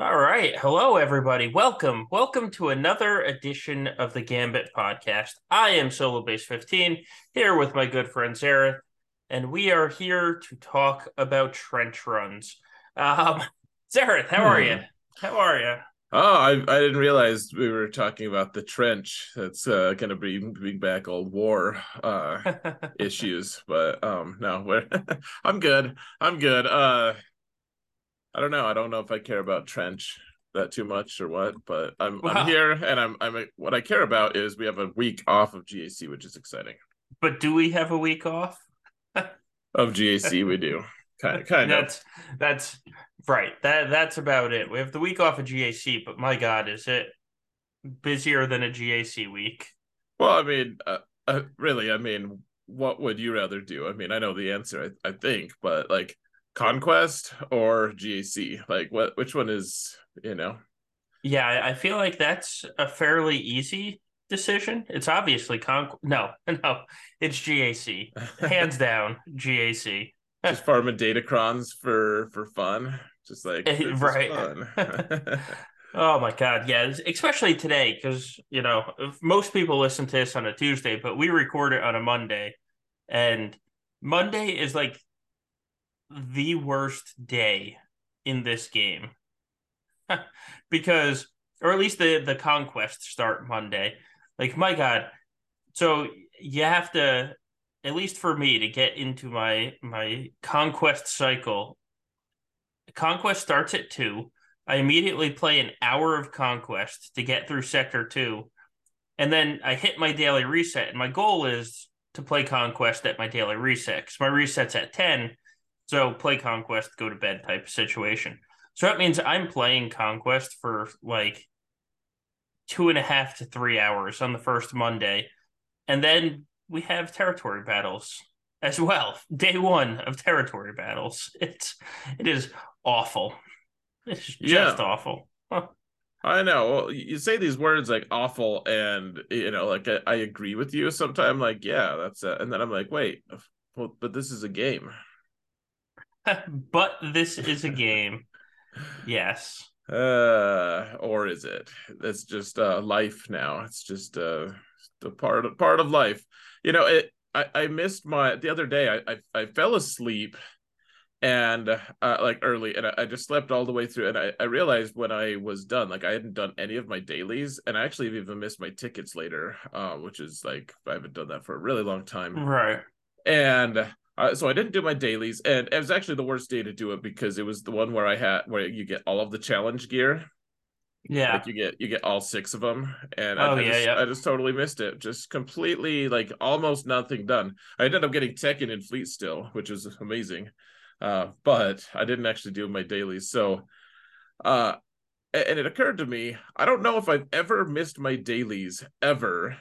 All right. Hello, everybody. Welcome. Welcome to another edition of the Gambit podcast. I am Solo Bass 15 here with my good friend Xaereth, and we are here to talk about trench runs. Um, Xaereth, how are you? Hmm. How are you? Oh, I, I didn't realize we were talking about the trench. That's uh, going to be bring back old war uh, issues, but um, no, we're I'm good. I'm good. Uh, I don't know. I don't know if I care about trench that too much or what, but I'm Wow. I'm here, and I'm I'm what I care about is we have a week off of GAC, which is exciting. but do we have a week off? Of GAC, we do kind of kind of. That's that's right. That that's about it. We have the week off of GAC, but my God, is it busier than a GAC week? Well, I mean, uh, uh, really, I mean, what would you rather do? I mean, I know the answer, I, I think, but like Conquest or GAC? Like, what? Which one is you know? Yeah, I feel like that's a fairly easy decision. It's obviously con. No, no, it's GAC, hands down GAC. Just farming datacrons for for fun, just like Eh, right. fun. Oh my God, yeah, especially today because you know most people listen to this on a Tuesday, but we record it on a Monday, and Monday is like the worst day in this game because, or at least the the conquests start Monday. Like my God, so you have to, at least for me, to get into my my conquest cycle. Conquest starts at two. I immediately play an hour of conquest to get through sector two, and then I hit my daily reset. And my goal is to play conquest at my daily reset because my reset's at ten. So play conquest, go to bed type situation. So that means I'm playing conquest for like two and a half to three hours on the first Monday, and then we have territory battles as well. Day one of territory battles. It's it is awful. It's just Yeah. awful. Huh. I know. Well, you say these words like awful, and you know, like I, I agree with you. Sometimes, like, yeah, that's it. And then I'm like, wait, well, but this is a game. but this is a game. Yes. Uh, or is it? It's just uh life now. It's just uh the part of part of life. You know, it. I I missed my the other day. I I, I fell asleep, and uh like early, and I, I just slept all the way through. And I I realized when I was done, like I hadn't done any of my dailies, and I actually even missed my tickets later, uh, which is like I haven't done that for a really long time Right. and uh, so I didn't do my dailies, and it was actually the worst day to do it because it was the one where I had where you get all of the challenge gear, Yeah. like you get you get all six of them, and Oh, I, I yeah, just, yeah. I just totally missed it, just completely like almost nothing done. I ended up getting Tekken and Fleet still, which was amazing, uh, but I didn't actually do my dailies. So, uh, and it occurred to me, I don't know if I've ever missed my dailies ever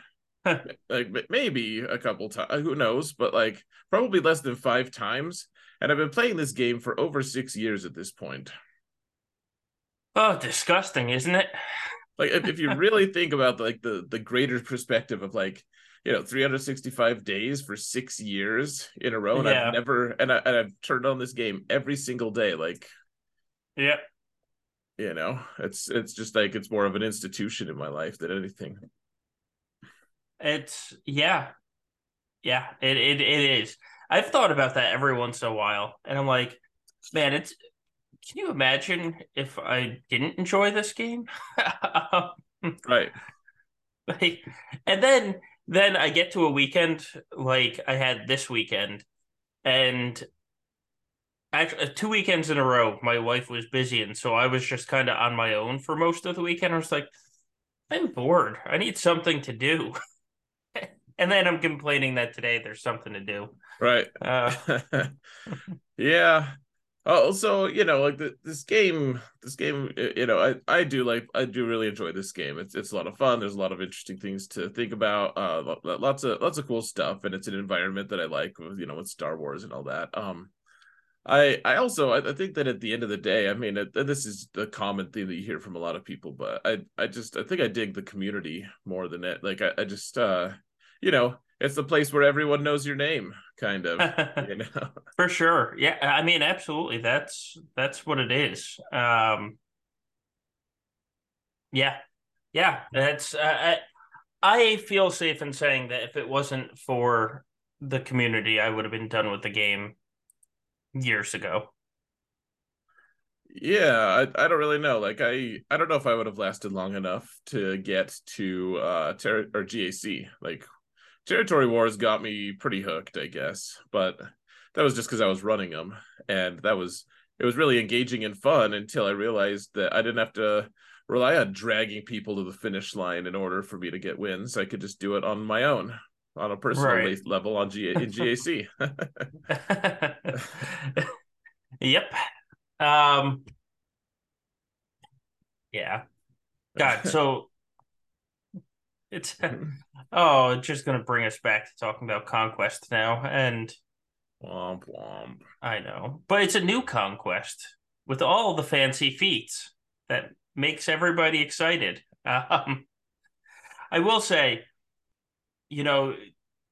like maybe a couple times uh, who knows but like probably less than five times and i've been playing this game for over six years at this point Oh, disgusting, isn't it? like if, if you really think about like the the greater perspective of like you know 365 days for six years in a row and Yeah. i've never and, I, and i've turned on this game every single day like Yeah. you know it's it's just like it's more of an institution in my life than anything It's yeah. Yeah, it, it it is. I've thought about that every once in a while, and I'm like, man, it's can you imagine if I didn't enjoy this game? right like and then then I get to a weekend like I had this weekend and actually two weekends in a row my wife was busy and so I was just kind of on my own for most of the weekend. I was like, I'm bored. I need something to do. and then I'm complaining that today there's something to do. right. Uh, yeah. Oh so you know like the, this game this game you know i i do like i do really enjoy this game. It's it's a lot of fun. There's a lot of interesting things to think about uh lots of lots of cool stuff. And it's an environment that i like with you know with star wars and all that. Um I I also I, think that at the end of the day, I mean, it, this is the common thing that you hear from a lot of people, but I I just I think I dig the community more than it. Like I, I just uh you know it's the place where everyone knows your name, kind of. you know. For sure. Yeah, I mean absolutely. That's that's what it is. Um Yeah, yeah. That's uh, I, I feel safe in saying that if it wasn't for the community, I would have been done with the game years ago. Yeah, I, I don't really know. Like I I don't know if I would have lasted long enough to get to uh ter- or GAC. Like Territory Wars got me pretty hooked, I guess. But that was just because I was running them, and that was it was really engaging and fun until I realized that I didn't have to rely on dragging people to the finish line in order for me to get wins. I could just do it on my own, on a personal Right. level on G in GAC. yep. Um. Yeah. God. So it's oh, it's just gonna bring us back to talking about conquest now, and womp womp. I know, but it's a new conquest with all the fancy feats that makes everybody excited. Um, I will say, you know,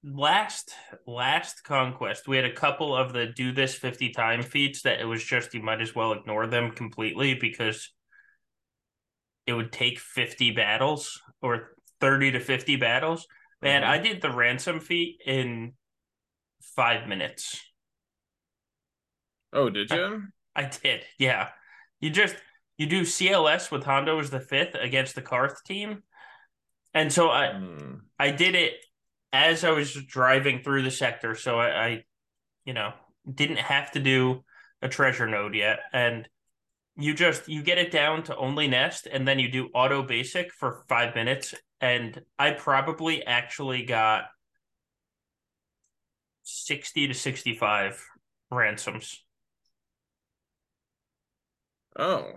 last last conquest we had a couple of the do this 50 time feats that it was just you might as well ignore them completely because it would take 50 battles or 30 to 50 battles man Mhm. i did the ransom feat in five minutes Oh, did you? i did yeah you just you do cls with hondo as the fifth against the karth team and so i Hmm. I did it as I was driving through the sector, so I, I, you know, didn't have to do a treasure node yet, and you just you get it down to only nest, and then you do auto basic for five minutes, and I probably actually got sixty to sixty-five ransoms. Oh,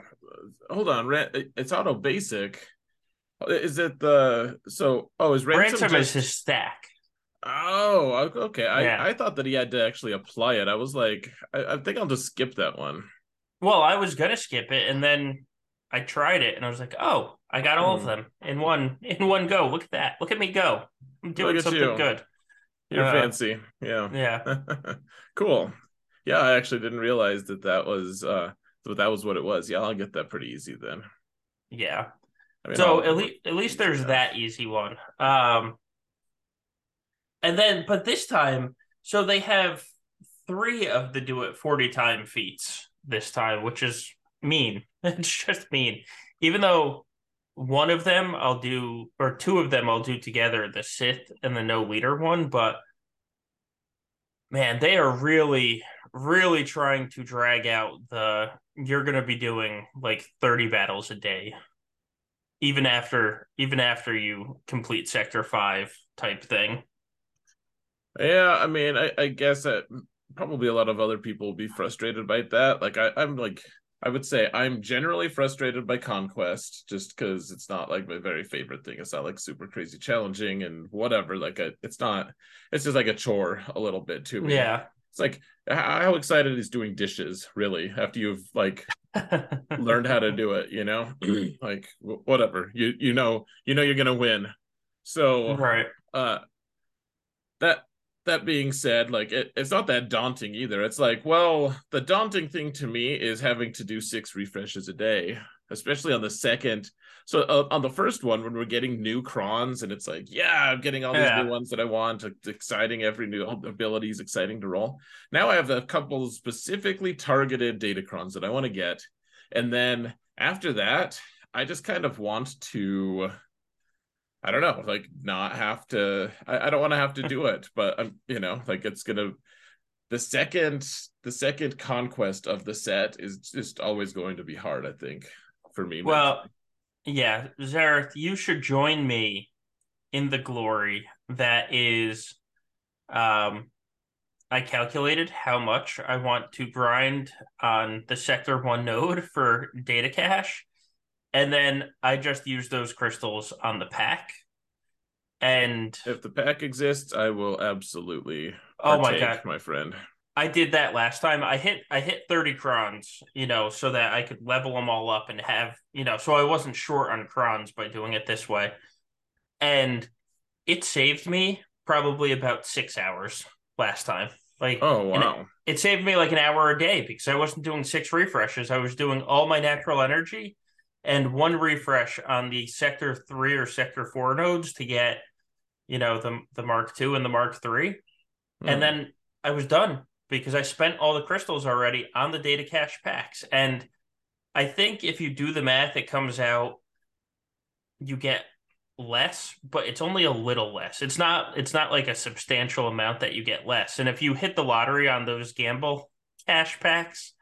hold on. It's auto basic. Is it the so? Oh, is ransom, Ransom is his stack. Oh, okay. I Yeah. I thought that he had to actually apply it. I was like, I, I think I'll just skip that one. Well, I was gonna skip it, and then I tried it, and I was like, "Oh, I got all of Hmm. them in one in one go. Look at that! Look at me go! I'm doing something you. good." You're Uh, fancy. Yeah. Yeah, cool. Yeah, I actually didn't realize that that was uh that that was what it was. Yeah, I'll get that pretty easy then. yeah. I mean, So I'll- at least at least there's Yeah. that easy one. Um, and then but this time, so they have three of the do it forty time feats this time, which is mean. It's just mean. Even though one of them I'll do, or two of them I'll do together, the Sith and the no leader one, but man, they are really, really trying to drag out the you're gonna be doing like 30 battles a day. Even after even after you complete sector five type thing. Yeah, I mean, I, I guess that probably a lot of other people will be frustrated by that. Like I, I'm like I would say I'm generally frustrated by conquest just because it's not like my very favorite thing. It's not like super crazy challenging and whatever. Like a, it's not. It's just like a chore a little bit to me. Yeah. It's like how excited is doing dishes really after you've like learned how to do it. You know, like wh- whatever you you know you know you're gonna win. So right. uh that that being said like it, it's not that daunting either. It's like well the daunting thing to me is having to do six refreshes a day especially on the second. So uh, on the first one when we're getting new crons and it's like yeah i'm getting all these Yeah. new ones that i want it's exciting every new ability is exciting to roll. Now i have a couple specifically targeted data crons that i want to get. And then after that i just kind of want to I don't know, like not have to. I, I don't want to have to do it, but I'm, you know, like it's gonna. The second, the second conquest of the set is just always going to be hard. I think for me. Well, yeah, Xaereth, you should join me in the glory that is um I calculated how much I want to grind on the sector 1 node for data cache and then I just use those crystals on the pack. And if the pack exists, I will absolutely. oh my god, my friend. I did that last time. I hit I hit 30 crons, you know, so that I could level them all up and have, you know, so I wasn't short on crons by doing it this way. And it saved me probably about 6 hours last time. Like Oh it- wow! it saved me like an hour a day because I wasn't doing six refreshes. I was doing all my natural energy and one refresh on the sector three or sector four nodes to get, you know, the the Mark two and the Mark three. Mm. And hmm. then I was done because I spent all the crystals already on the data cache packs. And I think if you do the math, it comes out you get less, but it's only a little less. It's not it's not like a substantial amount that you get less. And if you hit the lottery on those gamble cache packs,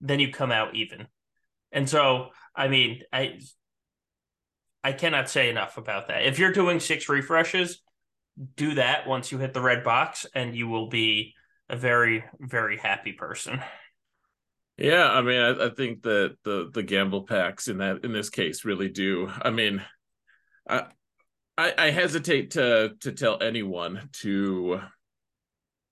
then you come out even. And so, I mean, I I cannot say enough about that. If you're doing six refreshes, do that once you hit the red box and you will be a very very happy person. Yeah, I mean, I, I think that the the gamble packs in that in this case really do. I mean, I, I hesitate to to tell anyone to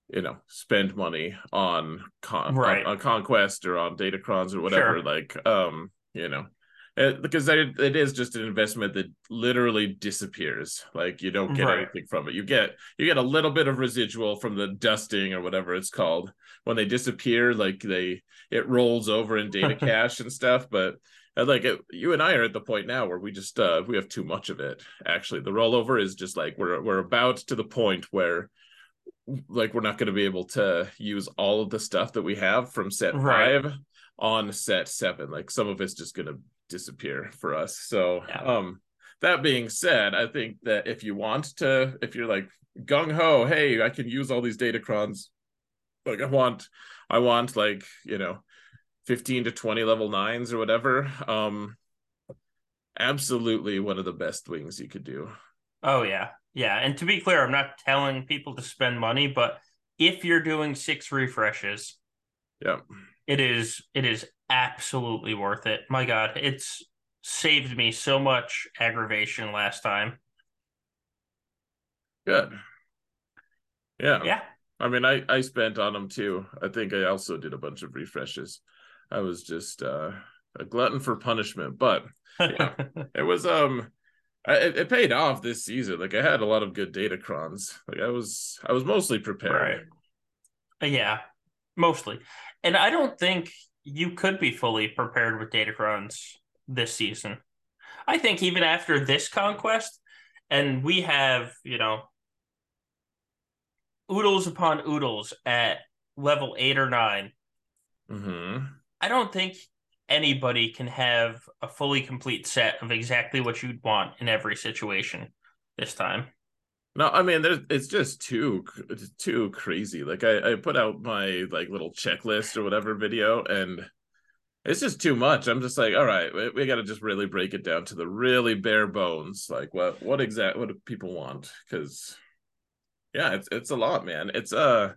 you know spend money on con right. on, on conquest or on datacrons or whatever sure. like um you know it, because it, it is just an investment that literally disappears like you don't get right. anything from it you get you get a little bit of residual from the dusting or whatever it's called when they disappear like they it rolls over in data cache and stuff but and like it, you and I are at the point now where we just uh we have too much of it. Actually, the rollover is just like we're we're about to the point where like we're not going to be able to use all of the stuff that we have from set right. five on set seven. Like some of it's just going to disappear for us. So yeah. um that being said, I think that if you want to, if you're like gung ho, hey, I can use all these datacrons. Like I want, I want like you know 15 to 20 level nines or whatever. Um, absolutely one of the best wings you could do. Oh, yeah. Yeah. And to be clear, I'm not telling people to spend money, but if you're doing six refreshes, yeah, it is it is absolutely worth it. My God, it's saved me so much aggravation last time. Good. Yeah. Yeah. I mean, I I spent on them too. I think I also did a bunch of refreshes. I was just uh, a glutton for punishment. But yeah, it was um, it, it, paid off this season. Like I had a lot of good datacrons. Like I was, I was mostly prepared. Right. Yeah, mostly. And I don't think you could be fully prepared with datacrons this season. I think even after this conquest, and we have, you know, oodles upon oodles at level eight or 9 mm-hmm. I don't think anybody can have a fully complete set of exactly what you'd want in every situation this time. No, I mean, there's it's just too too crazy. Like I, I put out my like little checklist or whatever video, and it's just too much. I'm just like, all right, we, we got to just really break it down to the really bare bones. Like what what exact what do people want? Because yeah, it's it's a lot, man. It's uh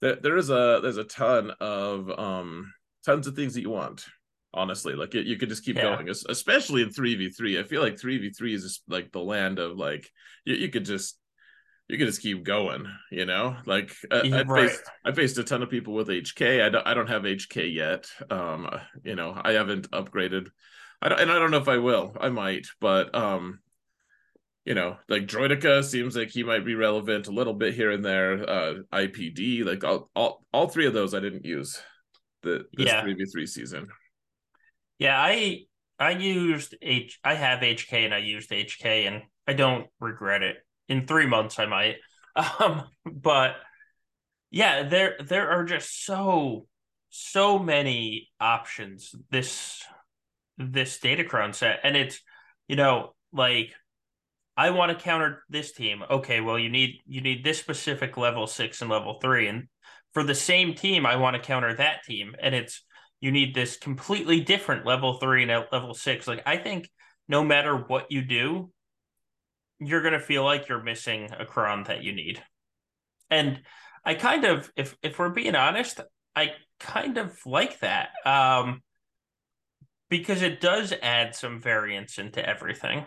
there, there is a there's a ton of um tons of things that you want honestly like it, you could just keep yeah. going especially in 3v3 i feel like 3v3 is just like the land of like you, you could just you could just keep going you know like I, I, right. faced, I faced a ton of people with hk I don't, I don't have hk yet um you know i haven't upgraded i don't and i don't know if i will i might but um you know, like Droideka seems like he might be relevant a little bit here and there. Uh IPD, like all all, all three of those I didn't use the this yeah. 3v3 season. Yeah, I I used H I have HK and I used HK and I don't regret it. In three months I might. Um but yeah, there there are just so so many options this this datacron set. And it's you know, like I want to counter this team. Okay, well you need you need this specific level six and level three. And for the same team, I want to counter that team. And it's you need this completely different level three and level six. Like I think no matter what you do, you're gonna feel like you're missing a cron that you need. And I kind of, if if we're being honest, I kind of like that. Um because it does add some variance into everything.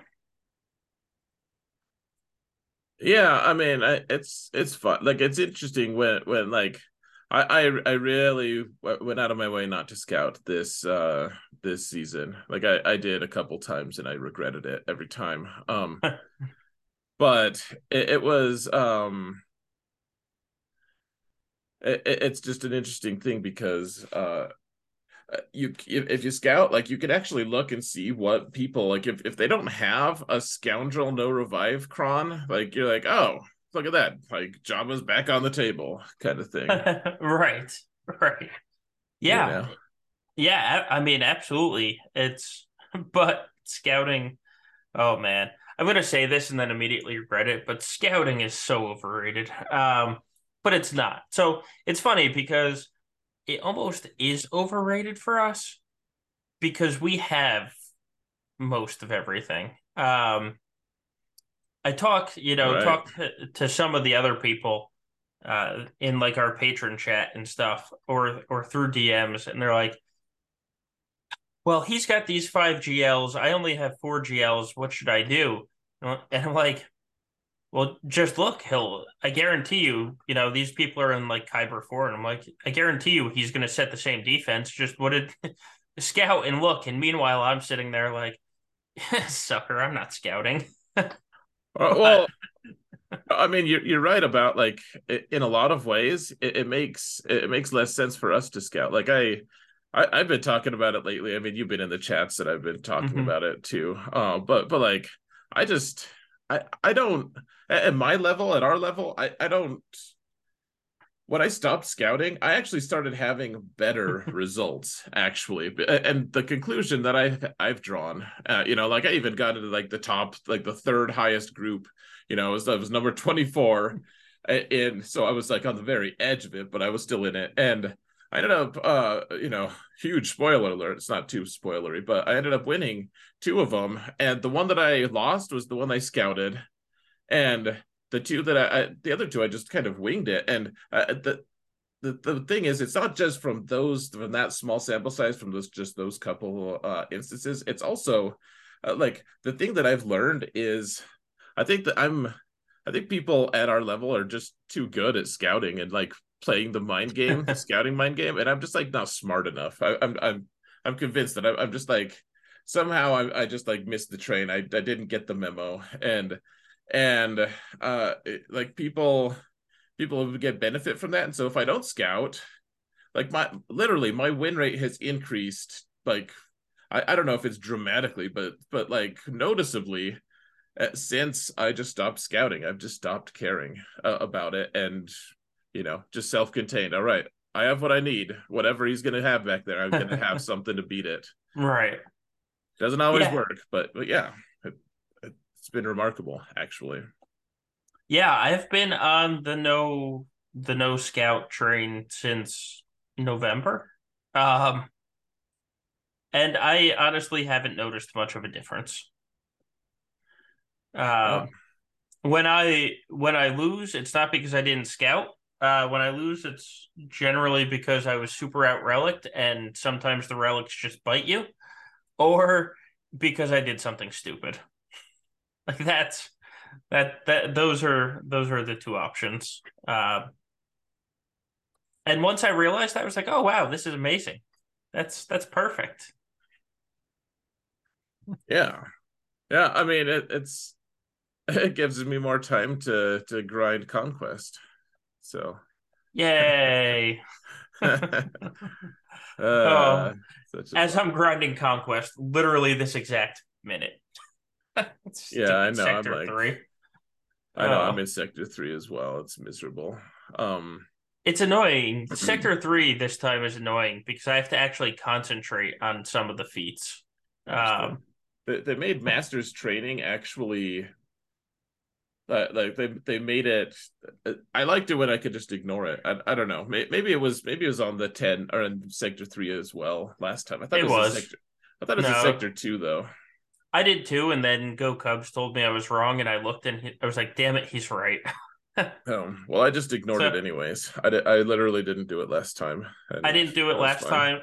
Yeah, I mean, I, it's it's fun. Like it's interesting when when like I, I I really went out of my way not to scout this uh this season. Like I I did a couple times and I regretted it every time. Um but it, it was um it, it's just an interesting thing because uh uh, you if, if you scout like you can actually look and see what people like if, if they don't have a scoundrel no revive cron like you're like oh look at that like Jabba's back on the table kind of thing. Right right. Yeah. you know? yeah I, I mean absolutely. It's but scouting oh man. I'm gonna say this and then immediately regret it but scouting is so overrated. Um but it's not. So it's funny because it almost is overrated for us because we have most of everything. Um, I talk, you know, right. talk to, to, some of the other people uh, in like our patron chat and stuff, or or through DMs, and they're like, "Well, he's got these five GLs. I only have four GLs. What should I do?" And I'm like, well, just look, he'll. I guarantee you, you know, these people are in like Kyber four, and I'm like, I guarantee you, he's going to set the same defense. Just what did scout and look, and meanwhile, I'm sitting there like, sucker, I'm not scouting. well, I mean, you're you're right about like in a lot of ways, it, it makes it makes less sense for us to scout. Like I, I have been talking about it lately. I mean, you've been in the chats that I've been talking mm-hmm. about it too. Uh, but but like I just I I don't at my level, at our level, I I don't. When I stopped scouting, I actually started having better results. Actually, and the conclusion that I I've drawn, uh, you know, like I even got into like the top, like the third highest group. You know, it was, was number twenty four, and so I was like on the very edge of it, but I was still in it, and. I ended up, uh, you know, huge spoiler alert. It's not too spoilery, but I ended up winning two of them, and the one that I lost was the one I scouted, and the two that I, I, the other two I just kind of winged it, and uh, the the the thing is, it's not just from those from that small sample size from those just those couple uh, instances. It's also uh, like the thing that I've learned is, I think that I'm, I think people at our level are just too good at scouting and like playing the mind game, the scouting mind game, and I'm just like not smart enough. I, I'm I'm I'm convinced that I, I'm just like somehow I, I just like missed the train. I I didn't get the memo, and and uh like people people get benefit from that. And so if i don't scout like my literally my win rate has increased like i, I don't know if it's dramatically but but like noticeably uh, since i just stopped scouting i've just stopped caring uh, about it and you know just self-contained. All right i have what i need. Whatever he's gonna have back there i'm gonna have something to beat it. Right. Doesn't always yeah. work but but yeah it's been remarkable actually yeah i've been on the no the no scout train since november um and i honestly haven't noticed much of a difference uh, oh. when i when i lose it's not because i didn't scout uh, when I lose, it's generally because I was super out relicked, and sometimes the relics just bite you, or because I did something stupid. Like that's that that those are those are the two options. Uh, and once I realized that, I was like, oh wow, this is amazing. That's that's perfect. Yeah, yeah. I mean, it, it's it gives me more time to to grind conquest. So, yay! uh, oh, as I'm grinding conquest, literally this exact minute. yeah, I know. Sector I'm like, three. I know. Uh, I'm in sector three as well. It's miserable. Um, it's annoying. sector three this time is annoying because I have to actually concentrate on some of the feats. Um, they, they made masters training actually. Uh, like they they made it. I liked it when I could just ignore it. I, I don't know. Maybe it was maybe it was on the ten or in sector three as well last time. I thought it, it was. was. Sector, I thought it was no. sector two though. I did too, and then Go Cubs told me I was wrong, and I looked and I was like, "Damn it, he's right." oh well, I just ignored so, it anyways. I did, I literally didn't do it last time. I didn't do it last fine. time.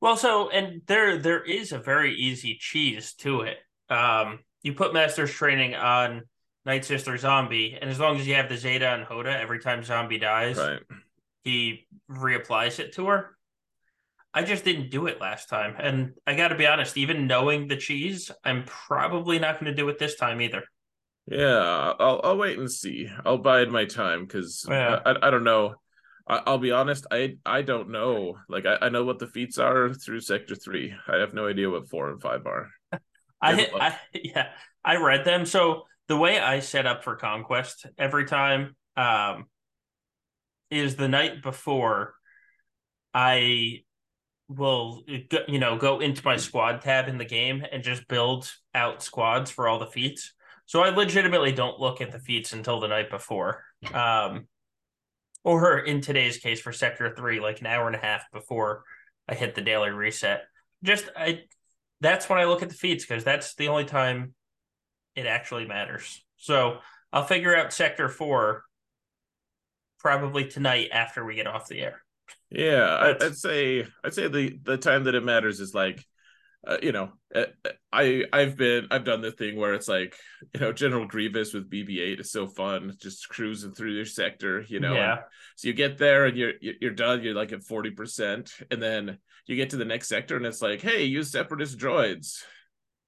Well, so and there there is a very easy cheese to it. Um, you put Master's Training on Night Sister Zombie, and as long as you have the Zeta and Hoda, every time Zombie dies, right. he reapplies it to her. I just didn't do it last time. And I got to be honest, even knowing the cheese, I'm probably not going to do it this time either. Yeah, I'll I'll wait and see. I'll bide my time because yeah. I, I don't know. I, will be honest. I I don't know. Like I, I know what the feats are through Sector Three. I have no idea what four and five are. I, hit, I yeah, I read them. So the way I set up for Conquest every time um, is the night before I will you know go into my squad tab in the game and just build out squads for all the feats. So I legitimately don't look at the feats until the night before. Um, or in today's case for sector 3 like an hour and a half before I hit the daily reset. Just I that's when I look at the feats because that's the only time it actually matters. So I'll figure out sector 4 probably tonight after we get off the air. Yeah, I, would say I'd say the the time that it matters is like, uh, you know, uh, I I've been I've done the thing where it's like you know General Grievous with BB-8 is so fun, just cruising through your sector, you know. Yeah. so you get there and you're you're done. You're like at forty percent, and then you get to the next sector and it's like, hey, use separatist droids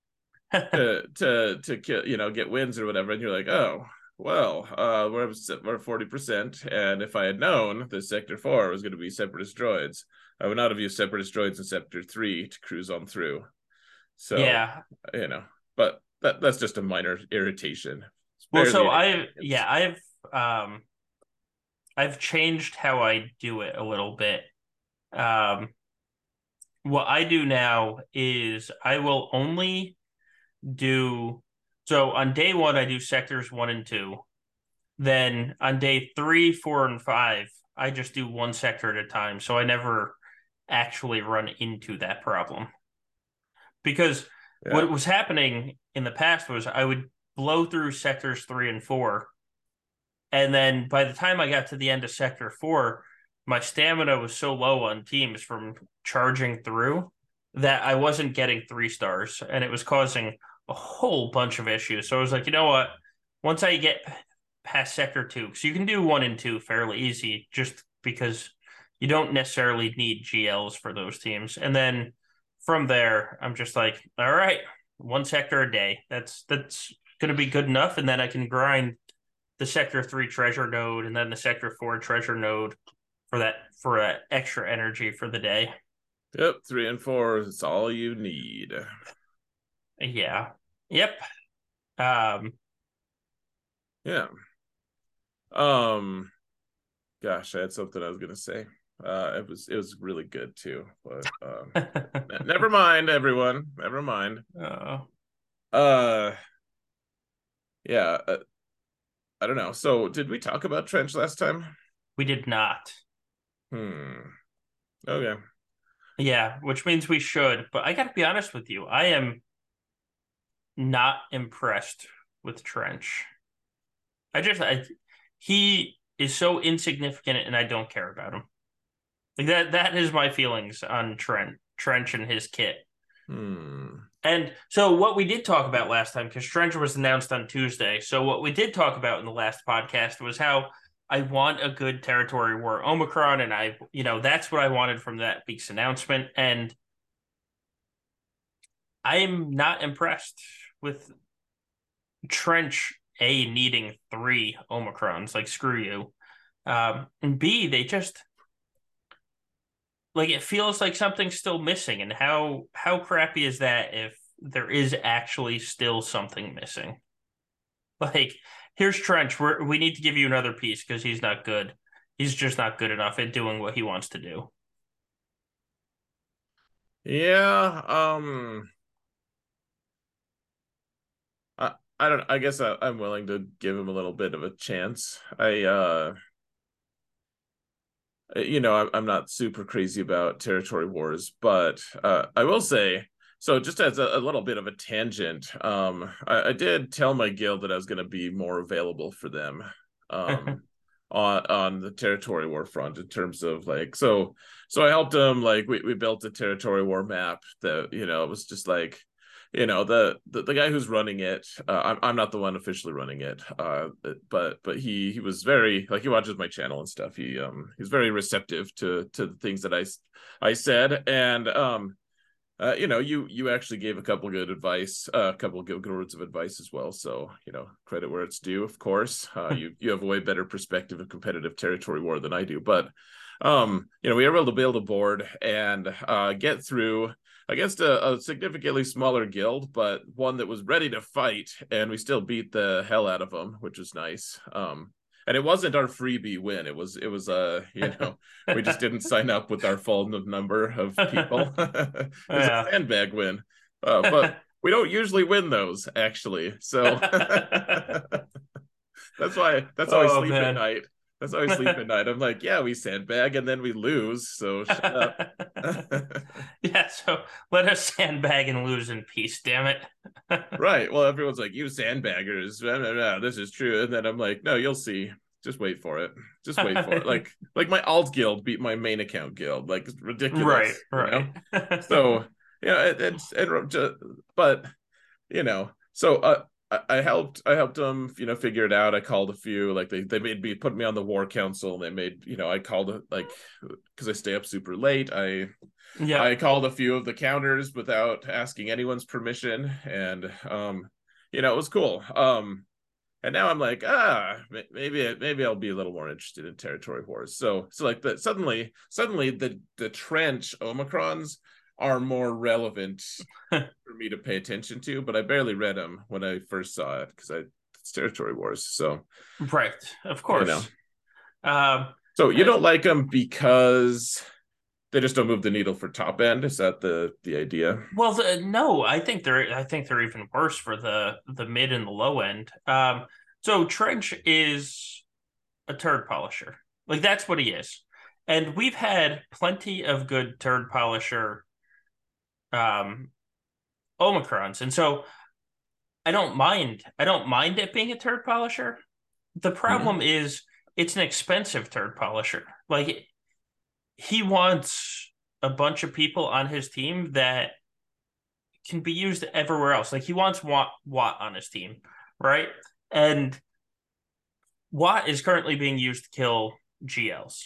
to to to kill, you know get wins or whatever, and you're like, oh, well, uh, we're we're forty percent, and if I had known that Sector Four was going to be Separatist droids, I would not have used Separatist droids in Sector Three to cruise on through. So yeah, you know, but that that's just a minor irritation. Well, so I yeah I've um I've changed how I do it a little bit. Um, what I do now is I will only do so on day one, I do sectors one and two. Then on day three, four, and five, I just do one sector at a time. So I never actually run into that problem. Because yeah. what was happening in the past was I would blow through sectors three and four. And then by the time I got to the end of sector four, my stamina was so low on teams from charging through that I wasn't getting three stars. And it was causing a whole bunch of issues. So I was like, you know what? Once I get past sector two, because you can do one and two fairly easy, just because you don't necessarily need GLs for those teams. And then from there, I'm just like, all right, one sector a day. That's that's gonna be good enough. And then I can grind the sector three treasure node and then the sector four treasure node for that for that extra energy for the day. Yep, three and four is all you need. Yeah. Yep. Um Yeah. Um gosh, I had something I was gonna say. Uh it was it was really good too. But um never mind, everyone. Never mind. Oh. Uh yeah. Uh, I don't know. So did we talk about trench last time? We did not. Hmm. Okay. Yeah, which means we should. But I got to be honest with you. I am not impressed with Trench. I just I he is so insignificant and I don't care about him. Like that that is my feelings on Trent Trench and his kit. Hmm. And so what we did talk about last time, because Trench was announced on Tuesday. So what we did talk about in the last podcast was how I want a good territory war Omicron, and I, you know, that's what I wanted from that week's announcement. And I'm not impressed with Trench A needing three Omicrons. Like, screw you. Um, and B, they just like it feels like something's still missing. And how how crappy is that if there is actually still something missing? Like, here's Trench. We're, we need to give you another piece because he's not good. He's just not good enough at doing what he wants to do. Yeah. Um I don't. I guess I, I'm willing to give him a little bit of a chance. I, uh, you know, I'm not super crazy about territory wars, but uh, I will say. So, just as a, a little bit of a tangent, um, I, I, did tell my guild that I was going to be more available for them, um, on on the territory war front in terms of like so. So I helped them. Like we we built a territory war map that you know it was just like you know the, the the, guy who's running it uh, I'm, I'm not the one officially running it uh, but but he he was very like he watches my channel and stuff he um he's very receptive to to the things that i i said and um uh, you know, you you actually gave a couple good advice, uh, a couple good, good words of advice as well. So you know, credit where it's due. Of course, uh, you you have a way better perspective of competitive territory war than I do. But um, you know, we were able to build a board and uh, get through against a, a, significantly smaller guild, but one that was ready to fight, and we still beat the hell out of them, which was nice. Um, and it wasn't our freebie win. It was it was uh you know we just didn't sign up with our full number of people. it was yeah. a sandbag win, uh, but we don't usually win those actually. So that's why that's oh, I sleep man. at night. That's how I sleep at night. I'm like, yeah, we sandbag and then we lose. So shut up. yeah, so let us sandbag and lose in peace, damn it. right. Well, everyone's like, you sandbaggers. This is true. And then I'm like, no, you'll see. Just wait for it. Just wait for it. Like, like my alt guild beat my main account guild. Like, it's ridiculous. Right. Right. You know? so, yeah, it, it's, it, but, you know, so, uh, I helped I helped them you know figure it out. I called a few like they they made me put me on the war council. and They made you know I called it like because I stay up super late. I yeah I called a few of the counters without asking anyone's permission, and um you know it was cool. Um and now I'm like ah maybe maybe I'll be a little more interested in territory wars. So so like the suddenly suddenly the the trench omicrons are more relevant for me to pay attention to, but I barely read them when I first saw it because I it's territory wars. So right, of course. You know. Um, so you don't like them because they just don't move the needle for top end. Is that the the idea? Well, the, no, I think they're I think they're even worse for the the mid and the low end. Um, so Trench is a turd polisher, like that's what he is, and we've had plenty of good turd polisher um, Omicrons. And so I don't mind. I don't mind it being a turd polisher. The problem mm-hmm. is it's an expensive turd polisher. Like he wants a bunch of people on his team that can be used everywhere else. Like he wants Watt Watt on his team, right? And Watt is currently being used to kill GLs.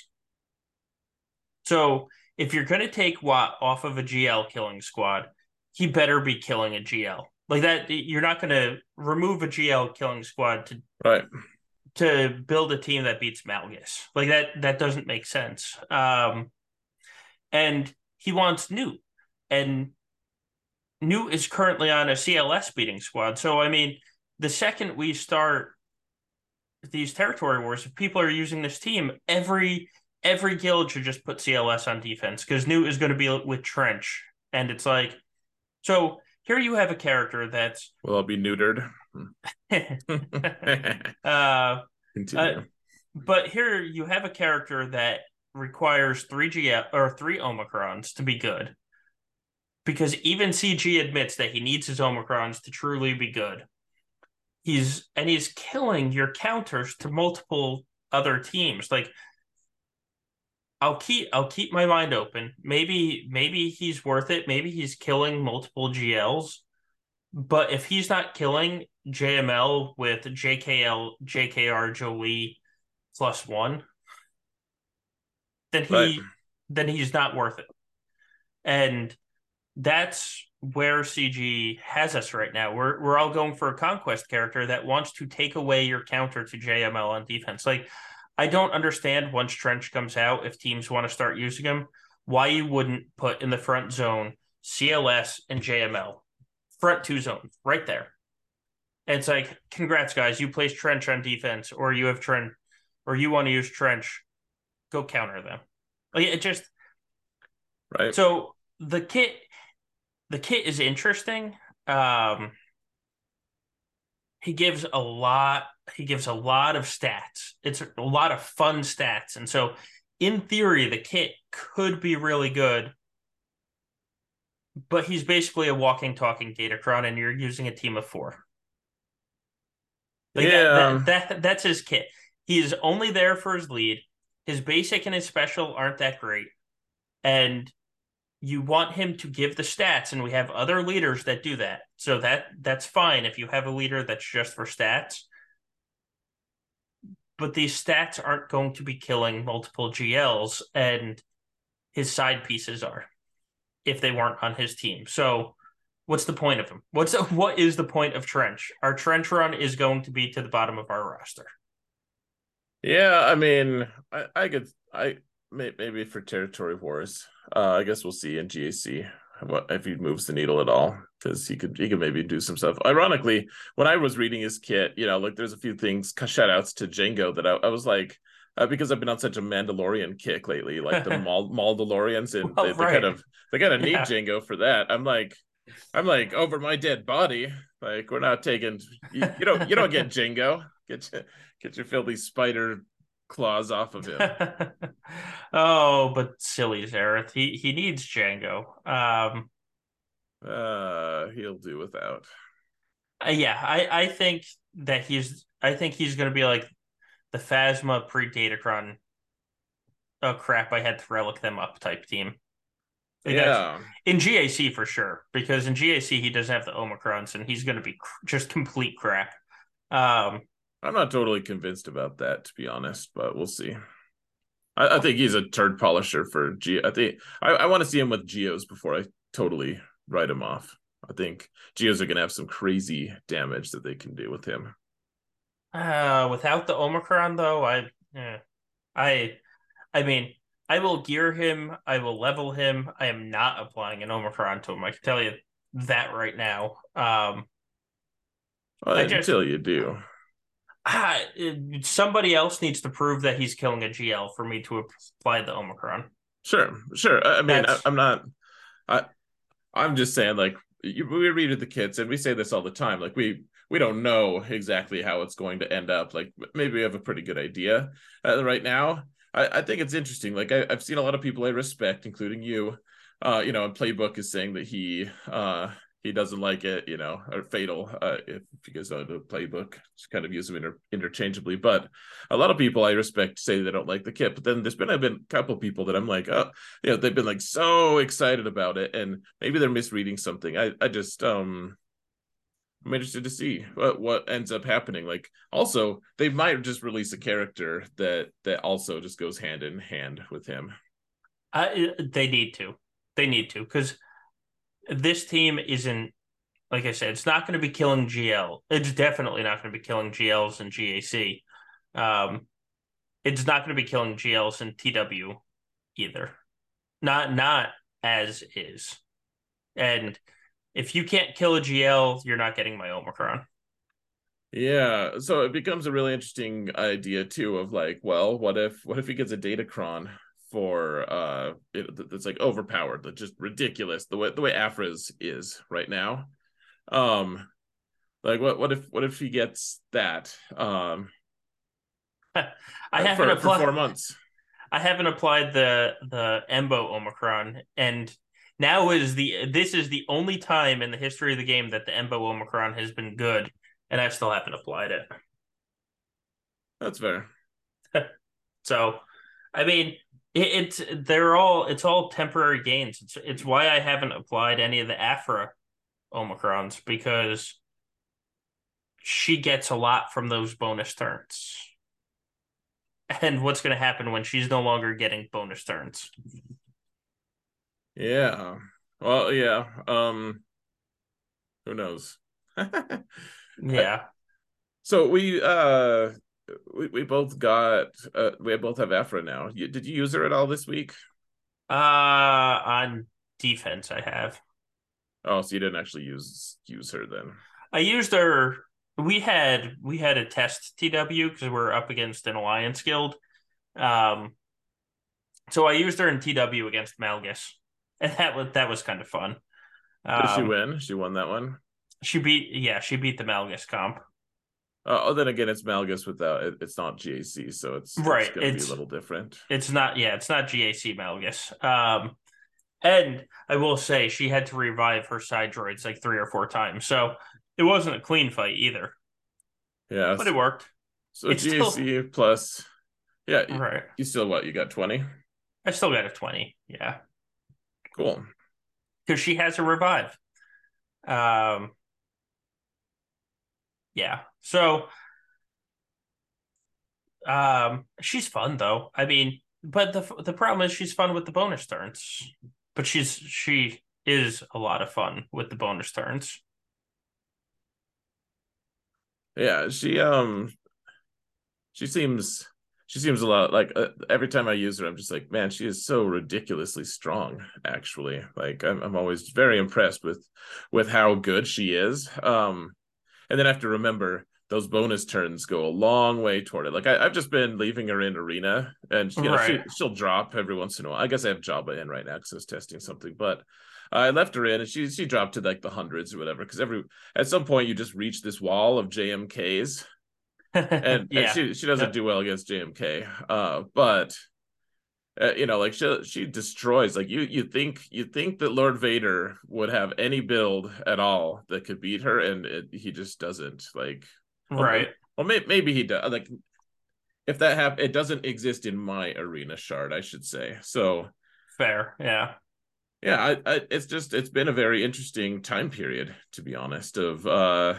So if you're going to take Watt off of a GL killing squad, he better be killing a GL. Like that, you're not going to remove a GL killing squad to right to build a team that beats Malgus. Like that, that doesn't make sense. Um, and he wants Nute, and Nute is currently on a CLS beating squad. So I mean, the second we start these territory wars, if people are using this team, every every guild should just put CLS on defense because Nute is going to be with Trench. And it's like, so here you have a character that's. Well, I'll be neutered. uh, Continue. Uh, but here you have a character that requires three G or three Omicrons to be good. Because even CG admits that he needs his Omicrons to truly be good. He's and he's killing your counters to multiple other teams. Like I'll keep I'll keep my mind open. Maybe maybe he's worth it. Maybe he's killing multiple GLs. But if he's not killing JML with JKL JKR Jolee plus one, then he right. then he's not worth it. And that's where CG has us right now. We're we're all going for a conquest character that wants to take away your counter to JML on defense. Like I don't understand once Trench comes out, if teams want to start using him, why you wouldn't put in the front zone CLS and JML, front two zones right there. And it's like, congrats, guys. You place Trench on defense, or you have Trench, or you want to use Trench, go counter them. Like it just right. So the kit, the kit is interesting. Um, he gives a lot he gives a lot of stats. It's a lot of fun stats. And so in theory the kit could be really good but he's basically a walking talking datacron and you're using a team of four. Like yeah. That, that, that, that's his kit. He is only there for his lead. His basic and his special aren't that great. And you want him to give the stats and we have other leaders that do that. So that that's fine if you have a leader that's just for stats but these stats aren't going to be killing multiple gls and his side pieces are if they weren't on his team. So what's the point of him? What's what is the point of Trench? Our Trench run is going to be to the bottom of our roster. Yeah, I mean, I, I could I maybe for territory wars. Uh, I guess we'll see in GAC what if he moves the needle at all because he could he could maybe do some stuff. Ironically, when I was reading his kit, you know, like there's a few things shout outs to Jango that I, I was like. Uh, because I've been on such a Mandalorian kick lately, like the Mal- Mandalorians, and well, they, they right. kind of they kind of need yeah. Jango for that. I'm like, I'm like over my dead body. Like we're not taking you, you don't you don't get Jango. Get your, get your filthy spider claws off of him. oh, but silly Xaereth. He he needs Jango. Um uh he'll do without. Uh, yeah, I I think that he's I think he's going to be like the Phasma pre Datacron. Oh crap! I had to relic them up type team. Like yeah, in GAC for sure because in GAC he doesn't have the Omicrons and he's going to be cr- just complete crap. Um, I'm not totally convinced about that, to be honest, but we'll see. I, I think he's a turd polisher for G. I think I, I want to see him with Geos before I totally write him off. I think Geos are going to have some crazy damage that they can do with him. Uh, without the Omicron, though, I, eh, I, I mean, I will gear him. I will level him. I am not applying an Omicron to him. I can tell you that right now. Um, well, I just, until you do ah, somebody else needs to prove that he's killing a GL for me to apply the Omicron. Sure, sure. I mean, I, am not. I, I'm just saying, like we read the kits, and we say this all the time. Like we we don't know exactly how it's going to end up. Like maybe we have a pretty good idea uh, right now. I, I think it's interesting. Like I, have seen a lot of people I respect, including you. Uh, you know, and playbook is saying that he uh he doesn't like it, you know, or fatal. Uh, if, you guys know the playbook, just kind of use them inter- interchangeably. But a lot of people I respect say they don't like the kit. But then there's been I've been a couple people that I'm like, oh, you know, they've been like so excited about it, and maybe they're misreading something. I I just um. I'm interested to see what what ends up happening. Like, also, they might just release a character that that also just goes hand in hand with him. Uh, they need to. They need to because this team isn't like I said, it's not going to be killing GL. It's definitely not going to be killing GLs and GAC. Um, it's not going to be killing GLs and TW either. Not not as is. And if you can't kill a GL, you're not getting my Omicron. Yeah, so it becomes a really interesting idea too of like, well, what if what if he gets a Datacron for uh it, it's like overpowered just ridiculous the way the way Aphra's is right now. Um like what what if what if he gets that um i haven't for, applied for four months? I haven't applied the the embo omicron and now is the this is the only time in the history of the game that the embo omicron has been good and i still haven't applied it. That's fair. So i mean it's they're all it's all temporary gains. It's it's why I haven't applied any of the Aphra Omicrons because she gets a lot from those bonus turns. And what's going to happen when she's no longer getting bonus turns? Yeah. Well, yeah. Um who knows? yeah. So we uh we, we both got uh, we both have Aphra now. You, did you use her at all this week? Uh on defense I have. Oh, so you didn't actually use use her then. I used her we had we had a test TW because we're up against an alliance guild. Um so I used her in TW against Malgus. And that was that was kind of fun. Did um, she win? She won that one? She beat yeah, she beat the Malgus comp. Uh, oh, then again, it's Malgus without it, it's not GAC, so it's right. It's gonna it's, be a little different. It's not, yeah, it's not GAC Malgus. Um, and I will say she had to revive her side droids like three or four times, so it wasn't a clean fight either. Yeah, but it worked. So it's GAC still... plus, yeah, right. You still what? You got twenty. I still got a twenty. Yeah. Cool. Because she has a revive. Um. Yeah. So um she's fun though. I mean, but the the problem is she's fun with the bonus turns. but she's she is a lot of fun with the bonus turns. Yeah, she um she seems she seems a lot like uh, every time I use her, I'm just like, man, she is so ridiculously strong. Actually, like I'm, I'm always very impressed with with how good she is. Um, and then I have to remember those bonus turns go a long way toward it. Like I, have just been leaving her in arena, and you know, right. she, will drop every once in a while. I guess I have Jabba in right now because I was testing something, but I left her in, and she she dropped to like the hundreds or whatever. Because every at some point you just reach this wall of JMKs, and, yeah. and she she doesn't yep. do well against JMK. Uh, but uh, you know, like she she destroys. Like you you think you think that Lord Vader would have any build at all that could beat her, and it, he just doesn't. Like right. Well, maybe, maybe he does. Like if that happen, it doesn't exist in my arena shard, I should say. So fair, yeah yeah I, I, it's just it's been a very interesting time period to be honest of uh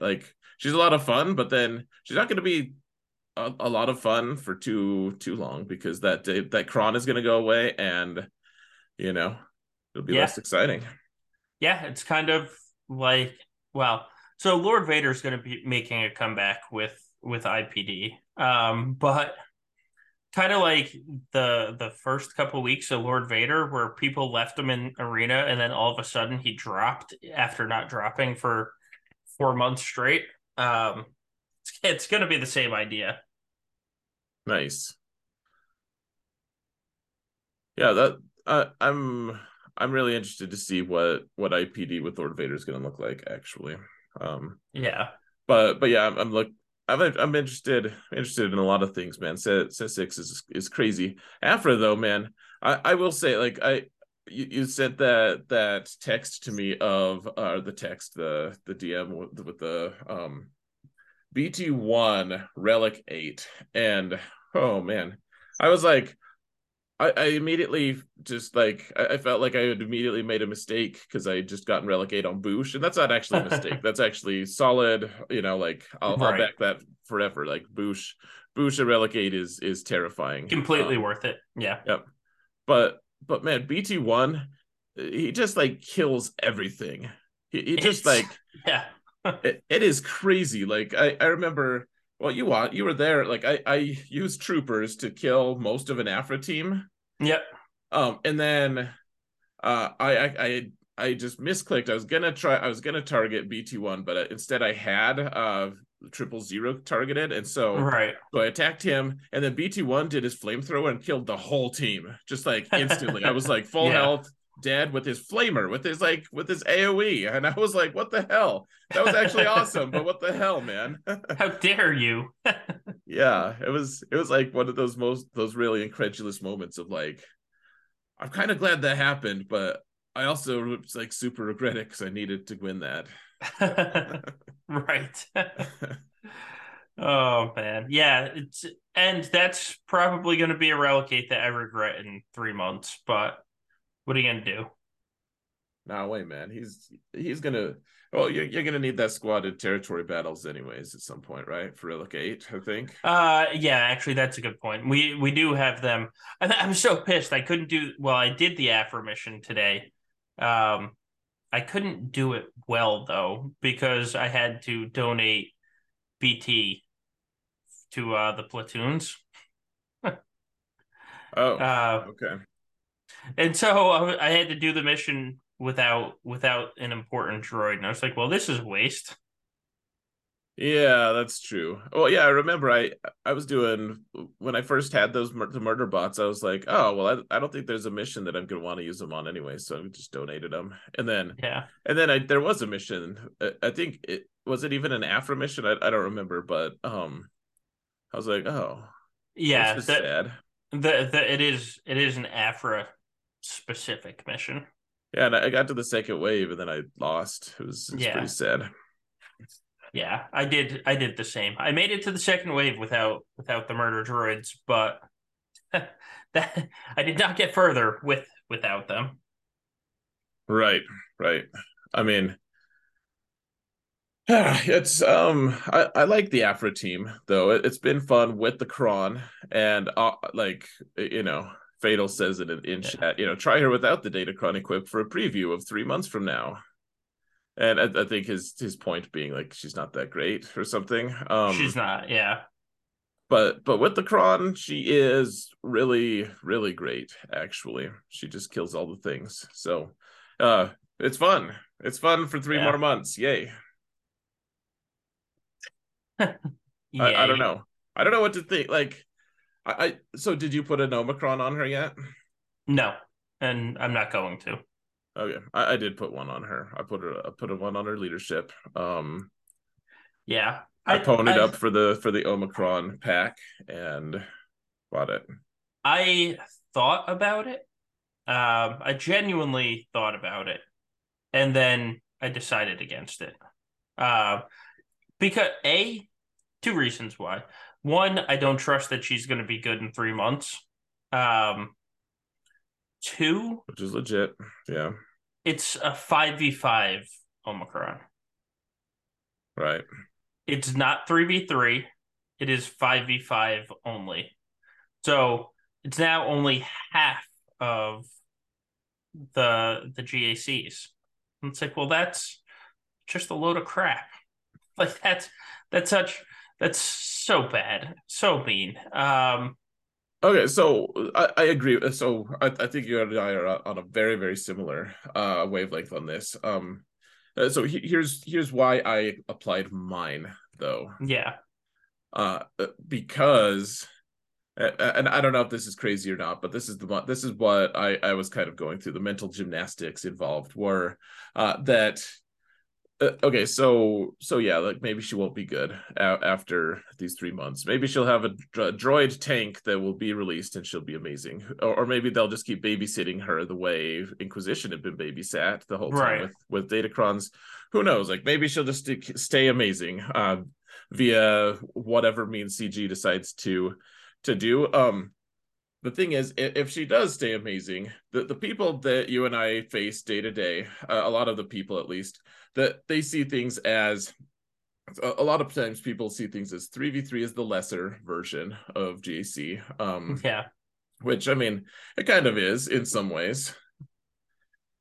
like she's a lot of fun but then she's not going to be a, a, lot of fun for too too long because that that cron is going to go away and you know it'll be yeah. less exciting yeah it's kind of like well so lord vader's going to be making a comeback with with ipd um but kind of like the the first couple of weeks of Lord Vader, where people left him in arena, and then all of a sudden he dropped after not dropping for four months straight. Um, it's, it's going to be the same idea. Nice. Yeah, that uh, I'm I'm really interested to see what what IPD with Lord Vader is going to look like. Actually, um, yeah. But but yeah, I'm, I'm look I'm I'm interested interested in a lot of things, man. Set set six is is crazy. Aphra though, man, I I will say like I you, you sent that that text to me of uh the text the the DM with, with the um BT one relic eight and oh man, I was like I, I immediately just like I, I, felt like I had immediately made a mistake because I had just gotten Relic Eight on Boushh, and that's not actually a mistake. that's actually solid. You know, like I'll, right. I'll back that forever. Like Boushh, Boushh and Relic Eight is is terrifying. Completely um, worth it. Yeah. Yep. But but man, BT one, he just like kills everything. He, he just it's, like yeah. it, it is crazy. Like I I remember well, you want you were there. Like I, I used troopers to kill most of an Aphra team. Yep. Um, and then uh, I, I, I, I just misclicked. I was gonna try. I was gonna target BT one, but uh, instead I had uh triple zero targeted, and so right. So I attacked him, and then BT one did his flamethrower and killed the whole team, just like instantly. I was like full yeah. health, dead with his flamer, with his like with his AoE, and I was like, "What the hell? That was actually awesome!" But what the hell, man? How dare you? yeah, it was it was like one of those most those really incredulous moments of like, I'm kind of glad that happened, but I also was like super regret it because I needed to win that. right. oh man, yeah, it's and that's probably going to be a Relic Eight that I regret in three months, but what are you gonna do? Nah, wait, man. He's he's gonna. Well, you're, you're gonna need that squad in territory battles anyways at some point, right? For Relic Eight, I think. Uh, yeah. Actually, that's a good point. We we do have them. I, I'm so pissed. I couldn't do. Well, I did the Aphra mission today. Um, I couldn't do it well though because I had to donate BT to uh the platoons. oh, uh, okay and so I had to do the mission without without an important droid, and I was like, "Well, this is waste." Yeah, that's true. Well, yeah, I remember I I was doing when I first had those the murder bots. I was like, oh well, I, I don't think there's a mission that I'm gonna want to use them on anyway, so I just donated them. And then yeah, and then I there was a mission. I think it was it even an Aphra mission. I, I don't remember, but um, I was like, oh yeah, that, sad. The, the it is it is an Aphra specific mission. Yeah, and I got to the second wave and then I lost. It was, it was yeah. pretty sad. Yeah, I did. I did the same. I made it to the second wave without without the murder droids, but that I did not get further with without them. Right, right. I mean, yeah, it's um, I I like the Aphra team though. It, has been fun with the Cron and uh, like you know Fatal says it in, in yeah. chat. You know, try her without the Datacron equip for a preview of three months from now. And I, I, think his his point being like she's not that great or something. Um, she's not, yeah. But but with the Cron, she is really really great. Actually, she just kills all the things. So, uh, it's fun. It's fun for three yeah. more months. Yay. Yay. I, I don't know. I don't know what to think. Like, I, I so did you put an Omicron on her yet? No, and I'm not going to. Okay, I, I did put one on her. I put her. I put a one on her leadership. Um, yeah, I, I ponied up for the for the Omicron pack and bought it. I thought about it. Um, I genuinely thought about it, and then I decided against it. Uh, because a two reasons why. One, I don't trust that she's going to be good in three months. Um, two, which is legit. Yeah, it's a five v five Omicron. Right. It's not three v three. It is five v five only. So it's now only half of the the GACs. And it's like, well, that's just a load of crap. Like that's that's such that's so bad, so mean. Um, okay, so I, I agree. So I, I think you and I are on a very very similar uh, wavelength on this. Um, uh, so he, here's here's why I applied mine though. Yeah. Uh, because and I don't know if this is crazy or not, but this is the this is what I I was kind of going through the mental gymnastics involved were uh, that uh, okay, so so yeah, like maybe she won't be good a- after these three months. Maybe she'll have a, a, droid tank that will be released and she'll be amazing, or, or, maybe they'll just keep babysitting her the way Inquisition had been babysat the whole time right. with with Datacrons. Who knows? Like maybe she'll just st- stay amazing uh, via whatever means CG decides to to do. Um, the thing is, if she does stay amazing, the, the people that you and I face day to day, a lot of the people at least, that they see things as a, lot of times people see things as 3v3 is the lesser version of GAC. Um, yeah. Which I mean, it kind of is in some ways.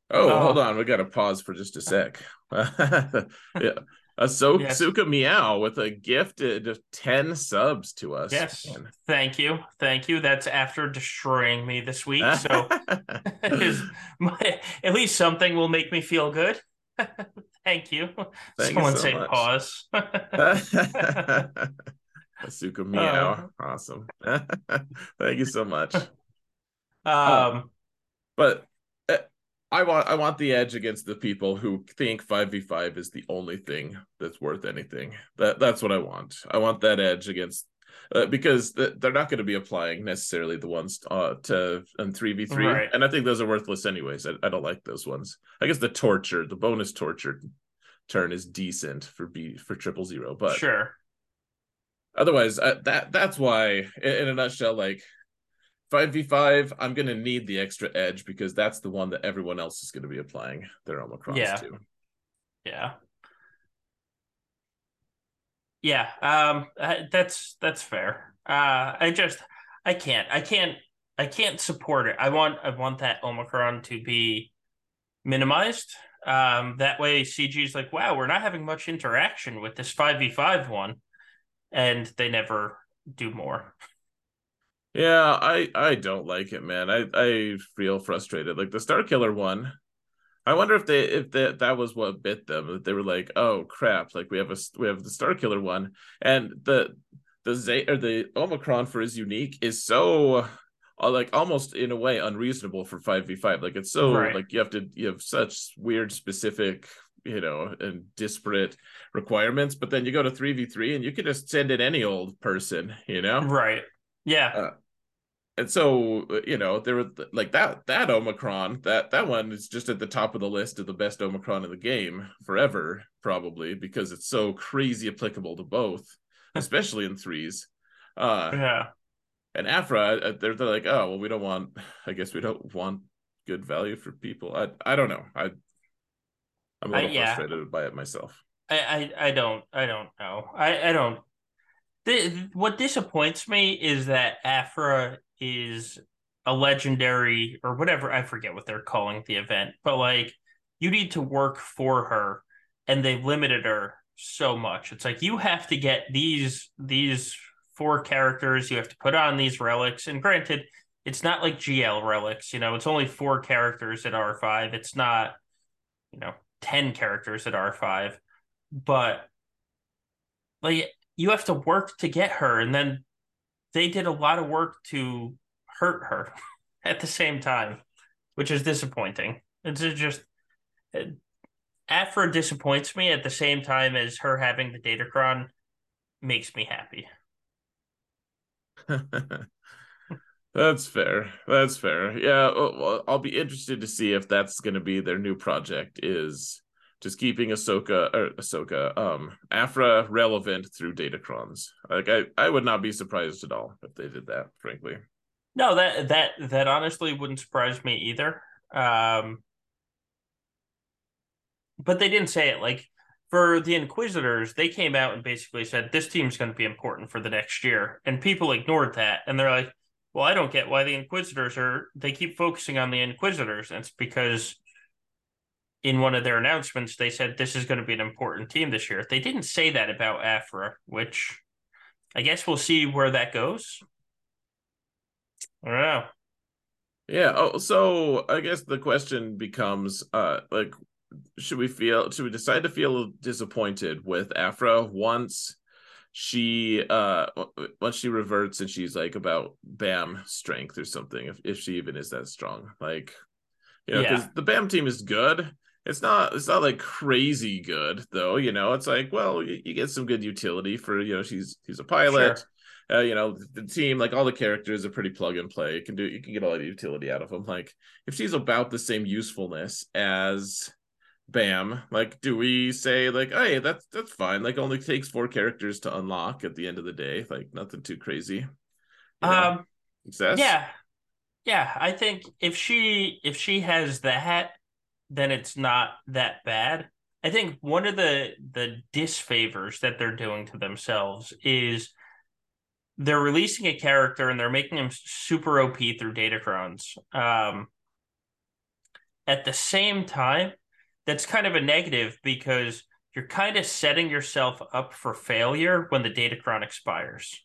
Oh, oh. hold on. We got to pause for just a sec. yeah. Ahsoka yes. Meow with a gift of 10 subs to us. Yes. Man. Thank you. Thank you. That's after destroying me this week. So my, at least something will make me feel good. Thank you. Thank Someone you so say much. pause. Asuka Meow. Uh, awesome. Thank you so much. Um, um but I want I want the edge against the people who think 5v5 is the only thing that's worth anything. That that's what I want. I want that edge against uh, because th- they're not going to be applying necessarily the ones uh, to and 3v3 right. and I think those are worthless anyways. I, I don't like those ones. I guess the torture, the bonus torture turn is decent for B for triple zero, but sure. Otherwise, uh, that that's why in, in a nutshell like 5v5, I'm going to need the extra edge because that's the one that everyone else is going to be applying their Omicrons yeah. to. Yeah. Yeah, um that's that's fair. Uh I just I can't. I can't I can't support it. I want I want that Omicron to be minimized. Um that way CG's like, "Wow, we're not having much interaction with this 5v5 one." And they never do more. Yeah, I I don't like it, man. I I feel frustrated. Like the Starkiller one, I wonder if they if that that was what bit them. That they were like, oh crap, like we have a we have the Starkiller one, and the the Z or the Omicron for his unique is so uh, like almost in a way unreasonable for five v five. Like it's so right. like you have to you have such weird specific you know and disparate requirements, but then you go to three v three and you can just send in any old person, you know? Right. Yeah. Uh, and so uh, you know there were like that that omicron that that one is just at the top of the list of the best omicron in the game forever probably because it's so crazy applicable to both especially in threes. Uh yeah. and Aphra uh, they're, they're like oh well we don't want i guess we don't want good value for people. I i don't know. I i'm a little yeah. frustrated by it myself. I, I i don't i don't know. I i don't the, what disappoints me is that Aphra is a legendary or whatever I forget what they're calling the event, but like you need to work for her and they limited her so much. It's like you have to get these these four characters, you have to put on these relics. And granted, it's not like GL relics, you know, it's only four characters at R5. It's not, you know, 10 characters at R5. But like you have to work to get her and then they did a lot of work to hurt her at the same time, which is disappointing. It's just Aphra disappoints me at the same time as her having the Datacron makes me happy. that's fair. That's fair. Yeah, I'll be interested to see if that's going to be their new project. Is just keeping Ahsoka or Ahsoka, um, Aphra relevant through Datacrons. Like I, I would not be surprised at all if they did that. Frankly, no that that that honestly wouldn't surprise me either. Um, but they didn't say it like for the Inquisitors, they came out and basically said this team's going to be important for the next year, and people ignored that, and they're like, "Well, I don't get why the Inquisitors are." They keep focusing on the Inquisitors, and it's because in one of their announcements they said this is going to be an important team this year. They didn't say that about Aphra, which I guess we'll see where that goes. I don't know. Yeah. Oh, so I guess the question becomes, uh, like, should we feel should we decide to feel disappointed with Aphra once she uh once she reverts and she's like about bam strength or something if, if she even is that strong like you know because yeah. the bam team is good it's not it's not like crazy good though you know? It's like well you, you get some good utility for you know she's she's a pilot sure. uh, you know the team like all the characters are pretty plug and play. You can do you can get a lot of utility out of them like if she's about the same usefulness as bam like do we say like hey that's that's fine like only takes four characters to unlock at the end of the day like nothing too crazy you know? um success? yeah. Yeah i think if she if she has that then it's not that bad i think one of the the disfavors that they're doing to themselves is they're releasing a character and they're making him super op through datacrons um at the same time that's kind of a negative because you're kind of setting yourself up for failure when the datacron expires.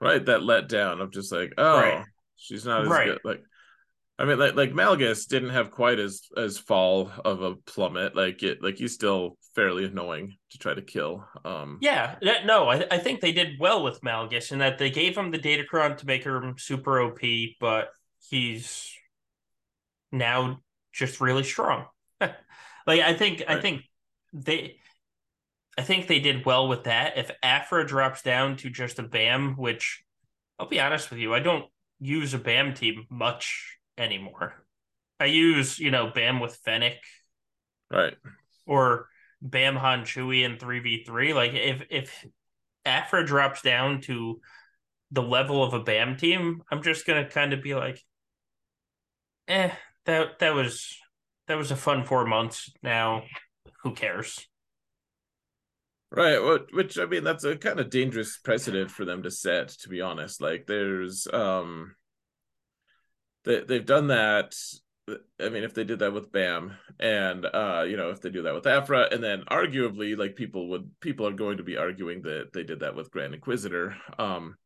Right, that letdown of just like, oh, right. she's not as right. good. Like, I mean, like like Malgus didn't have quite as as fall of a plummet. Like it, like he's still fairly annoying to try to kill. Um, yeah, that, no, I I think they did well with Malgus in that they gave him the Datacron to make him super OP, but he's now just really strong. Like I think right. I think they I think they did well with that. If Aphra drops down to just a BAM, which I'll be honest with you, I don't use a BAM team much anymore. I use, you know, BAM with Fennec. Right. Or BAM Han Chewy in 3v3. Like if if Aphra drops down to the level of a BAM team, I'm just gonna kind of be like, eh, that that was that was a fun four months. Now, who cares? Right. Which I mean, that's a kind of dangerous precedent for them to set. To be honest, like there's um, they they've done that. I mean, if they did that with Bam, and uh, you know, if they do that with Aphra, and then arguably, like people would, people are going to be arguing that they did that with Grand Inquisitor. Um,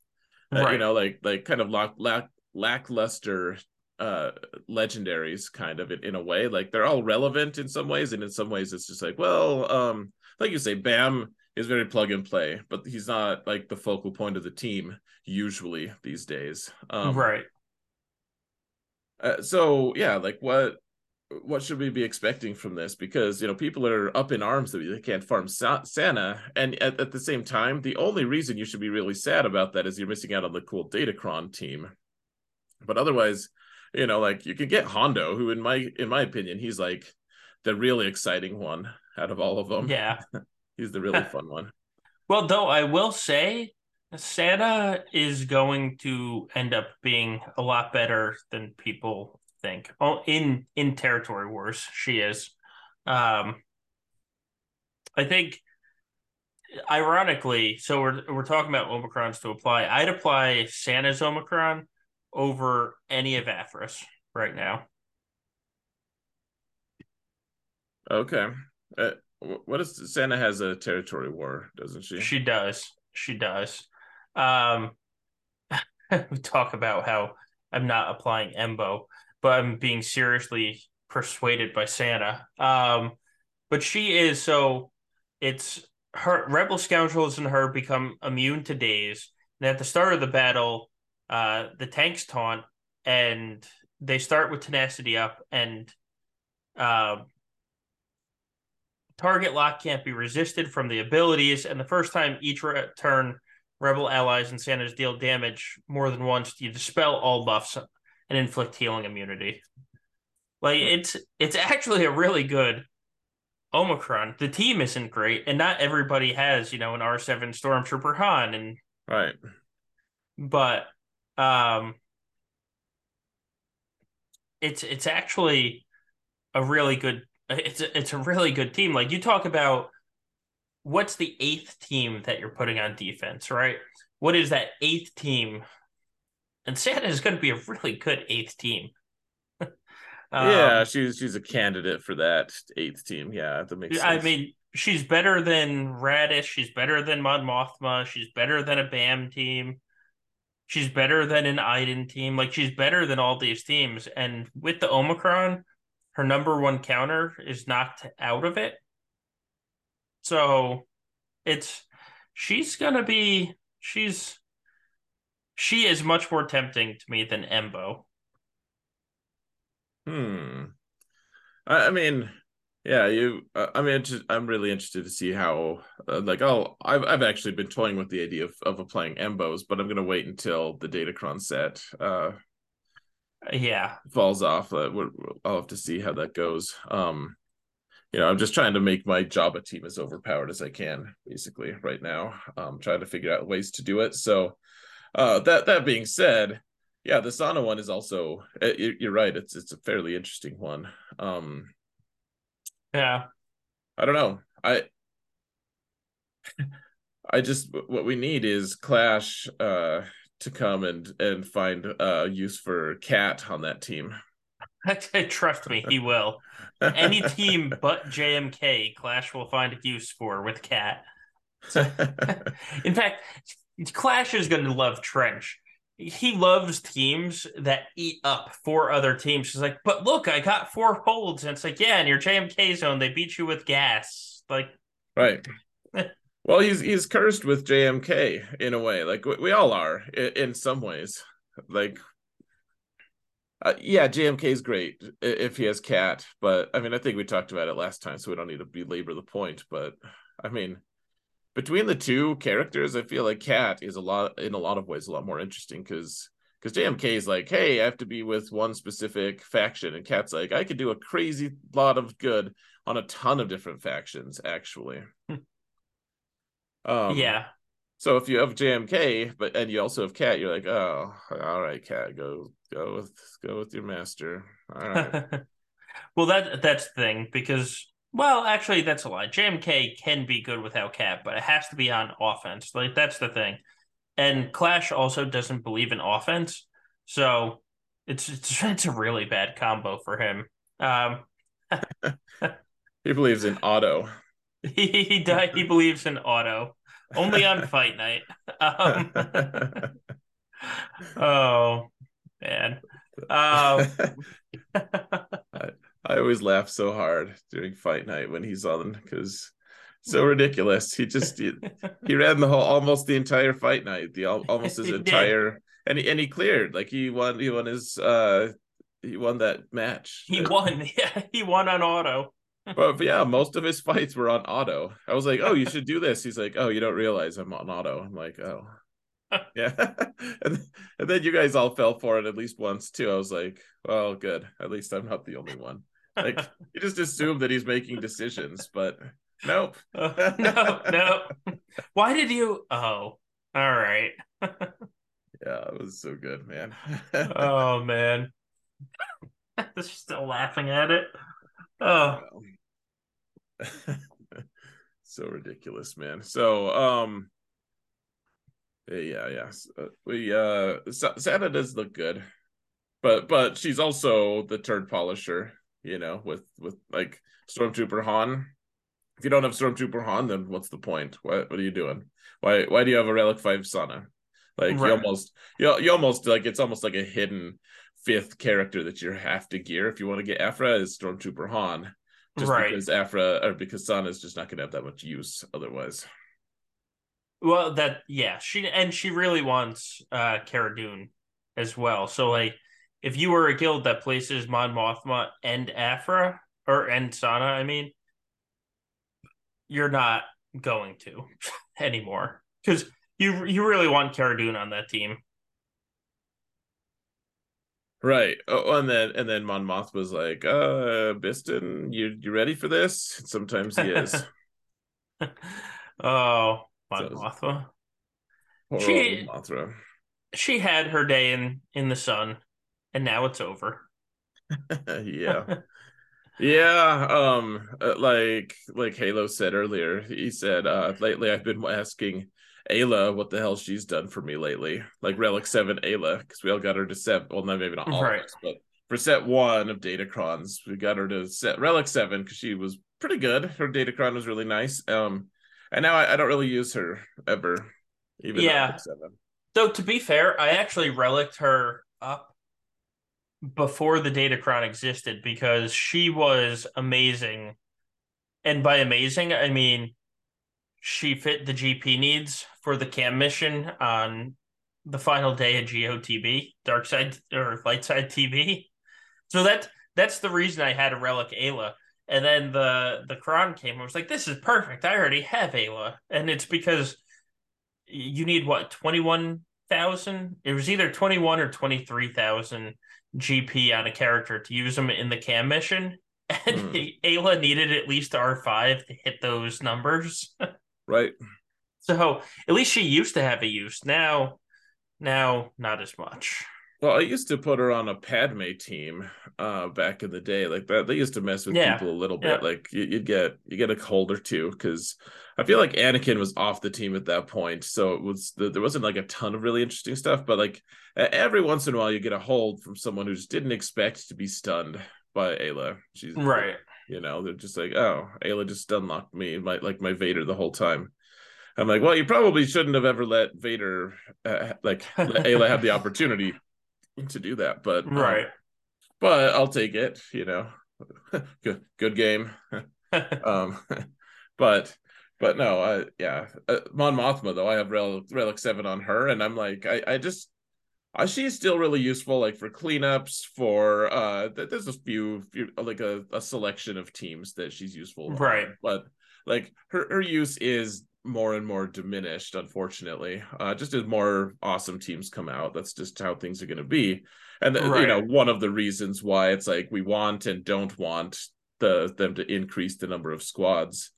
right. uh, you know, like like kind of lack lack lackluster uh legendaries kind of in, in a way like they're all relevant in some ways and in some ways it's just like well um like you say bam is very plug and play but he's not like the focal point of the team usually these days um right uh, so yeah like what what should we be expecting from this because you know people are up in arms that they can't farm Sa- Sana and at, at the same time the only reason you should be really sad about that is you're missing out on the cool datacron team but otherwise you know, like you could get Hondo, who in my in my opinion, he's like the really exciting one out of all of them. Yeah. he's the really fun one. Well, though I will say Sana is going to end up being a lot better than people think. Oh, in in territory wars, she is. Um I think ironically, so we're we're talking about Omicrons to apply. I'd apply Sana's Omicron over any of Aphra's right now. Okay. Uh, what is Santa has a territory war, doesn't she? She does. She does. Um, we talk about how I'm not applying Embo, but I'm being seriously persuaded by Sana. Um, but she is so it's her rebel scoundrels and her become immune to daze. And at the start of the battle, uh, the tanks taunt and they start with tenacity up and uh, target lock can't be resisted from the abilities. And the first time each re- turn rebel allies and Sana's deal damage more than once, you dispel all buffs and inflict healing immunity. Like it's it's actually a really good Omicron. The team isn't great, and not everybody has, you know, an R7 Stormtrooper Han and right. But um it's it's actually a really good it's a, it's a really good team. Like you talk about what's the eighth team that you're putting on defense, right? What is that eighth team? And Sana is going to be a really good eighth team. um, yeah, she's she's a candidate for that eighth team. Yeah, that makes sense. I mean, she's better than Raddus. She's better than Mon Mothma. She's better than a BAM team. She's better than an Iden team. Like she's better than all these teams. And with the Omicron, her number one counter is knocked out of it. So it's she's gonna be she's she is much more tempting to me than Embo. Hmm. I, I mean, yeah, you. Uh, I mean, I'm really interested to see how. Uh, like, oh, I've I've actually been toying with the idea of of applying Embos, but I'm gonna wait until the Datacron set. Uh, yeah, falls off. Uh, I'll have to see how that goes. Um, you know, I'm just trying to make my Jabba team as overpowered as I can, basically, right now. Um, trying to figure out ways to do it. So, uh, that that being said, yeah, the Sana one is also. Uh, you're right. It's it's a fairly interesting one. Um, yeah, I don't know. I I just what we need is Clash uh to come and and find uh use for Cat on that team. Trust me, he will. Any team but JMK, Clash will find a use for with Cat. in fact, Clash is going to love Trench. He loves teams that eat up four other teams. He's like, but look, I got four holds. And it's like, yeah, in your JMK zone, they beat you with gas. Like, right. well, he's he's cursed with JMK in a way. Like we, we all are in, in some ways. Like uh, yeah, JMK is great if he has cat, but I mean, I think we talked about it last time, so we don't need to belabor the point. But I mean, between the two characters, I feel like cat is a lot in a lot of ways a lot more interesting because because JMK is like, hey, I have to be with one specific faction, and Cat's like, I could do a crazy lot of good on a ton of different factions, actually. um, yeah, so if you have JMK, but and you also have Cat, you're like, oh, all right, Cat, go go with go with your master. All right. well, that that's the thing because well, actually, that's a lie. JMK can be good without Cat, but it has to be on offense. Like that's the thing. And Clash also doesn't believe in offense, so it's it's, it's a really bad combo for him. Um, he believes in auto. He he, he believes in auto. Only on fight night. Um, oh man. Um, I, I always laugh so hard during fight night when he's on because so ridiculous. He just he, he ran the whole almost the entire fight night, the almost his entire and he, and he cleared like he won he won his uh he won that match. He won. Yeah, he won on auto but yeah, most of his fights were on auto. I was like, "Oh, you should do this." He's like, "Oh, you don't realize I'm on auto." I'm like, "Oh, yeah." and, and then you guys all fell for it at least once too. I was like, "Well, good. At least I'm not the only one." Like you just assume that he's making decisions, but nope. uh, no, no. Why did you? Oh, all right. yeah, it was so good, man. oh man, still laughing at it. Oh. so ridiculous, man. So, um, Yeah, yes. Uh, we uh Sana does look good. But but she's also the turd polisher, you know, with with like Stormtrooper Han. If you don't have Stormtrooper Han, then what's the point? What what are you doing? Why why do you have a Relic 5 Sana? Like right. you almost you, you almost like it's almost like a hidden fifth character that you have to gear if you want to get Aphra is Stormtrooper Han. Just right. because Aphra or because Sana is just not gonna have that much use otherwise. Well, that yeah, she and she really wants uh Cara Dune as well. So like if you were a guild that places Mon Mothma and Aphra or and Sana, I mean, you're not going to anymore because you you really want Cara Dune on that team. Right. Oh, and then and then Mon Moth was like, "Uh, Biston, you you ready for this?" Sometimes he is. oh, Mon so, Mothma. She Mothra. She had her day in in the sun, and now it's over. yeah. yeah, um uh, like like Halo said earlier, he said uh lately I've been asking Ayla what the hell she's done for me lately. Like Relic 7 Ayla, because we all got her to set well, not maybe not all right. of us, but for set one of Datacrons, we got her to set Relic 7 because she was pretty good. Her Datacron was really nice. Um and now I, I don't really use her ever. Even yeah. Though to be fair, I actually relicked her up before the Datacron existed because she was amazing. And by amazing, I mean she fit the GP needs for the cam mission on the final day of GOTB, Dark Side or Light Side TV. So that that's the reason I had a relic Ayla. And then the the Cron came. I was like, this is perfect. I already have Ayla. And it's because you need what, twenty one thousand? It was either twenty one or twenty three thousand GP on a character to use them in the cam mission. And mm. Ayla needed at least R5 to hit those numbers. right. So at least she used to have a use. Now, now not as much. Well, I used to put her on a Padme team uh back in the day. Like that, they used to mess with yeah. people a little bit. Yeah. Like you, would get you get a cold or two because I feel like Anakin was off the team at that point, so it was there wasn't like a ton of really interesting stuff. But like every once in a while, you get a hold from someone who just didn't expect to be stunned by Ayla. She's right. You know, they're just like, oh, Ayla just unlocked me, my like my Vader the whole time. I'm like, well, you probably shouldn't have ever let Vader uh, like let Ayla have the opportunity to do that, but um, right. Um, but I'll take it. You know, good good game. um, but but no, I yeah, uh, Mon Mothma though I have Relic, Relic Seven on her, and I'm like, I I just uh, she's still really useful like for cleanups for uh there's a few, few like a, a selection of teams that she's useful right on, but like her her use is more and more diminished, unfortunately. Uh, just as more awesome teams come out, that's just how things are going to be. And right. you know, one of the reasons why it's like we want and don't want the them to increase the number of squads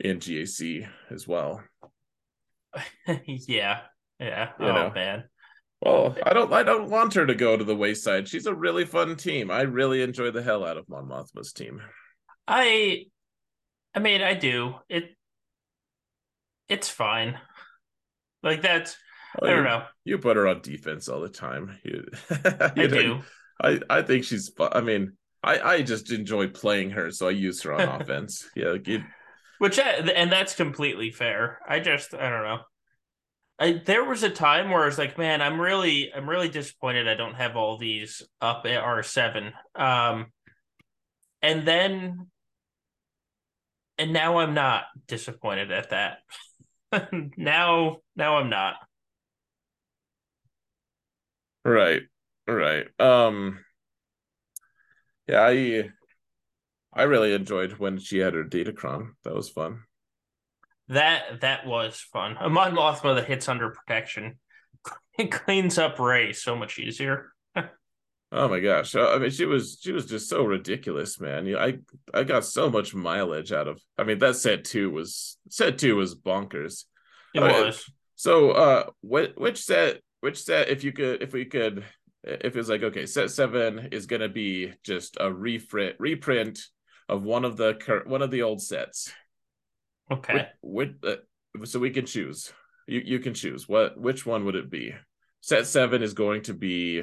in GAC as well. yeah, yeah. You oh know? man. Well, I don't. I don't want her to go to the wayside. She's a really fun team. I really enjoy the hell out of Mon Mothma's team. I, I mean, I do. It it's fine. Like that's oh, I don't know. You put her on defense all the time. You, you I do. I I think she's. I mean, I I just enjoy playing her, so I use her on offense. Yeah, like it, which and that's completely fair. I just I don't know. I there was a time where I was like, man, I'm really I'm really disappointed I don't have all these up at R seven. Um, and then and now I'm not disappointed at that. now now I'm not. Right. Right. Um yeah, I I really enjoyed when she had her Datacron. That was fun. That that was fun. A Mon Mothma that hits under protection. It cleans up Rey so much easier. Oh my gosh! Uh, I mean, she was she was just so ridiculous, man. You, I I got so much mileage out of. I mean, that set two was set two was bonkers. It was. So, uh, which which set which set if you could if we could if it's like okay, set seven is gonna be just a reprint reprint of one of the one of the old sets. Okay. With, with uh, so we can choose. You you can choose. What which one would it be? Set seven is going to be,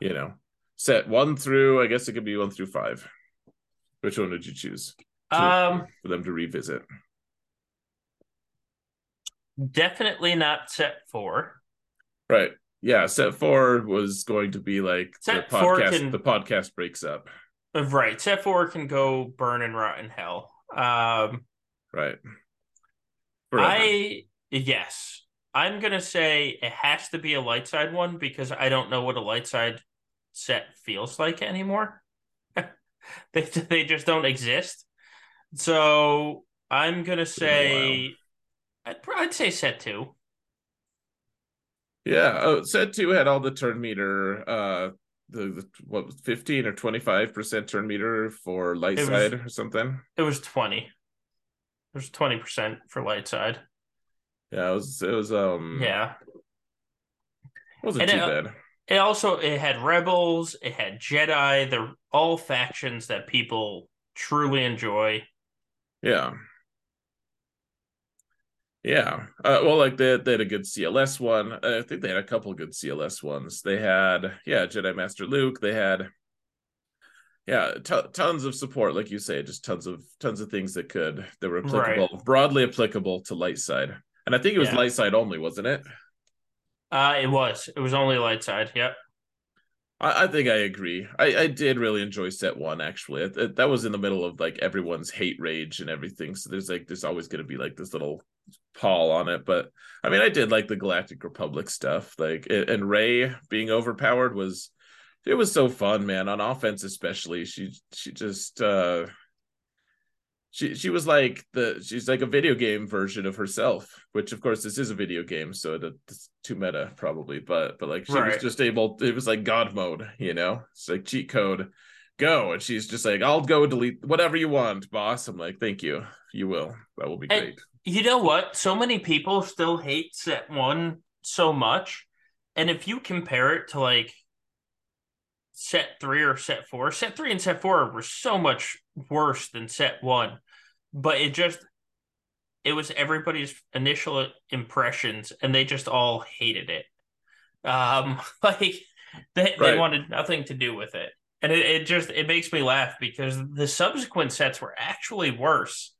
you know, set one through. I guess it could be one through five. Which one would you choose? to- Um, for them to revisit. definitely not set four. Right. Yeah. Set four was going to be like Set the podcast. can- The podcast breaks up. Right, set four can go burn and rot in hell. Um, Right. Forever. I yes, I'm gonna say it has to be a light side one because I don't know what a light side set feels like anymore. they they just don't exist. So I'm gonna say I'd, I'd say set two. Yeah. Oh, set two had all the turn meter. Uh, the, the what was fifteen or twenty five percent turn meter for light It was- side or something. It was twenty. There's twenty percent for light side. Yeah. It was. It was. Um. Yeah. It wasn't And too it- bad. It also it had rebels, it had Jedi. They're all factions that people truly enjoy. Yeah. Yeah. Uh, well, like they, they had a good CLS one. I think they had a couple good CLS ones. They had, yeah, Jedi Master Luke. They had, yeah, t- tons of support, like you say, just tons of tons of things that could that were applicable, broadly applicable to light side. And I think it was Yeah. light side only, wasn't it? Uh it was. It was only light side. Yep. I, I think I agree. I, I did really enjoy set one actually. It- that was in the middle of like everyone's hate rage and everything. So there's like there's always going to be like this little pall on it. But I mean, I did like the Galactic Republic stuff. Like and Rey being overpowered was it was so fun, man. On offense, especially, she she just uh she she was like the she's like a video game version of herself, which of course this is a video game, so it, it's too meta probably, but but like she Right. was just able. It was like God mode, you know. It's like cheat code, go, and she's just like, I'll go delete whatever you want, boss. I'm like, thank you, you will. That will be And- great. You know what? So many people still hate set one so much. And if you compare it to like set three or set four, set three and set four were so much worse than set one. But it just it was everybody's initial impressions and they just all hated it. Um like they, they wanted nothing to do with it. And it, it just it makes me laugh because the subsequent sets were actually worse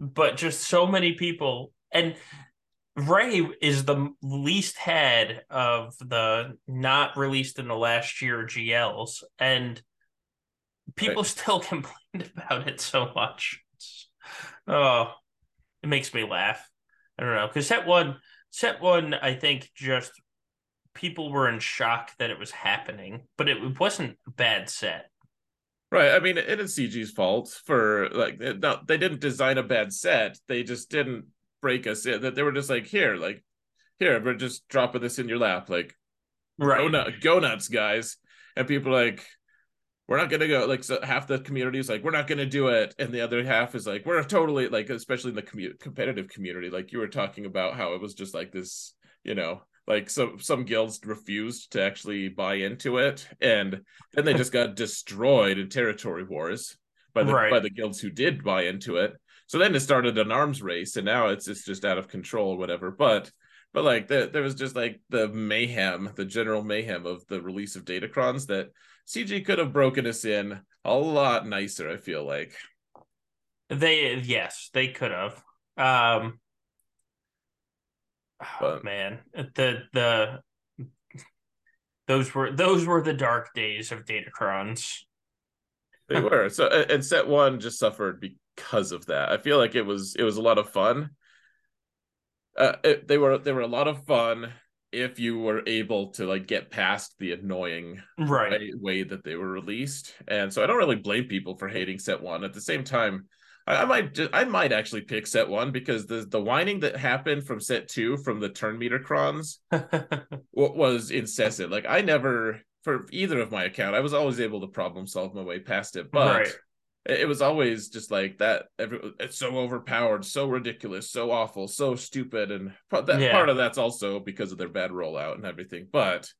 but just so many people and Rey is the least head of the not released in the last year GLs, and people Right. still complained about it so much. Oh, it makes me laugh. I don't know because set one, set one, I think just people were in shock that it was happening, but it wasn't a bad set. Right. I mean, it is CG's fault for like they didn't design a bad set. They just didn't break us in. That they were just like, here, like, here, we're just dropping this in your lap, like, go nuts, go nuts, guys. And people are like, we're not gonna go. Like, so half the community is like, we're not gonna do it, and the other half is like, we're totally like, especially in the commu- competitive community, like you were talking about how it was just like this, you know. Like some some guilds refused to actually buy into it, and then they just got destroyed in territory wars by the Right. by the guilds who did buy into it. So then it started an arms race, and now it's it's just out of control or whatever. But but like the, there was just like the mayhem, the general mayhem of the release of Datacrons that CG could have broken us in a lot nicer. I feel like. They yes, they could have. Um oh, man, the the those were those were the dark days of Datacrons. They were so, and set one just suffered because of that. I feel like it was it was a lot of fun. Uh, it, they were they were a lot of fun if you were able to like get past the annoying Right. way, way that they were released, and so I don't really blame people for hating set one. At the same time, I, I might ju- I might actually pick set one because the the whining that happened from set two from the turn meter crons was incessant. Like I never for either of my account, I was always able to problem solve my way past it, but Right. It, was always just like that. Every it's so overpowered, so ridiculous, so awful, so stupid, and part, that Yeah. part of that's also because of their bad rollout and everything. But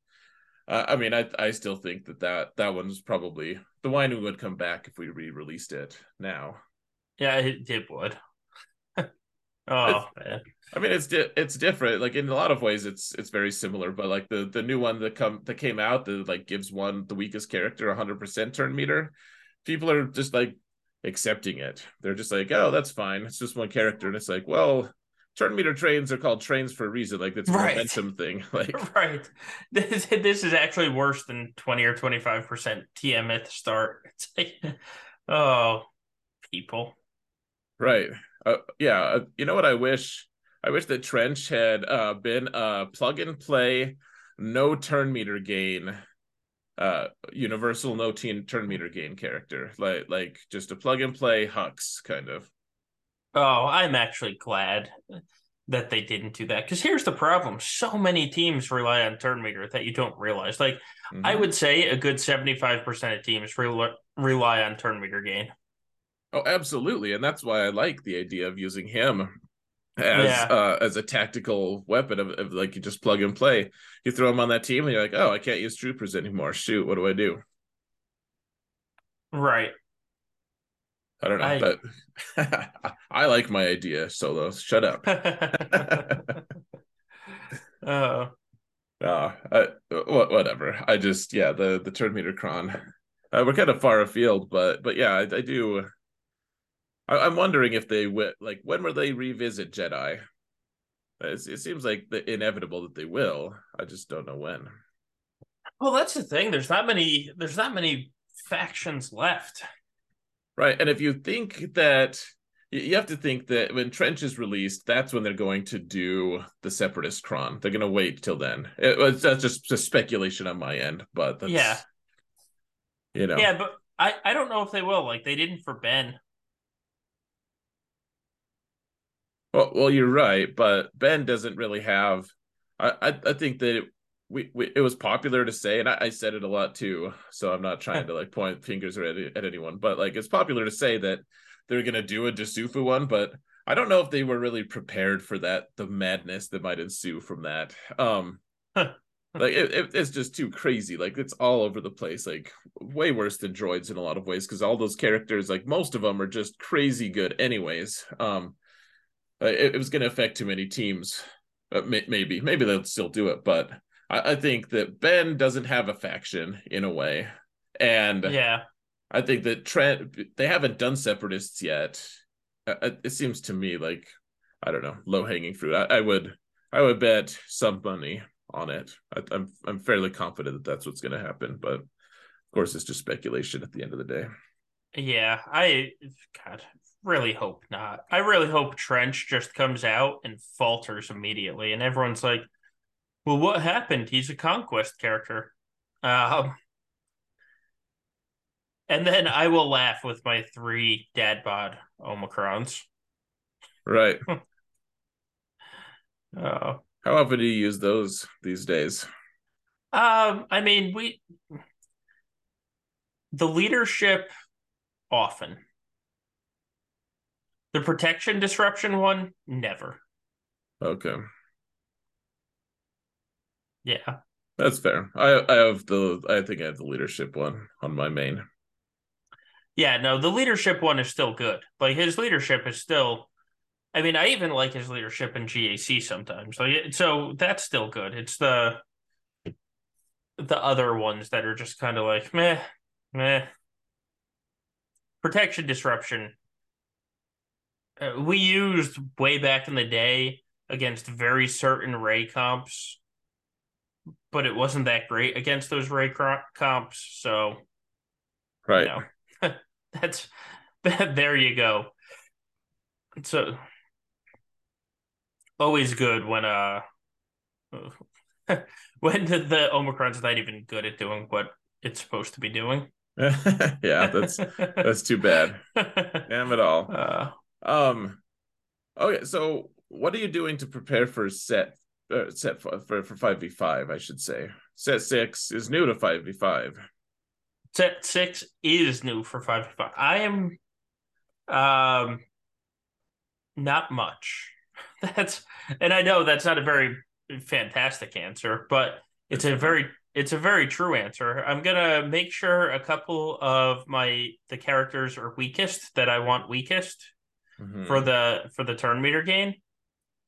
uh, I mean, I I still think that that that one's probably the whining would come back if we re-released it now. yeah, it, it would. Oh man. I mean, it's di- it's different. Like in a lot of ways, it's it's very similar. But like the the new one that come that came out that like gives one the weakest character 100 percent turn meter. People are just like accepting it. They're just like, oh, that's fine. It's just one character, and it's like, well, turn meter trains are called trains for a reason. Like it's a Right. momentum thing. Like Right. This this is actually worse than 20 or 25% TM at the start. It's like, oh, people. right, uh, yeah. Uh, you know what I wish? I wish that Trench had uh been a plug and play, no turn meter gain uh universal no teen turn meter gain character like like just a plug and play hux kind of Oh, I'm actually glad that they didn't do that because here's the problem: so many teams rely on turn meter that you don't realize. Like I Mhm. would say, a good seventy-five percent of teams rely rely on turn meter gain. oh absolutely and that's why i like the idea of using him as Yeah. uh as a tactical weapon of, of like you just plug and play you throw him on that team and you're like oh i can't use troopers anymore shoot what do i do Right. i don't know I- but i like my idea solo shut up uh, Uh, I, whatever. I just yeah the the turn meter cron. Uh, we're kind of far afield, but but yeah, I, I do. I, I'm wondering if they will, like when will they revisit Jedi? It's, it seems like the inevitable that they will. I just don't know when. well, that's the thing. There's not many. There's not many factions left. Right, and if you think that you have to think that when Trench is released, that's when they're going to do the Separatist cron. They're going to wait till then. It, was that's just just speculation on my end, but that's, Yeah. you know, Yeah, but I I don't know if they will. Like they didn't for Ben. Well, well, you're right, but Ben doesn't really have. I I, I think that it, we, we it was popular to say, and I, I said it a lot too. So I'm not trying to like point fingers at, at anyone, but like it's popular to say that they're gonna do a Dasufu one, but I don't know if they were really prepared for that. The madness that might ensue from that. Um, like it, it, it's just too crazy. Like it's all over the place. Like way worse than droids in a lot of ways because all those characters, like most of them, are just crazy good. Anyways, um, it, it was going to affect too many teams. Uh, may, maybe, maybe they'll still do it, but I, I think that Ben doesn't have a faction in a way, and Yeah. I think that Trench they haven't done separatists yet. Uh, uh, It seems to me like I don't know low hanging fruit. I, I would I would bet some money on it. I, I'm I'm fairly confident that that's what's going to happen, but of course it's just speculation at the end of the day. Yeah, I God really hope not. I really hope Trench just comes out and falters immediately, and everyone's like, "Well, what happened? He's a conquest character." Um, and then I will laugh with my three dad bod omicrons. Right? Uh, How often do you use those these days? um, I mean, we the leadership often. The protection disruption one, never. Okay, Yeah. that's fair. I I have the I think I have the leadership one on my main. Yeah, no, the leadership one is still good. Like his leadership is still I mean, I even like his leadership in GAC sometimes. Like so that's still good. It's the the other ones that are just kind of like meh, meh. Protection disruption. Uh, we used way back in the day against very certain Rey comps, but it wasn't that great against those Rey comps. So Right. you know, that's there you go. So always good when uh when the, the Omicron's not even good at doing what it's supposed to be doing. yeah, that's that's too bad. Damn it all. uh, Um. Okay, so what are you doing to prepare for set uh, set for for five v five? I should say set six is new to five v five. set six is new for five v five. I am um not much. That's and I know that's not a very fantastic answer, but it's a very it's a very true answer. I'm gonna make sure a couple of my the characters are weakest that I want weakest. Mm-hmm. for the for the turn meter gain.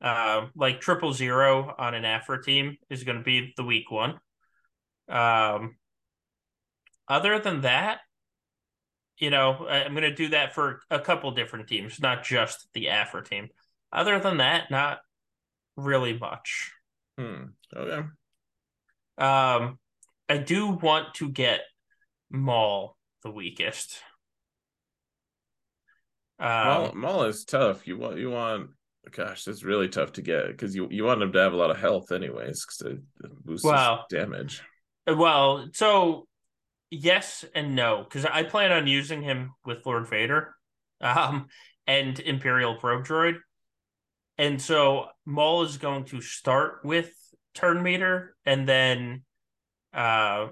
Uh, like triple zero on an Aphra team is going to be the weak one. Um, other than that, you know, I'm going to do that for a couple different teams, not just the Aphra team. Other than that, not really much. Hmm. Okay. Um, I do want to get Maul the weakest. Um, is tough. You want you want gosh, that's really tough to get because you you want him to have a lot of health anyways because it boosts well, damage. Well, so yes and no because I plan on using him with Lord Vader, um, and Imperial Probe Droid, and so Maul is going to start with turn meter, and then uh,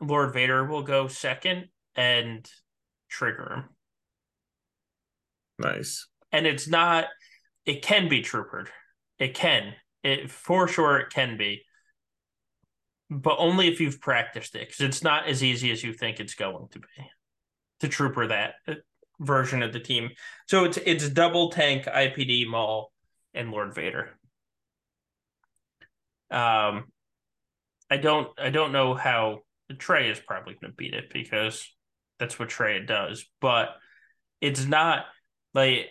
Lord Vader will go second and trigger him. Nice. And it's not. It can be troopered. It can. It for sure. It can be but only if you've practiced it because it's not as easy as you think it's going to be to trooper that uh, version of the team. So it's it's double tank IPD Maul and Lord Vader. Um, I don't I don't know how Trey is probably going to beat it because that's what Trey does, but it's not like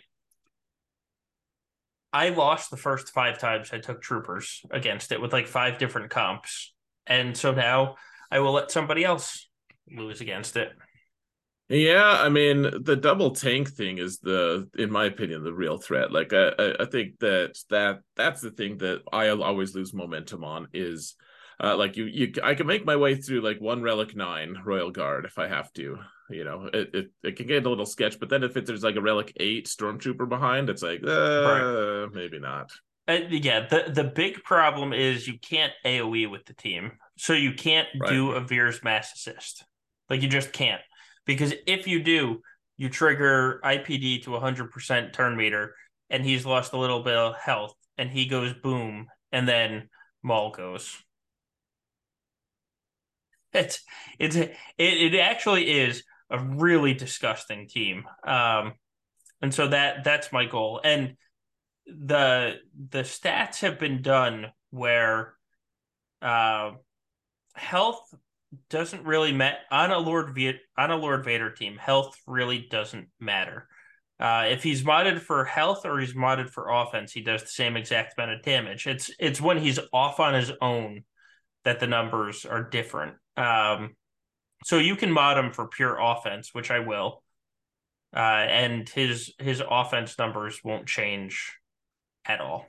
I lost the first five times I took troopers against it with like five different comps and so now I will let somebody else lose against it. Yeah, I mean the double tank thing is the, in my opinion, the real threat. Like I, I think that that that's the thing that I always lose momentum on is, uh, like you, you, I can make my way through like one relic nine Royal Guard if I have to. You know, it it, it can get a little sketch, but then if it, there's like a relic eight stormtrooper behind, it's like, uh, right. maybe not. Uh, yeah, the the big problem is you can't AOE with the team, so you can't right. do a Veers mass assist. Like you just can't because if you do, you trigger IPD to 100% turn meter, and he's lost a little bit of health, and he goes boom, and then Maul goes. It's it's it, it actually is a really disgusting team. Um, and so that that's my goal. And the the stats have been done where uh, health doesn't really matter on a Lord v- on a Lord Vader team. Health really doesn't matter. Uh, if he's modded for health or he's modded for offense, he does the same exact amount of damage. It's it's when he's off on his own that the numbers are different. Um, so you can mod him for pure offense, which I will, uh, and his his offense numbers won't change at all.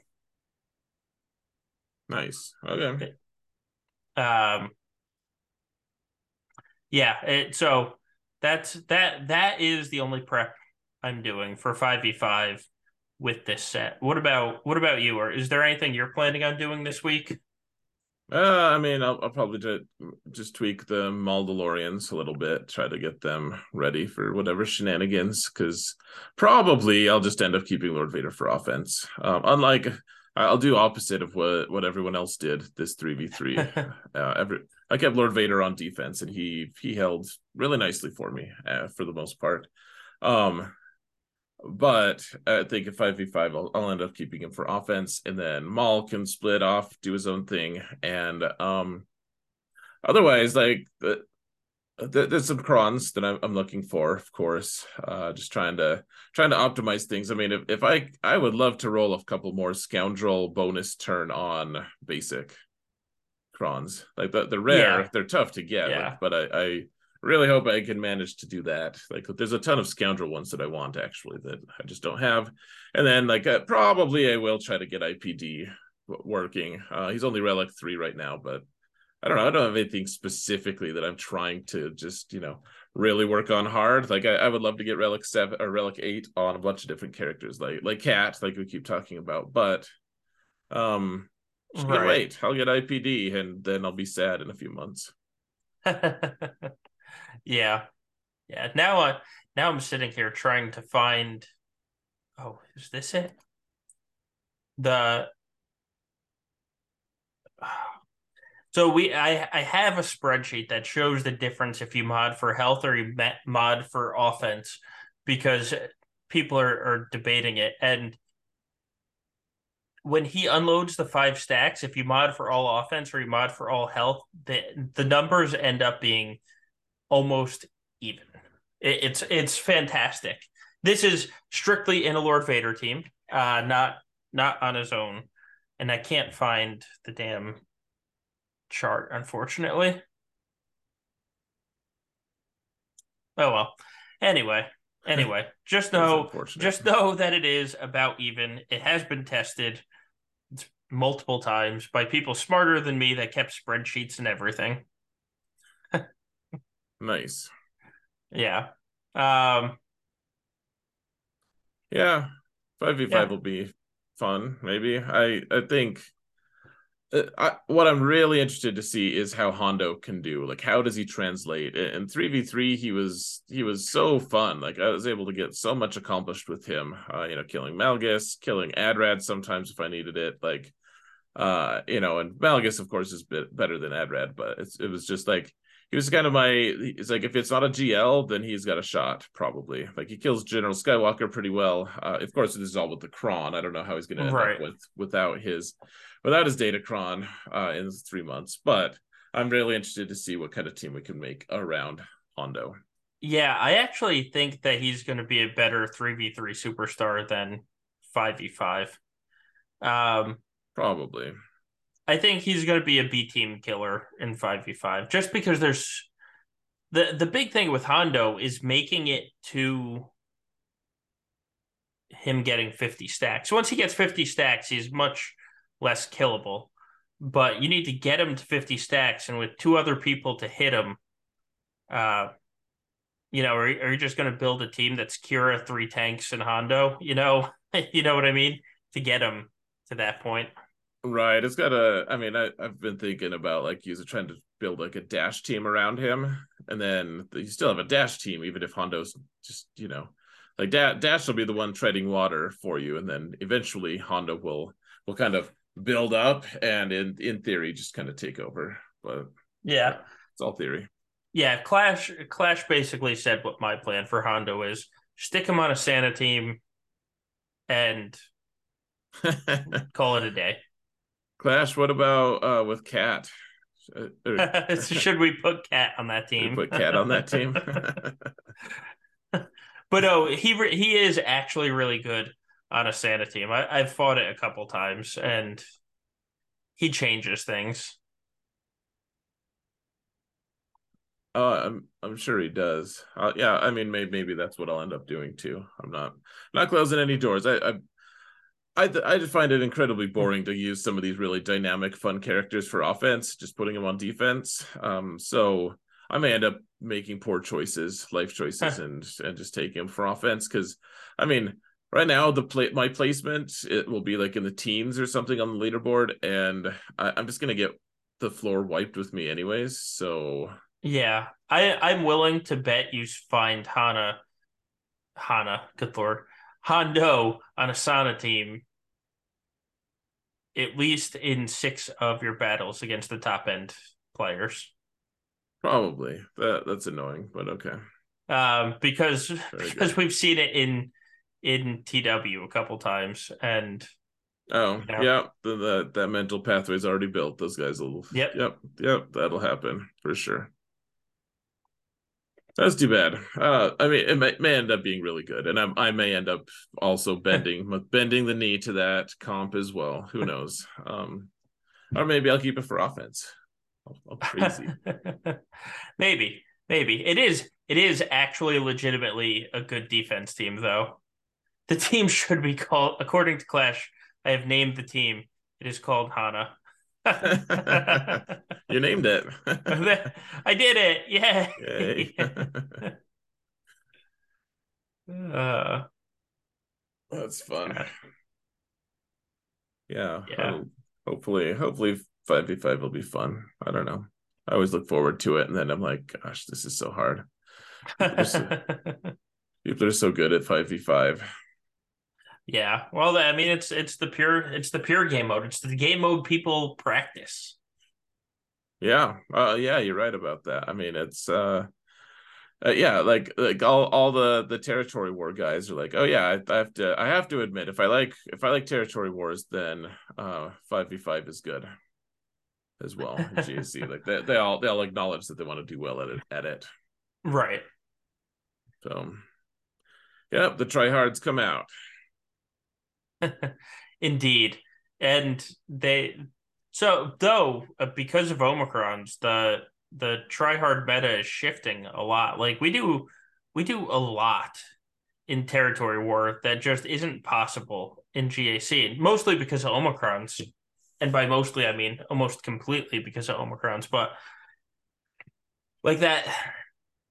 Nice. Okay. Um. Yeah. It, so that's that. That is the only prep I'm doing for five v five with this set. What about what about you? Or is there anything you're planning on doing this week? Uh, I mean, I'll, I'll probably just, just tweak the Mandalorians a little bit, try to get them ready for whatever shenanigans. Because probably I'll just end up keeping Lord Vader for offense. Um, unlike I'll do opposite of what what everyone else did this three v three. Uh, every I kept Lord Vader on defense, and he he held really nicely for me uh, for the most part. Um, but I think at 5v5, I'll, I'll, end up keeping him for offense. And then Maul can split off, do his own thing. And um otherwise, like, the, the, there's some crons that I'm, I'm, looking for, of course. Uh, just trying to trying to optimize things. I mean, if, if I I would love to roll a couple more scoundrel bonus turn on basic crons. Like the the rare, yeah. they're tough to get. Yeah. Like, but I, I really hope I can manage to do that. Like, there's a ton of scoundrel ones that I want actually that I just don't have. And then, like, uh, probably I will try to get IPD working. Uh, he's only relic three right now, but I don't know. I don't have anything specifically that I'm trying to just, you know, really work on hard. Like, I, I would love to get relic seven or relic eight on a bunch of different characters, like like Cat, like we keep talking about. But, um, right. wait. I'll get IPD, and then I'll be sad in a few months. Yeah, yeah. Now, uh, now I'm sitting here trying to find. Oh, is this it? The. So we, I, I have a spreadsheet that shows the difference if you mod for health or you mod for offense, because people are, are debating it. And when he unloads the five stacks, if you mod for all offense or you mod for all health, the the numbers end up being almost even. It, it's it's fantastic. This is strictly in a Lord Vader team, uh, not not on his own, and I can't find the damn chart, unfortunately. Oh well. Anyway, anyway, just know just know that it is about even. It has been tested multiple times by people smarter than me that kept spreadsheets and everything. Nice. Yeah. Um Yeah. 5v5 yeah. will be fun, maybe. I I think uh, I, what I'm really interested to see is how Hondo can do. Like, how does he translate? In three v three, he was he was so fun. Like, I was able to get so much accomplished with him. Uh, you know, killing Malgus, killing Adrad sometimes if I needed it. Like, uh, you know, and Malgus of course is bit better than Adrad, but it's it was just like he was kind of my. It's like if it's not a GL, then he's got a shot probably. Like he kills General Skywalker pretty well. Uh, of course, this is all with the Kron. I don't know how he's going to end right. up with without his without his data Datacron uh, in three months. But I'm really interested to see what kind of team we can make around Hondo. Yeah, I actually think that he's going to be a better 3v3 superstar than 5v5. Um, Probably. I think he's going to be a B team killer in 5v5 just because there's the the big thing with Hondo is making it to him getting 50 stacks. Once he gets 50 stacks, he's much less killable. But you need to get him to 50 stacks, and with two other people to hit him, uh, you know, are, are you just going to build a team that's Kira, three tanks, and Hondo? You know, you know what I mean? To get him to that point. Right. It's got a. I mean, I, I've been thinking about like you're trying to build like a dash team around him, and then you still have a dash team, even if Hondo's just you know, like da- Dash will be the one treading water for you, and then eventually Hondo will will kind of build up and in in theory just kind of take over. But yeah, it's all theory. Yeah, Clash Clash basically said what my plan for Hondo is: stick him on a Sana team, and call it a day. Clash. What about uh with Cat? Uh, Should we put Cat on that team? put Cat on that team. but no, he he is actually really good on a Sana team. I, I've fought it a couple times, and he changes things. Oh, I'm I'm sure he does. Uh, yeah, I mean, maybe maybe that's what I'll end up doing too. I'm not not closing any doors. I I I, th- I just find it incredibly boring to use some of these really dynamic, fun characters for offense, just putting them on defense. Um, so I may end up making poor choices, life choices, and and just taking them for offense. Because I mean, right now the play my placement it will be like in the teens or something on the leaderboard, and I, I'm just gonna get the floor wiped with me anyways. So yeah, I I'm willing to bet you find Hana, Hana, good lord, Hondo on a Sana team at least in six of your battles against the top end players. Probably that that's annoying, but okay. Um, because Very because good. we've seen it in in TW a couple times, and oh you know, yeah, the, the that mental pathway is already built. Those guys will. Yep. Yep. Yep. That'll happen for sure. That's too bad. Uh, I mean, it may, may, end up being really good, and I, I may end up also bending bending the knee to that comp as well. Who knows? Um, or maybe I'll keep it for offense. I'll, crazy. maybe, maybe it is. It is actually legitimately a good defense team, though. The team should be called, according to Clash. I have named the team. It is called Hana. you named it. I did it. Yeah. uh, That's fun. Yeah. Yeah. hopefully, hopefully, five v five will be fun. I don't know. I always look forward to it, and then I'm like, gosh, this is so hard. People are so, people are so good at five v five. Yeah. Well, I mean, it's it's the pure it's the pure game mode. It's the game mode people practice. Yeah. Uh, yeah, you're right about that. I mean, it's uh uh, yeah, like like all all the the territory war guys are like, oh yeah, I, I have to I have to admit if I like if I like territory wars, then uh five v five is good as well. GAC like they they all they all acknowledge that they want to do well at it at it. Right. So, yep, the tryhards come out. Indeed, and they so though uh, because of Omicrons, the the tryhard meta is shifting a lot. Like we do, we do a lot in territory war that just isn't possible in GAC, mostly because of Omicrons. And by mostly, I mean almost completely because of Omicrons. But like that,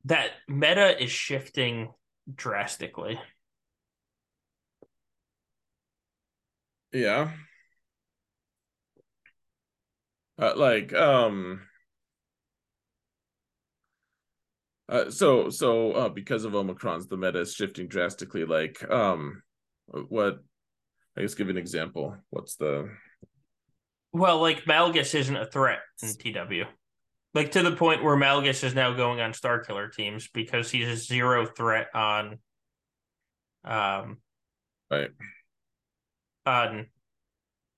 that meta is shifting drastically. Yeah. Uh, like um uh, so so uh, because of omicrons the meta is shifting drastically like um what i guess give an example. What's the well like malgus isn't a threat in tw like to the point where malgus is now going on Starkiller teams because he's a zero threat on um right on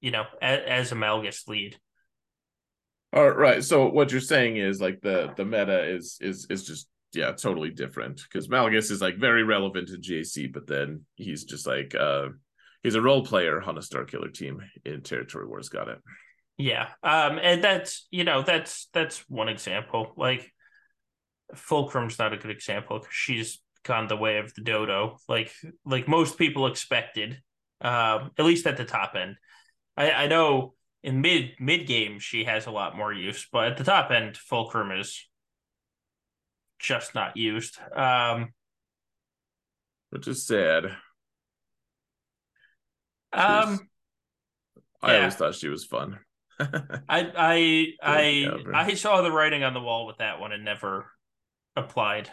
you know as, as a malgus lead all right so what you're saying is like the the meta is is is just yeah, totally different because Malgus is like very relevant to GAC, but then he's just like uh he's a role player on a Starkiller team in Territory Wars. Got it. Yeah, um, and that's you know that's that's one example. Like Fulcrum's not a good example because she's gone the way of the dodo. Like like most people expected, um, at least at the top end. I, I know in mid mid game she has a lot more use, but at the top end, Fulcrum is just not used. Um, which is sad. Um, I yeah. always thought she was fun. I I I I saw the writing on the wall with that one and never applied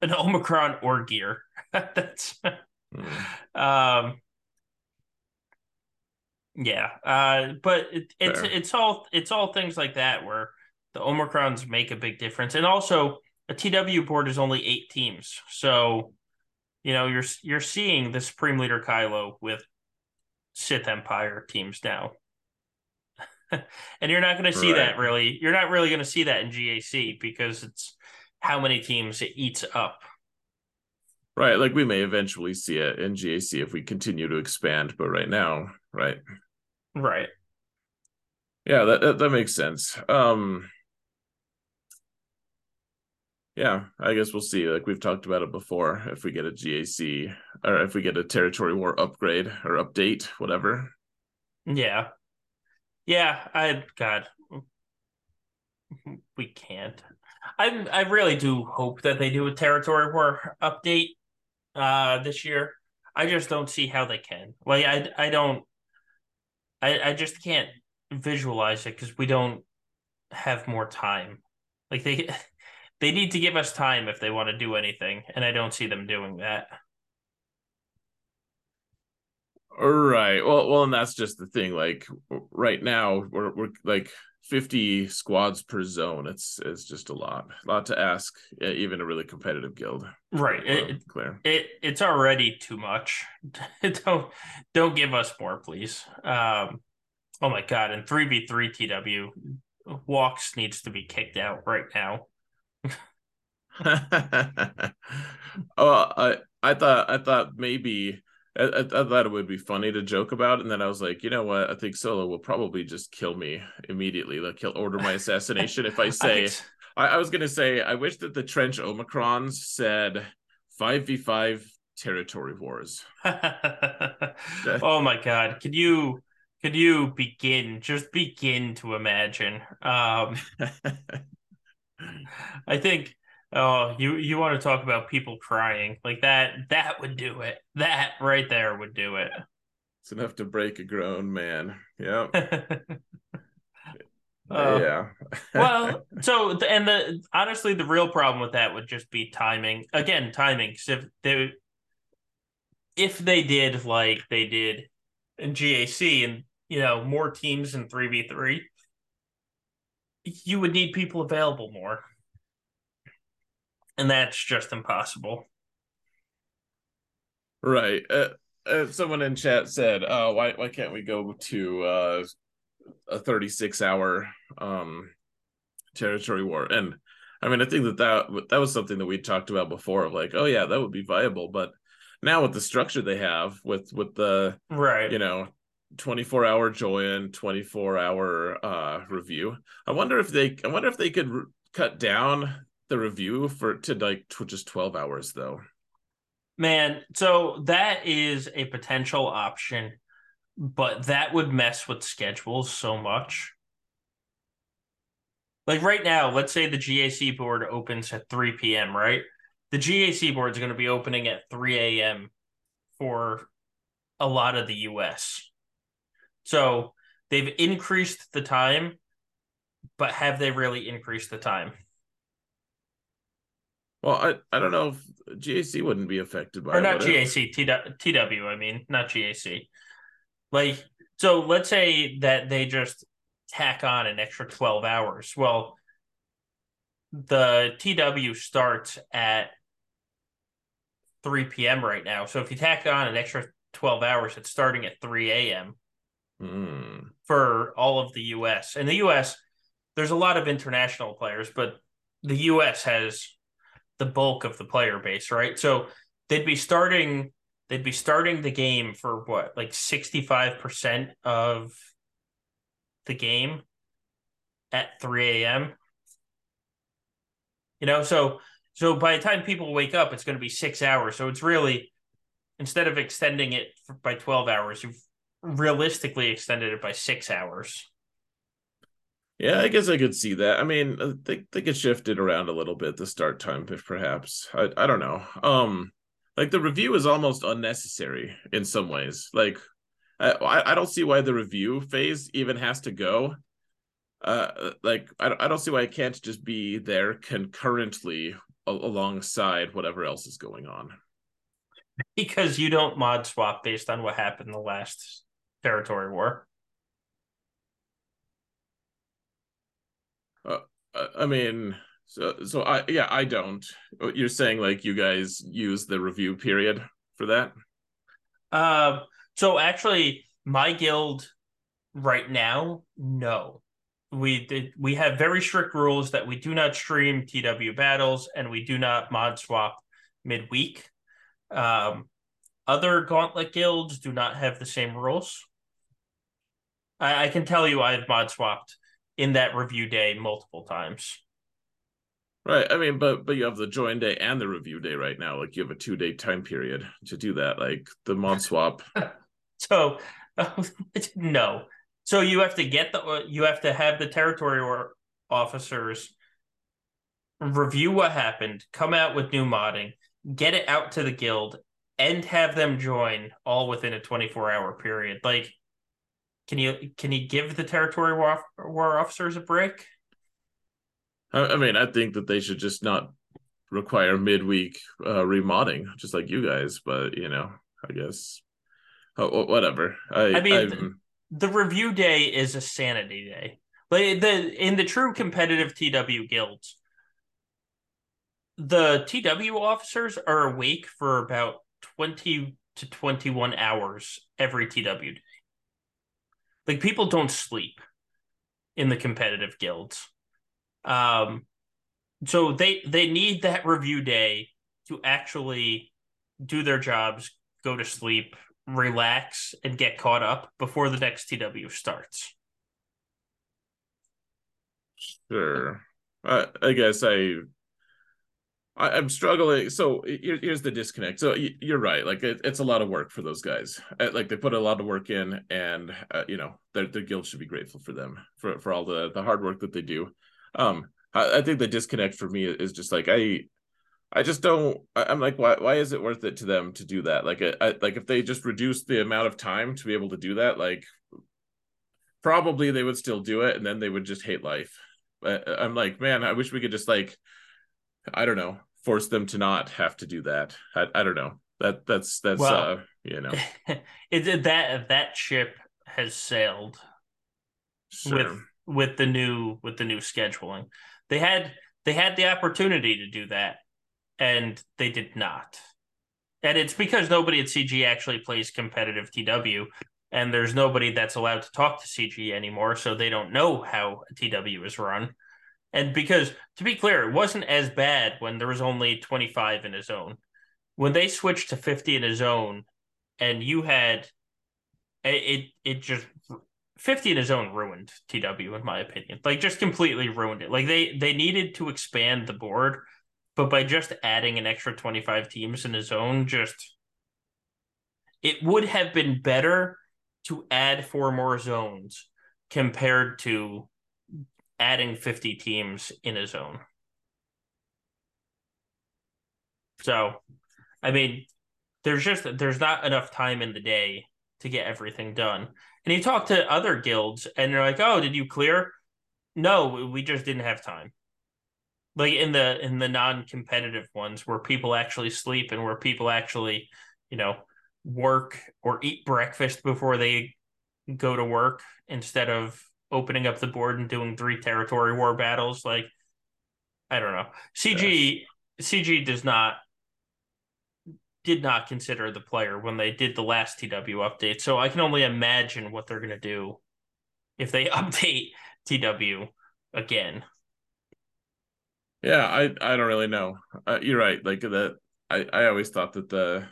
an Omicron or gear. That's mm. um yeah. Uh but it, it's Fair. it's all it's all things like that where the Omicrons make a big difference. And also a TW board is only eight teams, so you know you're you're seeing the Supreme Leader Kylo with Sith Empire teams now, and you're not going to see right. that really. You're not really going to see that in GAC because it's how many teams it eats up. Right, like we may eventually see it in GAC if we continue to expand, but right now, right, right, yeah, that that, that makes sense. Um, yeah, I guess we'll see. Like we've talked about it before, if we get a GAC or if we get a territory war upgrade or update, whatever. Yeah. Yeah, I God we can't. I I really do hope that they do a territory war update uh this year. I just don't see how they can. Like I I don't I I just can't visualize it cuz we don't have more time. Like they they need to give us time if they want to do anything, and I don't see them doing that. All right. Well, well, and that's just the thing. Like right now, we're we're like fifty squads per zone. It's it's just a lot, a lot to ask, even a really competitive guild. Right. It, clear. It it's already too much. don't don't give us more, please. Um. Oh my god! And three v three TW walks needs to be kicked out right now. oh, I I thought I thought maybe I, I, thought it would be funny to joke about, and then I was like, you know what? I think Solo will probably just kill me immediately. Like he'll order my assassination if I say. I, I was gonna say I wish that the trench Omicrons said five v five territory wars. oh my god! Could you could you begin just begin to imagine? Um, I think oh, you you want to talk about people crying like that? That would do it. That right there would do it. It's enough to break a grown man. Yeah. Uh, yeah. well, so and the honestly, the real problem with that would just be timing. Again, timing. If they if they did like they did in GAC and you know more teams in three v three, you would need people available more. And that's just impossible. Right. Uh, uh, someone in chat said, "Oh, why why can't we go to uh, a 36 hour um, territory war?" And I mean, I think that, that that was something that we talked about before of like, oh yeah, that would be viable, but now with the structure they have with with the right, you know, 24 hour join, 24 hour uh review. I wonder if they I wonder if they could r- cut down the review for to like to just 12 hours though. Man, so that is a potential option, but that would mess with schedules so much. Like right now, let's say the GAC board opens at 3 p.m., right? The GAC board is going to be opening at 3 a.m. for a lot of the US. So they've increased the time, but have they really increased the time? Well, I, I don't know if GAC wouldn't be affected by or not GAC, TW, I mean, not GAC. Like, so let's say that they just tack on an extra 12 hours. Well, the TW starts at 3 p.m. right now. So if you tack on an extra 12 hours, it's starting at 3 a.m. Mm. for all of the US. And the US, there's a lot of international players, but the US has the bulk of the player base, right? So they'd be starting they'd be starting the game for what, like 65% of the game at 3 a.m. You know, so so by the time people wake up, it's going to be six hours. So it's really instead of extending it by 12 hours, you've realistically extended it by six hours. Yeah, I guess I could see that. I mean, uh, they they could shift it around a little bit the start time, if perhaps. I I don't know. Um, like the review is almost unnecessary in some ways. Like, I I don't see why the review phase even has to go. Uh, like I I don't see why it can't just be there concurrently alongside whatever else is going on. Because you don't mod swap based on what happened in the last territory war. Uh, I mean, so so I yeah I don't. You're saying like you guys use the review period for that? Uh, so actually, my guild right now, no. We did. We have very strict rules that we do not stream TW battles and we do not mod swap midweek. Um, other Gauntlet guilds do not have the same rules. I, I can tell you, I've mod swapped in that review day multiple times. Right. I mean, but but you have the join day and the review day right now. Like you have a two day time period to do that. Like the mod swap. so uh, no. So you have to get the you have to have the territory or officers review what happened, come out with new modding, get it out to the guild, and have them join all within a 24 hour period. Like can you can you give the territory war, war officers a break? I, mean, I think that they should just not require midweek uh, remodding, just like you guys. But you know, I guess oh, whatever. I, I mean, the, the review day is a sanity day. Like the in the true competitive TW guilds, the TW officers are awake for about twenty to twenty one hours every TW day. Like people don't sleep in the competitive guilds. Um so they they need that review day to actually do their jobs, go to sleep, relax and get caught up before the next TW starts. Sure. I, I guess I I, am struggling. So here's the disconnect. So you're right. Like it, it's a lot of work for those guys. Uh, like they put a lot of work in, and uh, you know their their guild should be grateful for them for for all the the hard work that they do. Um, I, I think the disconnect for me is just like I. I just don't. I'm like, why? Why is it worth it to them to do that? Like, I, like if they just reduce the amount of time to be able to do that, like, probably they would still do it, and then they would just hate life. I'm like, man, I wish we could just like I don't know, force them to not have to do that. I, I don't know. That that's that's well, uh, you know, it that that ship has sailed sure. with with the new with the new scheduling. They had they had the opportunity to do that and they did not. And it's because nobody at CG actually plays competitive TW, and there's nobody that's allowed to talk to CG anymore, so they don't know how a TW is run. And because, to be clear, it wasn't as bad when there was only 25 in a zone. When they switched to 50 in a zone, and you had it, it just 50 in a zone ruined TW in my opinion. Like just completely ruined it. Like they they needed to expand the board, but by just adding an extra 25 teams in a zone just it would have been better to add four more zones compared to adding 50 teams in a zone. So, I mean, there's just there's not enough time in the day to get everything done. And you talk to other guilds and they're like, "Oh, did you clear?" No, we just didn't have time. Like in the in the non-competitive ones where people actually sleep and where people actually, you know, work or eat breakfast before they go to work instead of opening up the board and doing three territory war battles like I don't know. CG yes. CG does not did not consider the player when they did the last TW update. So I can only imagine what they're going to do if they update TW again. Yeah, I I don't really know. Uh, you're right. Like that, I I always thought that the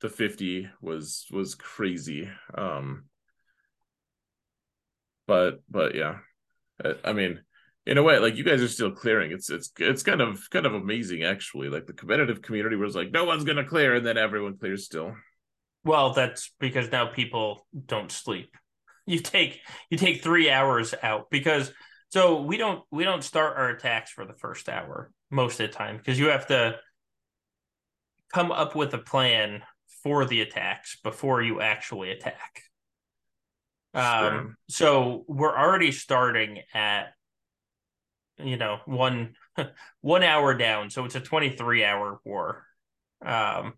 the 50 was was crazy. Um, but but yeah, I, mean, in a way like you guys are still clearing. It's it's it's kind of kind of amazing actually. Like the competitive community was like no one's gonna clear and then everyone clears still. Well that's because now people don't sleep. You take you take three hours out because so we don't we don't start our attacks for the first hour most of the time because you have to come up with a plan for the attacks before you actually attack um, so we're already starting at you know one one hour down so it's a 23 hour war. Um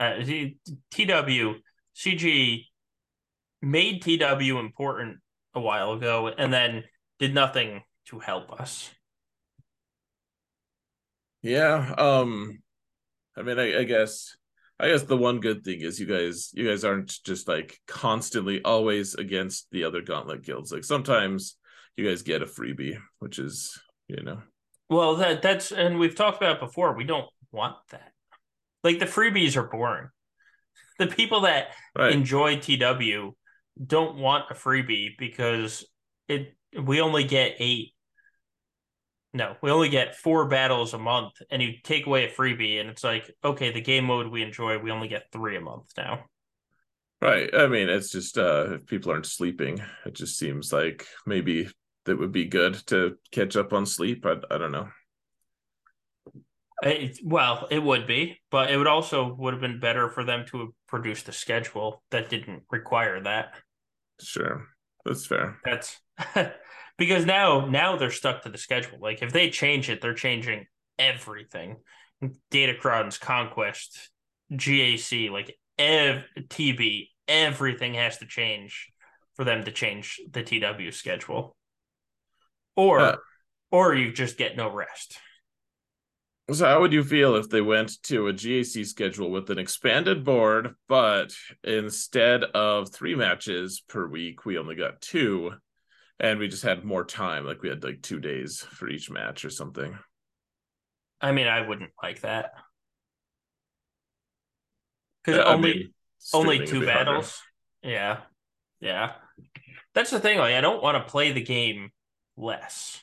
uh, tw cg made tw important a while ago and then did nothing to help us. Yeah um i mean I, I guess I guess the one good thing is you guys you guys aren't just like constantly always against the other gauntlet guilds. Like sometimes you guys get a freebie, which is, you know. Well, that that's and we've talked about before. We don't want that. Like the freebies are boring. The people that right. enjoy TW don't want a freebie because it we only get eight no, we only get four battles a month, and you take away a freebie, and it's like, okay, the game mode we enjoy, we only get three a month now. Right. I mean, it's just uh if people aren't sleeping, it just seems like maybe that would be good to catch up on sleep. I I don't know. It, well, it would be, but it would also would have been better for them to have produced a schedule that didn't require that. Sure, that's fair. That's because now now they're stuck to the schedule. Like if they change it, they're changing everything. Datacrons, Conquest, GAC, like ev- TB, everything has to change for them to change the TW schedule. Or uh, or you just get no rest. So how would you feel if they went to a GAC schedule with an expanded board, but instead of three matches per week, we only got two? And we just had more time like we had like two days for each match or something. I mean i wouldn't like that. Because yeah, only I mean, only two battles harder. yeah. Yeah. That's the thing like i don't want to play the game less.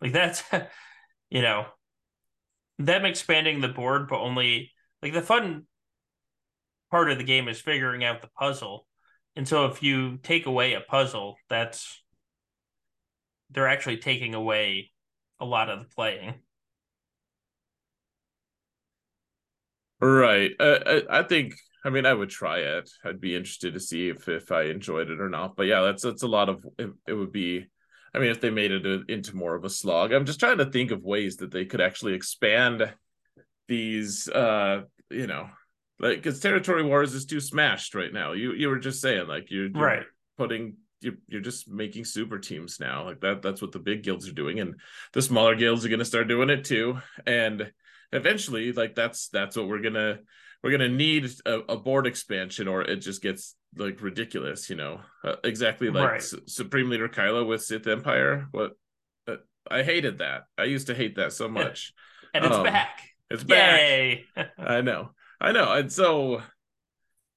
Like that's you know them expanding the board but only like the fun part of the game is figuring out the puzzle and so if you take away a puzzle, that's they're actually taking away a lot of the playing. Right. Uh, I, I think. I mean, I would try it. I'd be interested to see if if I enjoyed it or not. But yeah, that's that's a lot of. It, it would be. I mean, if they made it a, into more of a slog, I'm just trying to think of ways that they could actually expand these. uh You know, like because territory wars is too smashed right now. You you were just saying like you're, you're right. putting you're, you're just making super teams now. Like that that's what the big guilds are doing and the smaller guilds are going to start doing it too. And eventually like that's that's what we're gonna we're gonna need a, a board expansion or it just gets like ridiculous you know? Uh, exactly like right. Supreme leader kylo with sith empire. What uh, i hated that. I used to hate that so much. And it's um, back. it's back. I know i know and so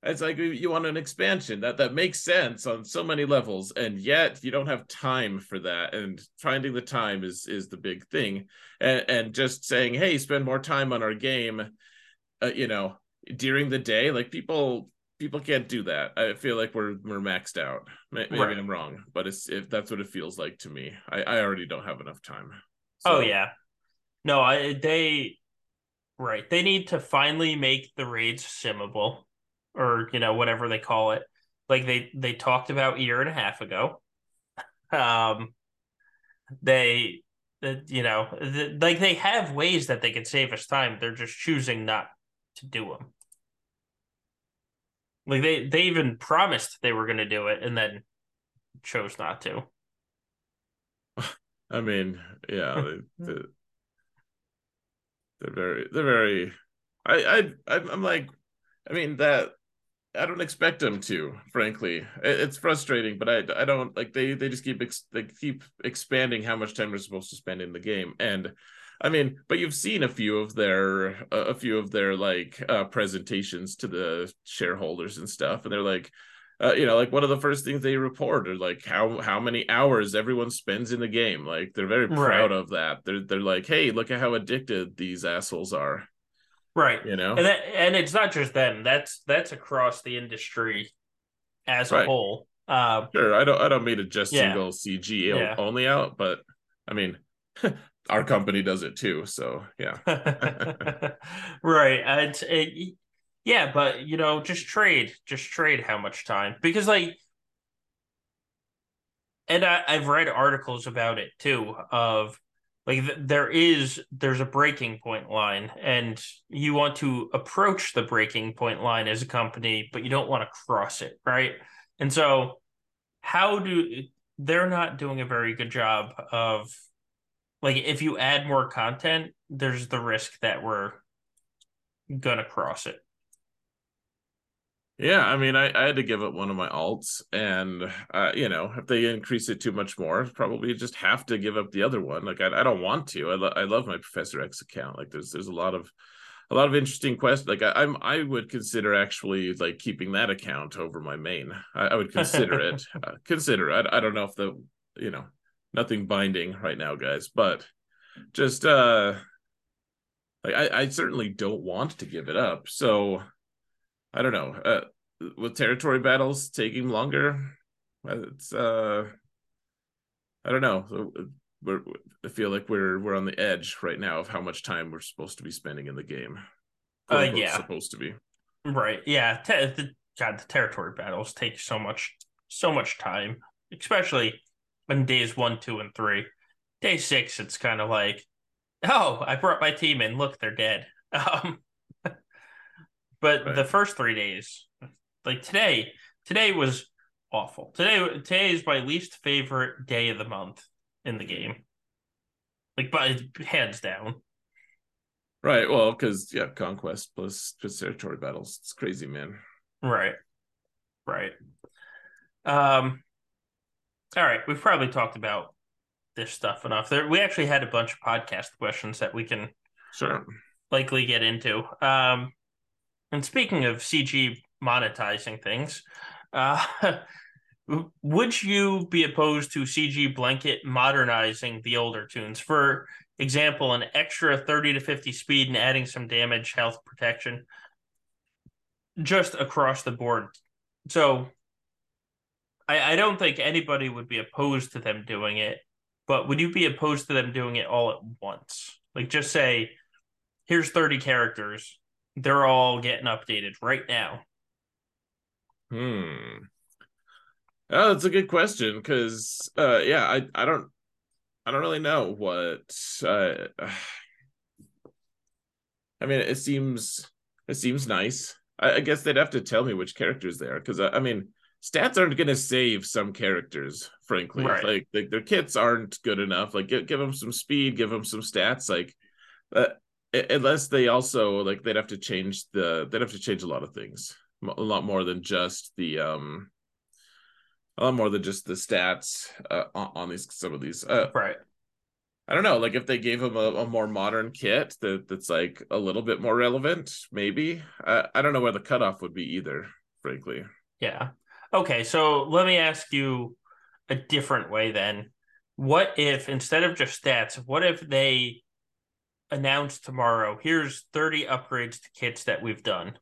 it's like you want an expansion that that makes sense on so many levels and yet you don't have time for that and finding the time is is the big thing and, and just saying hey spend more time on our game uh, you know during the day like people people can't do that i feel like we're we're maxed out maybe right. i'm wrong but it's if that's what it feels like to me i i already don't have enough time so. oh yeah no i they right. They need to finally make the raids simmable or you know whatever they call it. Like they they talked about a year and a half ago. Um they you know the, like they have ways that they can save us time. They're just choosing not to do them like they they even promised they were going to do it and then chose not to. I mean yeah they, they're very they're very I I I'm like I mean that I don't expect them to, frankly. It's frustrating, but I I don't like they they just keep ex, they keep expanding how much time they're supposed to spend in the game, and I mean, but you've seen a few of their a few of their like uh, presentations to the shareholders and stuff, and they're like, uh, you know, like one of the first things they report are like how how many hours everyone spends in the game. Like they're very proud right. of that. They're they're like, hey, look at how addicted these assholes are right you know and that, and it's not just them that's that's across the industry as right. a whole um sure i don't i don't mean to just yeah. single cg yeah. only out but i mean our company does it too so yeah right it's it, yeah but you know just trade just trade how much time. Because like and I, i've read articles about it too of like th- there is there's a breaking point line and you want to approach the breaking point line as a company but you don't want to cross it right? And so how do they're not doing a very good job of like if you add more content there's the risk that we're gonna cross it yeah, I mean, I, I had to give up one of my alts, and uh, you know, if they increase it too much more, probably just have to give up the other one. Like, I, I don't want to. I, lo- I love my Professor X account. Like, there's there's a lot of a lot of interesting questions. Like, I, am I would consider actually like keeping that account over my main. I, I would consider it. Uh, consider. I, I don't know if the you know nothing binding right now, guys, but just uh, like I, I certainly don't want to give it up. So I don't know. Uh, with territory battles taking longer, it's uh, I don't know. We're, I feel like we're we're on the edge right now of how much time we're supposed to be spending in the game. Uh, yeah, supposed to be. Right. Yeah. Te- the, God, the territory battles take so much so much time, especially in days one, two, and three. Day six, it's kind of like, oh, I brought my team in. Look, they're dead. Um, but right. the first three days, like today, today was awful. Today, today is my least favorite day of the month in the game. Like, but hands down. Right. Well, because yeah, conquest plus just territory battles. It's crazy, man. Right. Right. Um. All right, we've probably talked about this stuff enough. There, we actually had a bunch of podcast questions that we can sure likely get into. Um, and speaking of CG monetizing things, uh, would you be opposed to CG blanket modernizing the older tunes? For example, an extra 30 to 50 speed and adding some damage, health protection, just across the board. So I, I don't think anybody would be opposed to them doing it, but would you be opposed to them doing it all at once? Like just say, here's 30 characters they're all getting updated right now. Hmm. Oh, that's a good question because, uh, yeah, I I don't I don't really know what. Uh, I mean, it seems it seems nice. I, I guess they'd have to tell me which characters they are because I, I, mean, stats aren't going to save some characters frankly right. like, like their kits aren't good enough like give, give them some speed give them some stats like uh, unless they also like they'd have to change the they'd have to change a lot of things a lot more than just the um a lot more than just the stats uh, on, on these some of these uh, right I don't know, like if they gave him a, a, more modern kit that that's like a little bit more relevant, maybe. I, I don't know where the cutoff would be either, frankly. Yeah. Okay, so let me ask you a different way then. What if instead of just stats, what if they announce tomorrow, here's 30 upgrades to kits that we've done?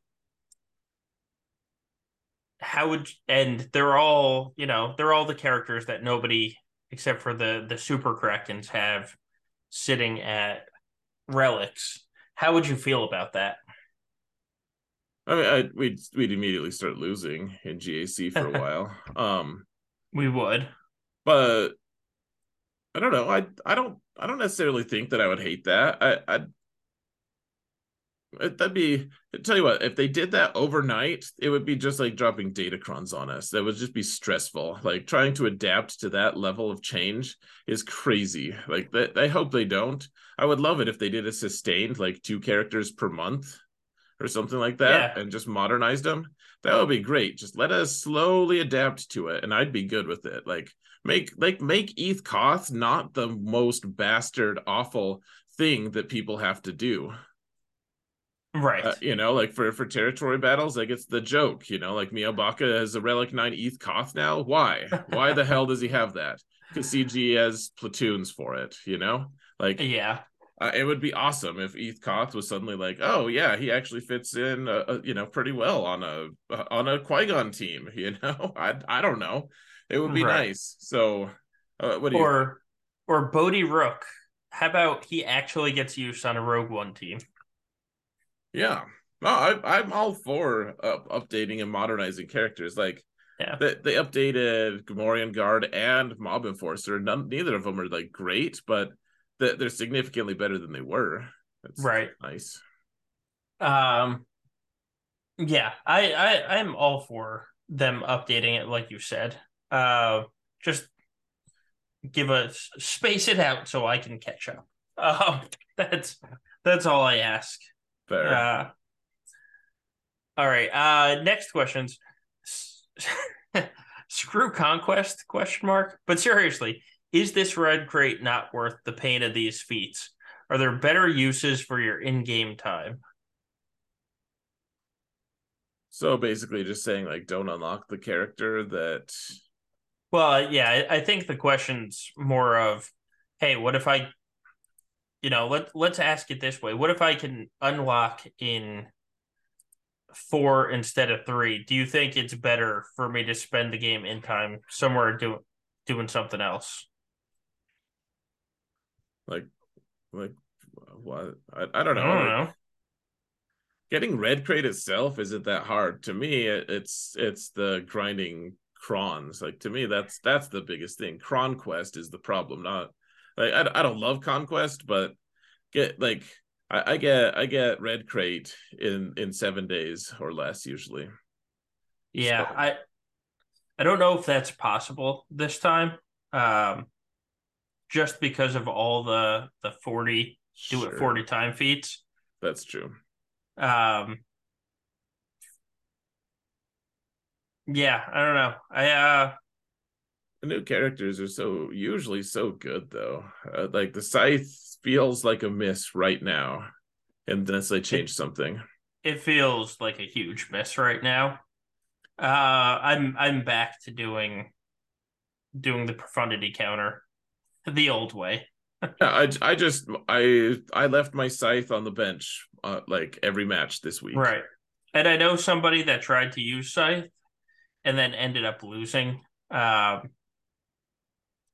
How would and they're all, you know, they're all the characters that nobody except for the the super Krakens have sitting at relics. How would you feel about that? I mean, I, we'd we'd immediately start losing in GAC for a while. Um, we would, but I don't know. I I don't I don't necessarily think that I would hate that. I I'd that'd be I tell you what if they did that overnight it would be just like dropping datacrons on us. That would just be stressful. Like trying to adapt to that level of change is crazy. Like that i hope they don't. I would love it if they did a sustained like two characters per month or something like that yeah. and just modernized them that would be great. Just let us slowly adapt to it and i'd be good with it. Like make like make Eeth Koth not the most bastard awful thing that people have to do. Right. Uh, you know like for for territory battles like it's the joke you know? Like Mio Baka has a relic 9 Eeth Koth now? Why? Why the hell does he have that? Because cg has platoons for it you know? Like yeah. uh, it would be awesome if Eeth Koth was suddenly like oh yeah he actually fits in uh, uh you know pretty well on a uh, on a qui-gon team you know? I i don't know it would be right. nice so uh, what do or you or or Bodhi Rook how about he actually gets used on a rogue one team yeah. No, I, I'm all for uh, updating and modernizing characters. Like, yeah, they, they updated Gamorrean Guard and Mob Enforcer. None, neither of them are like great, but they're, they're significantly better than they were. That's right. Nice. Um, yeah, I, I I'm all for them updating it, like you said. Uh, just give us space it out so I can catch up. Um, that's that's all I ask. Fair. Uh, all right. Uh, next questions. Screw conquest? Question mark. But seriously, is this red crate not worth the pain of these feats? Are there better uses for your in-game time? So basically, just saying like, don't unlock the character that. Well, yeah, I think the question's more of, hey, what if I you know, let let's ask it this way: What if I can unlock in four instead of three? Do you think it's better for me to spend the game in time somewhere doing doing something else? Like, like what? I, I don't know. I don't like, know. Getting red crate itself isn't that hard to me. It's it's the grinding crons. Like to me, that's that's the biggest thing. Cron quest is the problem, not like I, I don't love conquest but get like I, I get i get red crate in in seven days or less usually yeah so. i i don't know if that's possible this time um just because of all the the 40 do it 40 time feats that's true um yeah i don't know i uh the new characters are so usually so good though. Uh, like the scythe feels like a miss right now, unless they change something. It feels like a huge miss right now. Uh, I'm I'm back to doing doing the profundity counter the old way. yeah, I I just I I left my scythe on the bench uh, like every match this week. Right. And I know somebody that tried to use scythe and then ended up losing. Um,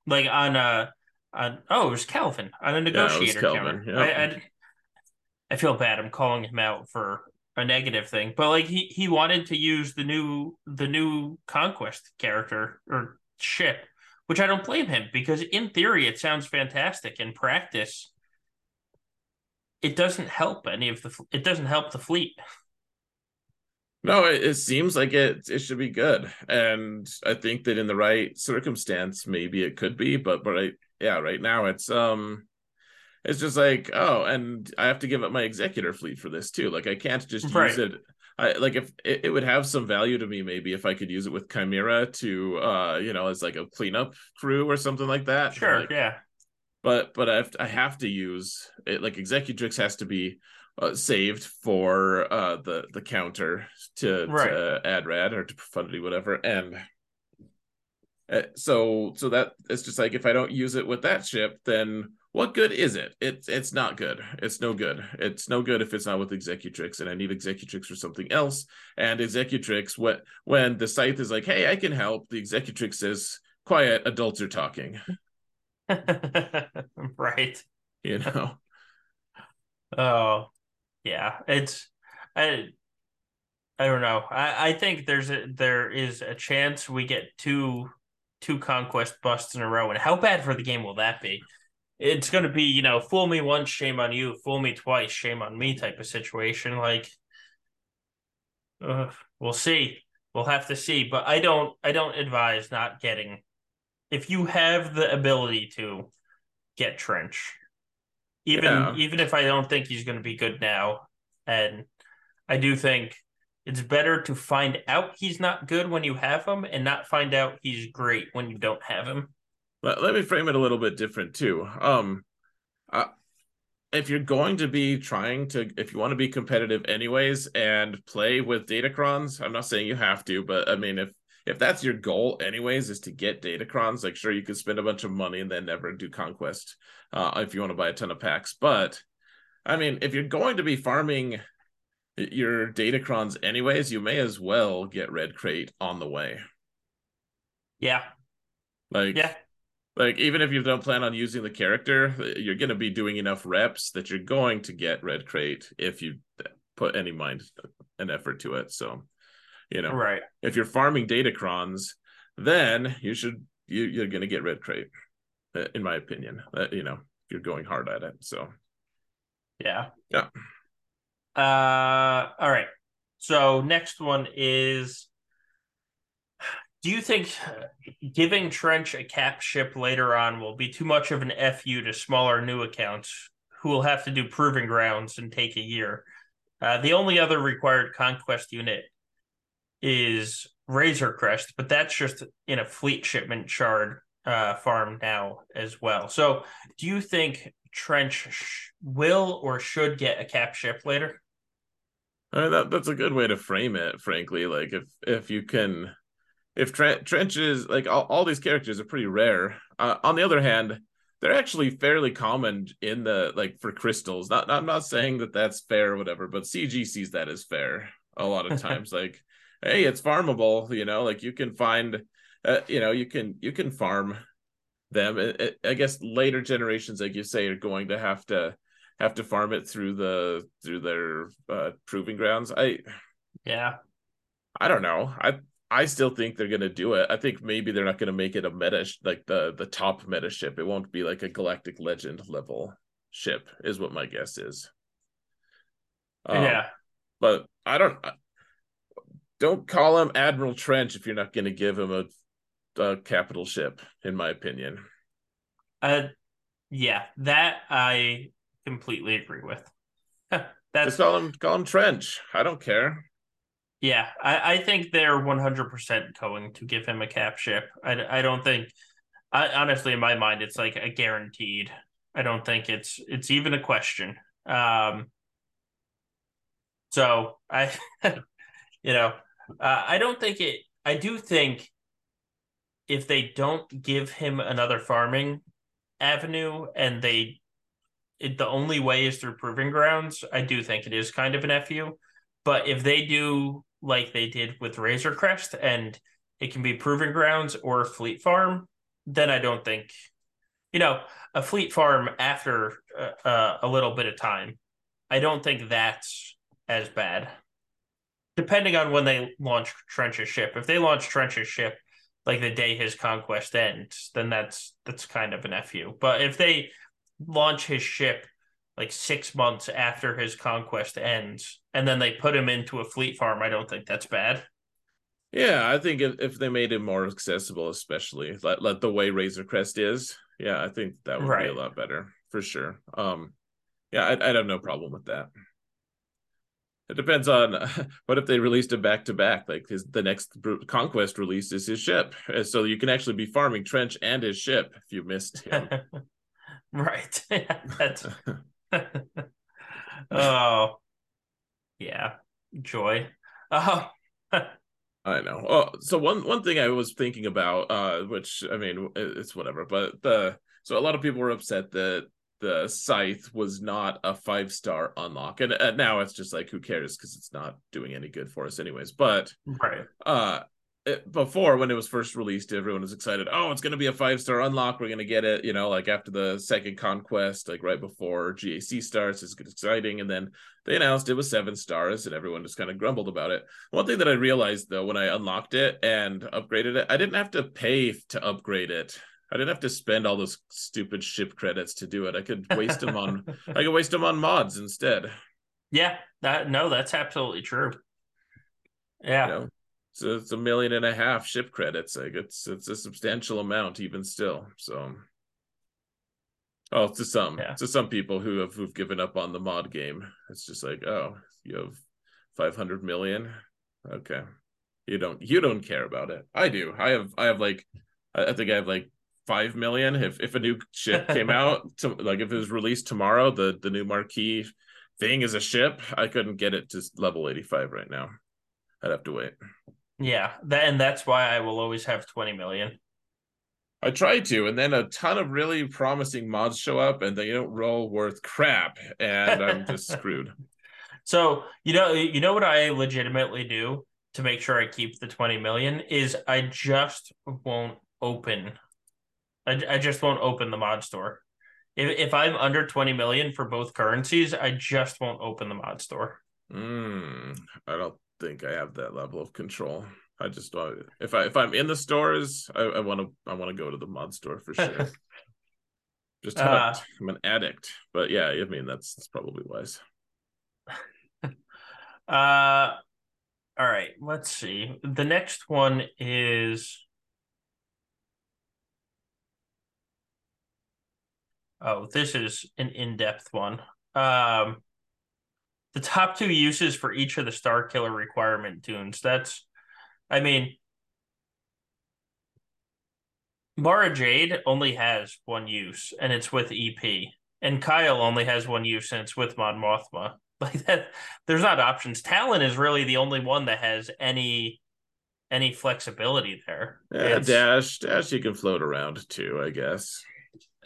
like on a, on oh, it was Calvin on a negotiator yeah, counter. Yep. I, I, I feel bad. I'm calling him out for a negative thing, but like he he wanted to use the new the new conquest character or ship, which I don't blame him because in theory it sounds fantastic. In practice, it doesn't help any of the it doesn't help the fleet. No, it, it seems like it it should be good, and I think that in the right circumstance, maybe it could be. But but I, yeah, right now it's um, it's just like oh, and I have to give up my executor fleet for this too. Like I can't just Right. use it. I like if it, it would have some value to me maybe if I could use it with Chimera to uh you know as like a cleanup crew or something like that. Sure, like, yeah. but but I have to, I have to use it like Executrix has to be uh, saved for uh the the counter to, Right. to add rad or to profundity whatever and uh, so so that it's just like if I don't use it with that ship then what good is it? It's it's not good. It's no good. It's no good if it's not with Executrix and I need Executrix for something else. And Executrix what when the scythe is like hey I can help the Executrix says quiet adults are talking. Right. you know? Oh, yeah. It's I I don't know. I I think there's a there is a chance we get two two conquest busts in a row, and how bad for the game will that be? It's going to be you know fool me once, shame on you. Fool me twice, shame on me type of situation. Like, uh, we'll see. We'll have to see. But I don't I don't advise not getting if you have the ability to get trench even Yeah. even if I don't think he's going to be good now, and I do think it's better to find out he's not good when you have him, and not find out he's great when you don't have him. let, let me frame it a little bit different too um uh, if you're going to be trying to if you want to be competitive anyways and play with datacrons i'm not saying you have to but i mean if if that's your goal anyways is to get datacrons like sure you could spend a bunch of money and then never do conquest uh if you want to buy a ton of packs but i mean if you're going to be farming your datacrons anyways you may as well get red crate on the way. Yeah, like yeah, like even if you don't plan on using the character you're going to be doing enough reps that you're going to get red crate if you put any mind and effort to it so you know right. if you're farming datacrons then you should you, you're going to get red crate uh, in my opinion uh, you know you're going hard at it so Yeah. Yeah. Uh, all right. So next one is do you think giving Trench a cap ship later on will be too much of an FU to smaller new accounts who will have to do proving grounds and take a year? Uh, the only other required conquest unit is Razor Crest, but that's just in a fleet shipment shard uh, farm now as well. So, do you think Trench sh- will or should get a cap ship later? I mean, that that's a good way to frame it frankly like if if you can if Tre- trench is like all, all these characters are pretty rare uh, on the other hand they're actually fairly common in the like for crystals not i'm not saying that that's fair or whatever but cg sees that as fair a lot of times like hey it's farmable you know like you can find uh, you know you can you can farm them. It- it- i guess later generations like you say are going to have to have to farm it through the through their uh proving grounds. I Yeah. i don't know. I i still think they're gonna do it. I think maybe they're not gonna make it a meta like the the top meta ship. It won't be like a galactic legend level ship is what my guess is. Um, yeah. but i don't don't call him admiral trench if you're not gonna give him a, a capital ship in my opinion Uh, yeah. That I completely agree with. That's just call him call him trench i don't care Yeah, I, I think they're 100% going to give him a cap ship. I, I don't think, I, honestly, in my mind, it's like a guaranteed. I don't think it's it's even a question. Um, so I, you know, uh, I don't think it. I do think if they don't give him another farming avenue and they, it, the only way is through proving grounds. I do think it is kind of an fu. But if they do like they did with Razor Crest and it can be proving grounds or fleet farm, then I don't think, you know, a fleet farm after uh, uh, a little bit of time, I don't think that's as bad. Depending on when they launch Trench's ship. If they launch Trench's ship like the day his conquest ends, then that's that's kind of an FU. But if they launch his ship like six months after his conquest ends, and then they put him into a fleet farm, I don't think that's bad. Yeah, I think if, if they made it more accessible, especially like, like the way Razor Crest is, yeah, I think that would right. be a lot better for sure. Um, yeah, I, I'd have no problem with that. It depends on what if they released it back to back. Like his the next conquest release is his ship, uh, so you can actually be farming Trench and his ship if you missed him. right. That's. oh, yeah, joy. Oh. I know. Oh, so one one thing I was thinking about, uh, which I mean, it's whatever, but the so a lot of people were upset that the scythe was not a five star unlock, and, and now it's just like who cares because it's not doing any good for us anyways. But right, uh, it, before when it was first released, everyone was excited. Oh, it's going to be a five star unlock. We're going to get it, you know, like after the second conquest, like right before GAC starts. It's exciting. And then they announced it was seven stars, and everyone just kind of grumbled about it. One thing that I realized though, when I unlocked it and upgraded it, I didn't have to pay to upgrade it. I didn't have to spend all those stupid ship credits to do it. I could waste them on I could waste them on mods instead. Yeah, that no, that's absolutely true. Yeah. You know? So it's a million and a half ship credits. Like it's it's a substantial amount even still. So Oh, to some, yeah. to some people who have who've given up on the mod game, it's just like, oh, you have five hundred million. Okay, you don't you don't care about it. I do. I have I have like I think I have like five million. If if a new ship came out, to, like if it was released tomorrow, the the new marquee thing is a ship. I couldn't get it to level eighty five right now. I'd have to wait. Yeah, that, and that's why I will always have 20 million. I tried to, and then a ton of really promising mods show up, and they don't roll worth crap, and I'm just screwed. So you know, you know what I legitimately do to make sure I keep the 20 million is I just won't open. I, I just won't open the mod store. If if I'm under 20 million for both currencies, I just won't open the mod store. Mm, I don't think I have that level of control. I just if I if I'm in the stores, I want to I want to go to the mod store for sure. just uh, I'm an addict, but yeah, I mean that's that's probably wise. uh, all right. Let's see. The next one is. Oh, this is an in-depth one. Um, the top two uses for each of the Starkiller requirement tunes. That's, I mean, Mara Jade only has one use, and it's with EP. And Kyle only has one use, and it's with Mon Mothma. Like that, there's not options. Talon is really the only one that has any any flexibility there. Yeah, it's, dash, dash, you can float around too, I guess.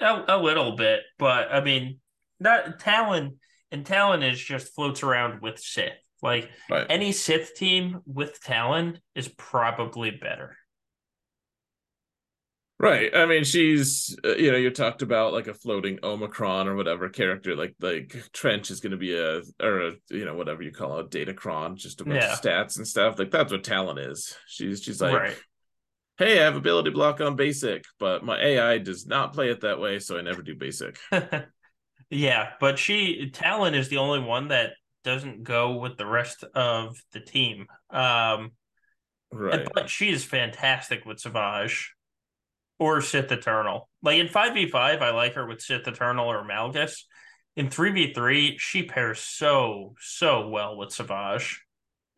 A, a little bit, but I mean, not Talon and Talon is just floats around with Sith. Like right. any Sith team with Talon is probably better. Right. I mean, she's uh, you know you talked about like a floating Omicron or whatever character. Like like Trench is going to be a or a, you know whatever you call it, Datacron, just a bunch yeah. of stats and stuff. Like that's what Talon is. She's she's like. Right. Hey, I have ability block on basic, but my AI does not play it that way, so I never do basic. Yeah, but she Talon is the only one that doesn't go with the rest of the team. Um, right. but she is fantastic with Savage or Sith Eternal. Like in five v five, I like her with Sith Eternal or Malgus. In three v three, she pairs so so well with Savage.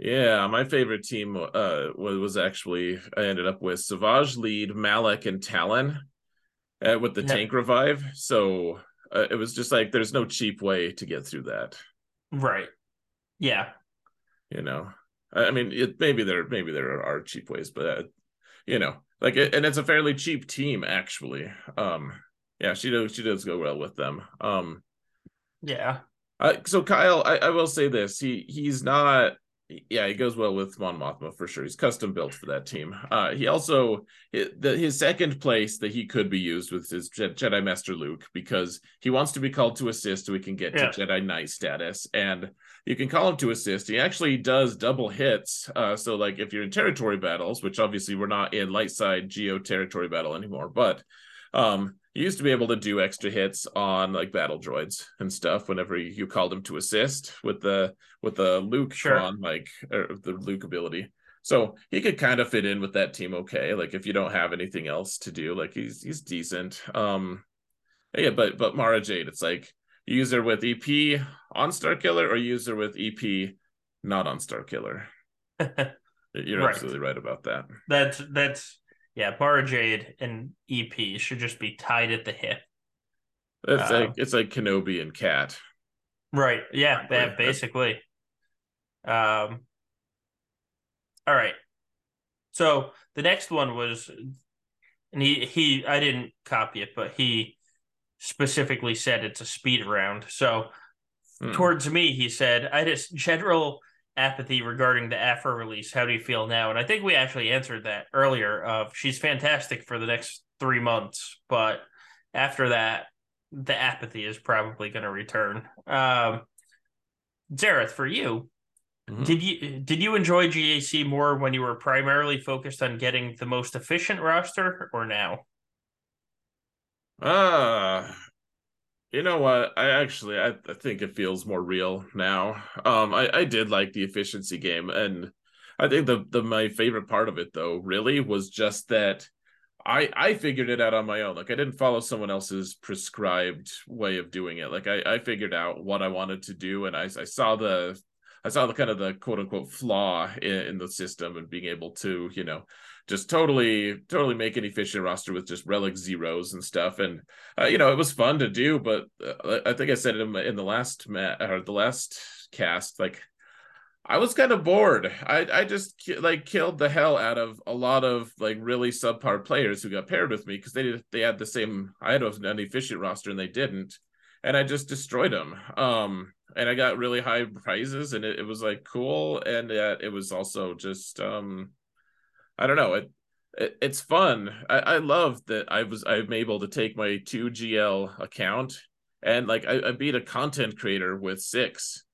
Yeah, my favorite team uh was, actually I ended up with Savage lead, Malak and Talon uh, with the yeah. tank revive. So uh, it was just like there's no cheap way to get through that. Right. Yeah. You know, I mean, it maybe there maybe there are cheap ways, but uh, you know, like, and it's a fairly cheap team actually. Um, yeah, she does she does go well with them. Um, yeah. So Kyle, I, I will say this: he he's not yeah, he goes well with Mon Mothma for sure. He's custom built for that team. Uh, he also the, his second place that he could be used with is Jedi Master Luke because he wants to be called to assist so he can get yeah. to Jedi Knight status, and you can call him to assist. He actually does double hits. Uh, so like if you're in territory battles, which obviously we're not in light side geo territory battle anymore, but um, you used to be able to do extra hits on like battle droids and stuff whenever you called him to assist with the with the Luke Sure. on like or the Luke ability. So he could kind of fit in with that team okay. Like if you don't have anything else to do, like he's he's decent. Um yeah, but but Mara Jade, it's like you use her with EP on Starkiller or use her with EP not on Starkiller. You're Right. absolutely right about that. that's that's yeah, Mara Jade and EP should just be tied at the hip. It's Uh, like it's like Kenobi and Cat. Right. Yeah, yeah, basically. Um all right. So the next one was and he he I didn't copy it, but he specifically said it's a speed round. So Hmm. towards me, he said, I just general apathy regarding the Aphra release. How do you feel now? And I think we actually answered that earlier of she's fantastic for the next three months, but after that, the apathy is probably going to return. Um Xaereth, for you, Mhm. did you did you enjoy GAC more when you were primarily focused on getting the most efficient roster or now? Uh you know what? I actually I, I think it feels more real now. Um I, I did like the efficiency game and I think the the my favorite part of it though really was just that I I figured it out on my own. Like I didn't follow someone else's prescribed way of doing it. Like I I figured out what I wanted to do and I I saw the I saw the kind of the quote unquote flaw in, in the system and being able to, you know, just totally totally make an efficient roster with just relic zeros and stuff. And uh, you know it was fun to do but uh, i think i said in, in the last ma- or the last cast like i was kind of bored. I i just like killed the hell out of a lot of like really subpar players who got paired with me because they did they had the same i had an efficient roster and they didn't. And i just destroyed them um and i got really high prizes and it, it was like cool and uh, it was also just um I don't know. It, it it's fun. I, I love that I was I'm able to take my two GL account and like I, I beat a content creator with six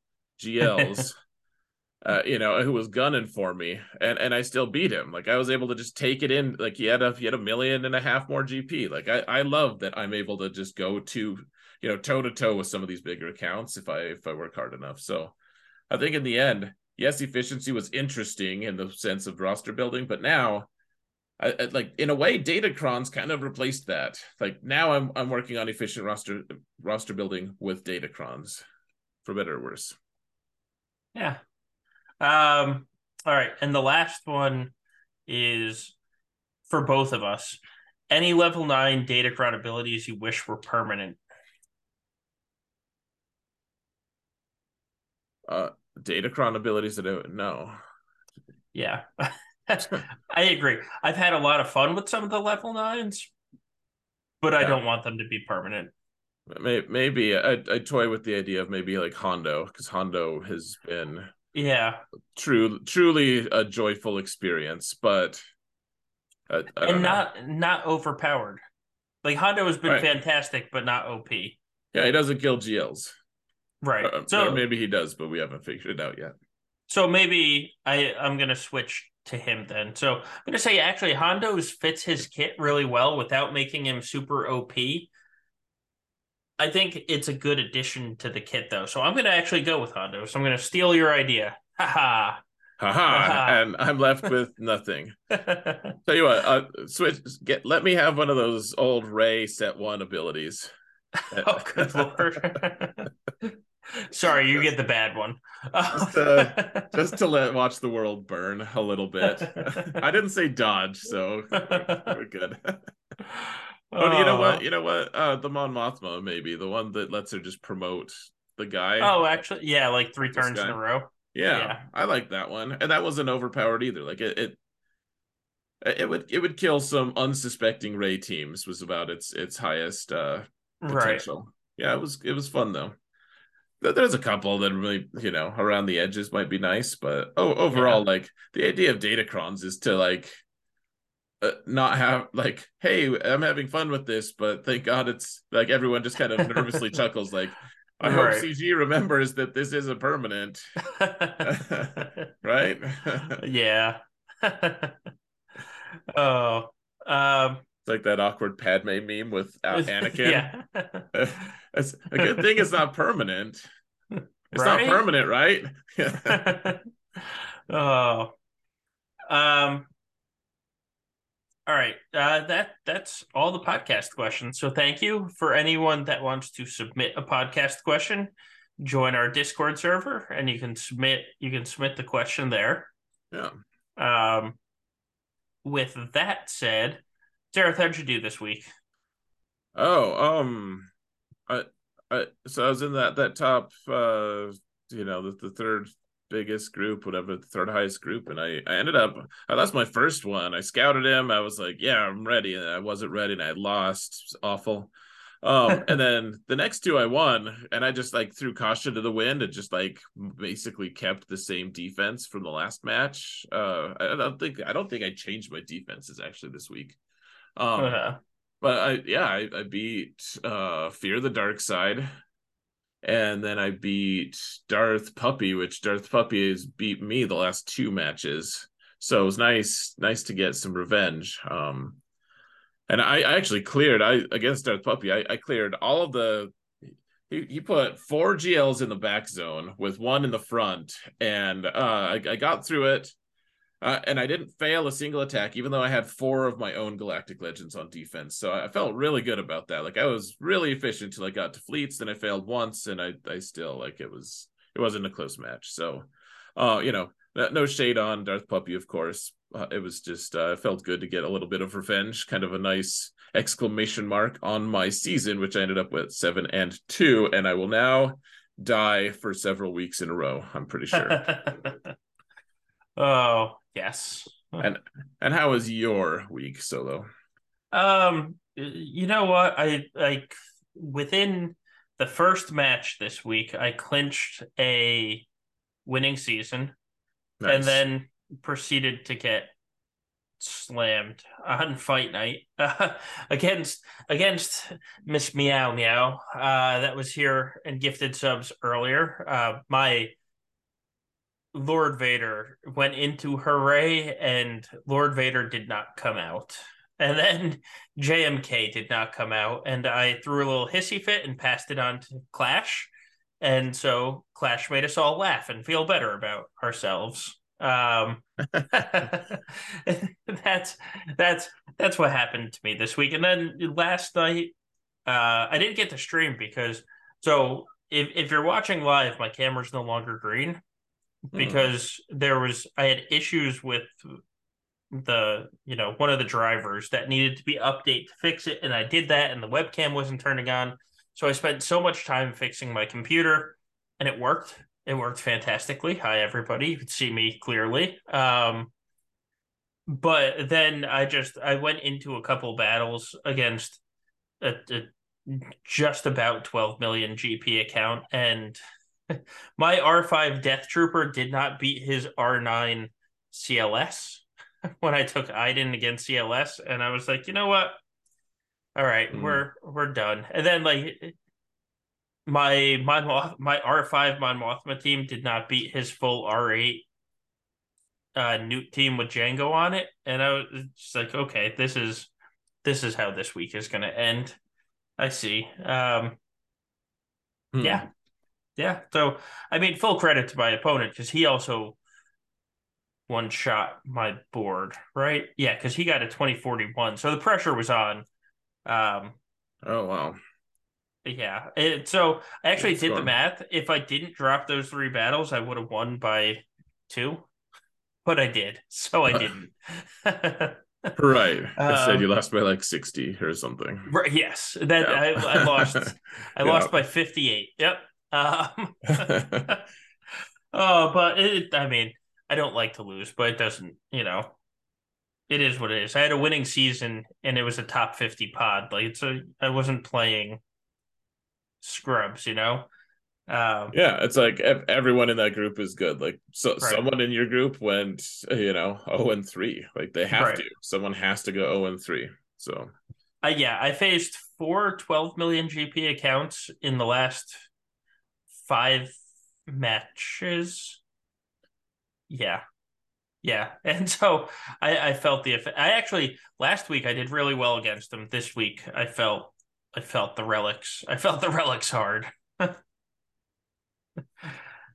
GLs. uh, you know, who was gunning for me, and and I still beat him. Like I was able to just take it in. Like he had a he had a million and a half more GP. Like I I love that I'm able to just go to you know toe to toe with some of these bigger accounts if I if I work hard enough. So I think in the end, yes, efficiency was interesting in the sense of roster building, but now, I, I- like in a way, Datacrons kind of replaced that. Like now, I'm I'm working on efficient roster roster building with Datacrons, for better or worse. Yeah. Um, all right. And the last one is for both of us. Any level nine Datacron abilities you wish were permanent? Uh, Datacron abilities that I no. Yeah. I agree. I've had a lot of fun with some of the level nines, but I don't want them to be permanent. Maybe I I toy with the idea of maybe like Hondo because Hondo has been Yeah. true truly a joyful experience, but I, I don't and know. not not overpowered. Like Hondo has been Right. fantastic, but not OP. Yeah, he doesn't kill GLs. Right. Uh, so maybe he does, but we haven't figured it out yet. So maybe I I'm gonna switch to him then. So I'm gonna say actually Hondo's fits his kit really well without making him super OP. I think it's a good addition to the kit though. So I'm gonna actually go with Hondo. So I'm gonna steal your idea. Haha. Haha, Haha. and I'm left with nothing. Tell you what, uh, switch. Get let me have one of those old Rey set one abilities. Oh good lord. Sorry, you get the bad one. Just, uh, Just to let watch the world burn a little bit. I didn't say dodge, so we're good. Oh, you know what? You know what? Uh, the Mon Mothma, maybe the one that lets her just promote the guy. Oh, actually, yeah, like three turns in a row. yeah, yeah. I like that one, and that wasn't overpowered either. Like it, it, it would it would kill some unsuspecting Rey teams. Was about its its highest uh Right. potential. Yeah, it was it was fun though. There's a couple that really, you know, around the edges might be nice, but oh, overall, like the idea of Datacrons is to like uh, not have like, hey, I'm having fun with this, but thank God it's like everyone just kind of nervously chuckles, like, I hope Right. CG remembers that this isn't permanent, right? yeah. oh, um, like that awkward Padme meme with uh, Anakin. yeah. it's a good thing it's not permanent. It's right? not permanent, right? oh. Um all right. Uh, that that's all the podcast questions. So thank you for anyone that wants to submit a podcast question. Join our Discord server, and you can submit you can submit the question there. Yeah. Um. With that said, Xaereth, how'd you do this week? Oh, um, I, I so I was in that that top, uh, you know, the, the third biggest group, whatever the third highest group, and I I ended up I lost my first one. I scouted him. I was like, yeah, I'm ready, and I wasn't ready, and I lost. It was awful. Um, and then the next two I won, and I just like threw caution to the wind and just like basically kept the same defense from the last match. Uh, I don't think I don't think I changed my defenses actually this week. Um, uh-huh. but I yeah I, I beat uh Fear the Dark Side and then I beat Darth Puppy, which Darth Puppy has beat me the last two matches. So it was nice, nice to get some revenge. Um, and I, I actually cleared I against Darth Puppy. I, I cleared all of the. He, he put four GLs in the back zone with one in the front, and uh, I, I got through it. Uh, and I didn't fail a single attack, even though I had four of my own Galactic Legends on defense. So I felt really good about that. Like I was really efficient until I got to fleets. Then I failed once, and I I still like it was it wasn't a close match. So, uh, you know, no shade on Darth Puppy, of course. Uh, it was just uh, felt good to get a little bit of revenge, kind of a nice exclamation mark on my season, which I ended up with seven and two, and I will now die for several weeks in a row. I'm pretty sure. oh, Yes. and and how was your week solo? Um, you know what? I like within the first match this week, I clinched a winning season, nice. and then proceeded to get slammed on fight night uh, against against Miss Meow Meow. Uh, that was here and gifted subs earlier. Uh, my Lord Vader went into Hooray, and Lord Vader did not come out. And then JMK did not come out, and I threw a little hissy fit and passed it on to Clash. And so Clash made us all laugh and feel better about ourselves. Um, that's that's that's what happened to me this week. And then last night, uh, I didn't get to stream because so if if you're watching live, my camera's no longer green. Hmm. because mm. there was I had issues with the you know one of the drivers that needed to be updated to fix it and I did that and the webcam wasn't turning on so I spent so much time fixing my computer and it worked it worked fantastically hi everybody you could see me clearly um but then I just I went into a couple battles against a, a just about 12 million GP account and my R5 Death Trooper did not beat his R9 CLS when I took Iden against CLS, and I was like, you know what? All right, mm. we're we're done. And then like my my my R5 Mon Mothma team did not beat his full R8 uh Nute team with Jango on it, and I was just like, okay, this is this is how this week is going to end. I see. Um, hmm. Yeah, yeah. So I mean, full credit to my opponent because he also one shot my board, right? Yeah, because he got a 2041. So the pressure was on. Um, oh, wow. Yeah. It, so I actually did the math. If I didn't drop those three battles, I would have won by two, but I did. So I didn't. right. I um, said you lost by like 60 or something. Right. Yes. That yeah. I, I, lost. I yeah. lost by 58. Yep. Um, oh, but it, I mean, I don't like to lose, but it doesn't, you know, it is what it is. I had a winning season and it was a top 50 pod. Like, it's a, I wasn't playing scrubs, you know? Um, yeah, it's like everyone in that group is good. Like, so right. someone in your group went, you know, 0 and 3. Like, they have right. to. Someone has to go 0 and 3. So, uh, yeah, I faced four 12 million GP accounts in the last five matches. Yeah. Yeah, and so I, I felt the effect. I actually last week I did really well against them. This week I felt I felt the relics. I felt the relics hard. uh,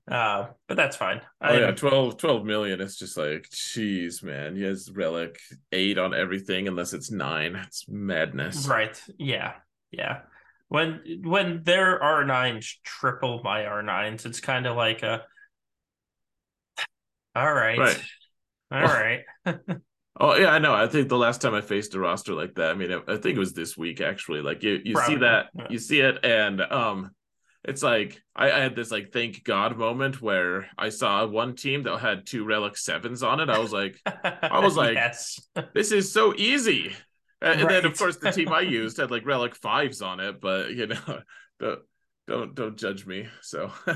but that's fine. Oh yeah, 12, 12 million. It's just like, geez, man. He has relic eight on everything unless it's nine. It's madness. Right. Yeah. Yeah. When when their R nines triple my R nines, it's kind of like a all right. Right. All right. oh yeah, I know. I think the last time I faced a roster like that, I mean, I think it was this week actually. Like you, you see that, yeah. you see it, and um, it's like I, I, had this like thank God moment where I saw one team that had two relic sevens on it. I was like, I was like, yes. this is so easy. Uh, and, right. then of course the team I used had like relic fives on it, but you know, don't don't don't judge me. So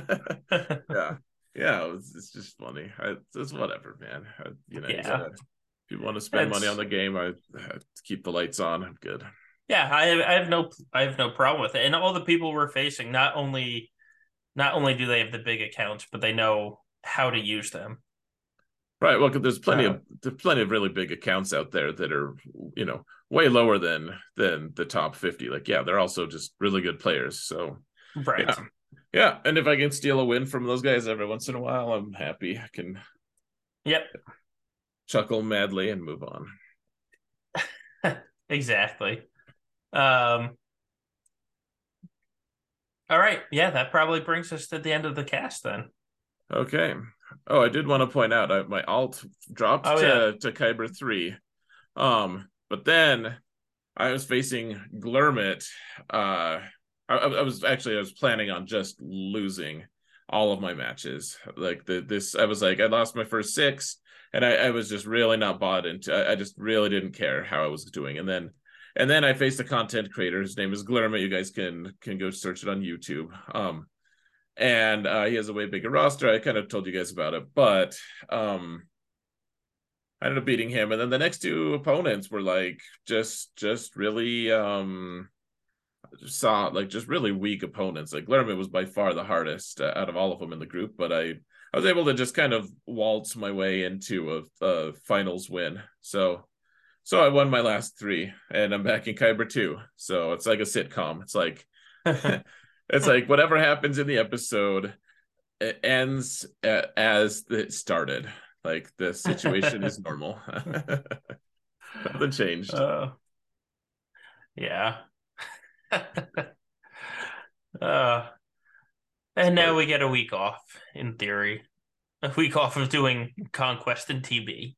yeah yeah, it was, it's just funny. I, it's whatever, man. I, you know, yeah. if you want to spend it's... money on the game, I, I keep the lights on. I'm good. Yeah, I have, I have no I have no problem with it. And all the people we're facing, not only not only do they have the big accounts, but they know how to use them. Right. Well, there's plenty uh, of there's plenty of really big accounts out there that are you know way lower than than the top fifty. Like, yeah, they're also just really good players. So, right. Yeah yeah, and if I can steal a win from those guys every once in a while, I'm happy. I can Yep. Chuckle madly and move on. exactly. Um All right. Yeah, that probably brings us to the end of the cast then. Okay. Oh, I did want to point out I, my alt dropped oh, to, yeah. to Kyber 3. Um, but then I was facing Glurmit uh I, I, was actually I was planning on just losing all of my matches. Like the this, I was like I lost my first six, and I, I was just really not bought into. I, I, just really didn't care how I was doing, and then and then I faced a content creator. His name is Glerma. You guys can can go search it on YouTube. Um, and uh, he has a way bigger roster. I kind of told you guys about it, but um. I ended up beating him, and then the next two opponents were like just just really um saw like just really weak opponents. Like Lerman was by far the hardest uh, out of all of them in the group, but I I was able to just kind of waltz my way into a, a finals win. So so I won my last three, and I'm back in Kyber two. So it's like a sitcom. It's like it's like whatever happens in the episode it ends as it started. Like the situation is normal. Nothing changed. Uh, yeah, uh, and now we get a week off, in theory. A week off of doing Conquest and TB.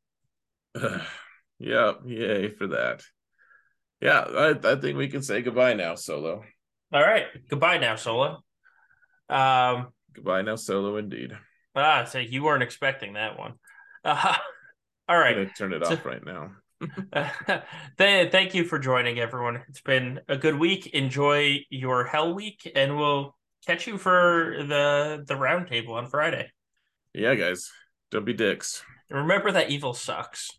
Uh, yeah, yay for that. Yeah, I, I think we can say goodbye now, Solo. All right. Goodbye now, Solo. Um, goodbye now, Solo, indeed. Ah, so you weren't expecting that one. Uh, all right. I'm going to turn it so, off right now. thank you for joining, everyone. It's been a good week. Enjoy your Hell Week, and we'll catch you for the the roundtable on Friday. Yeah, guys, don't be dicks. Remember that evil sucks.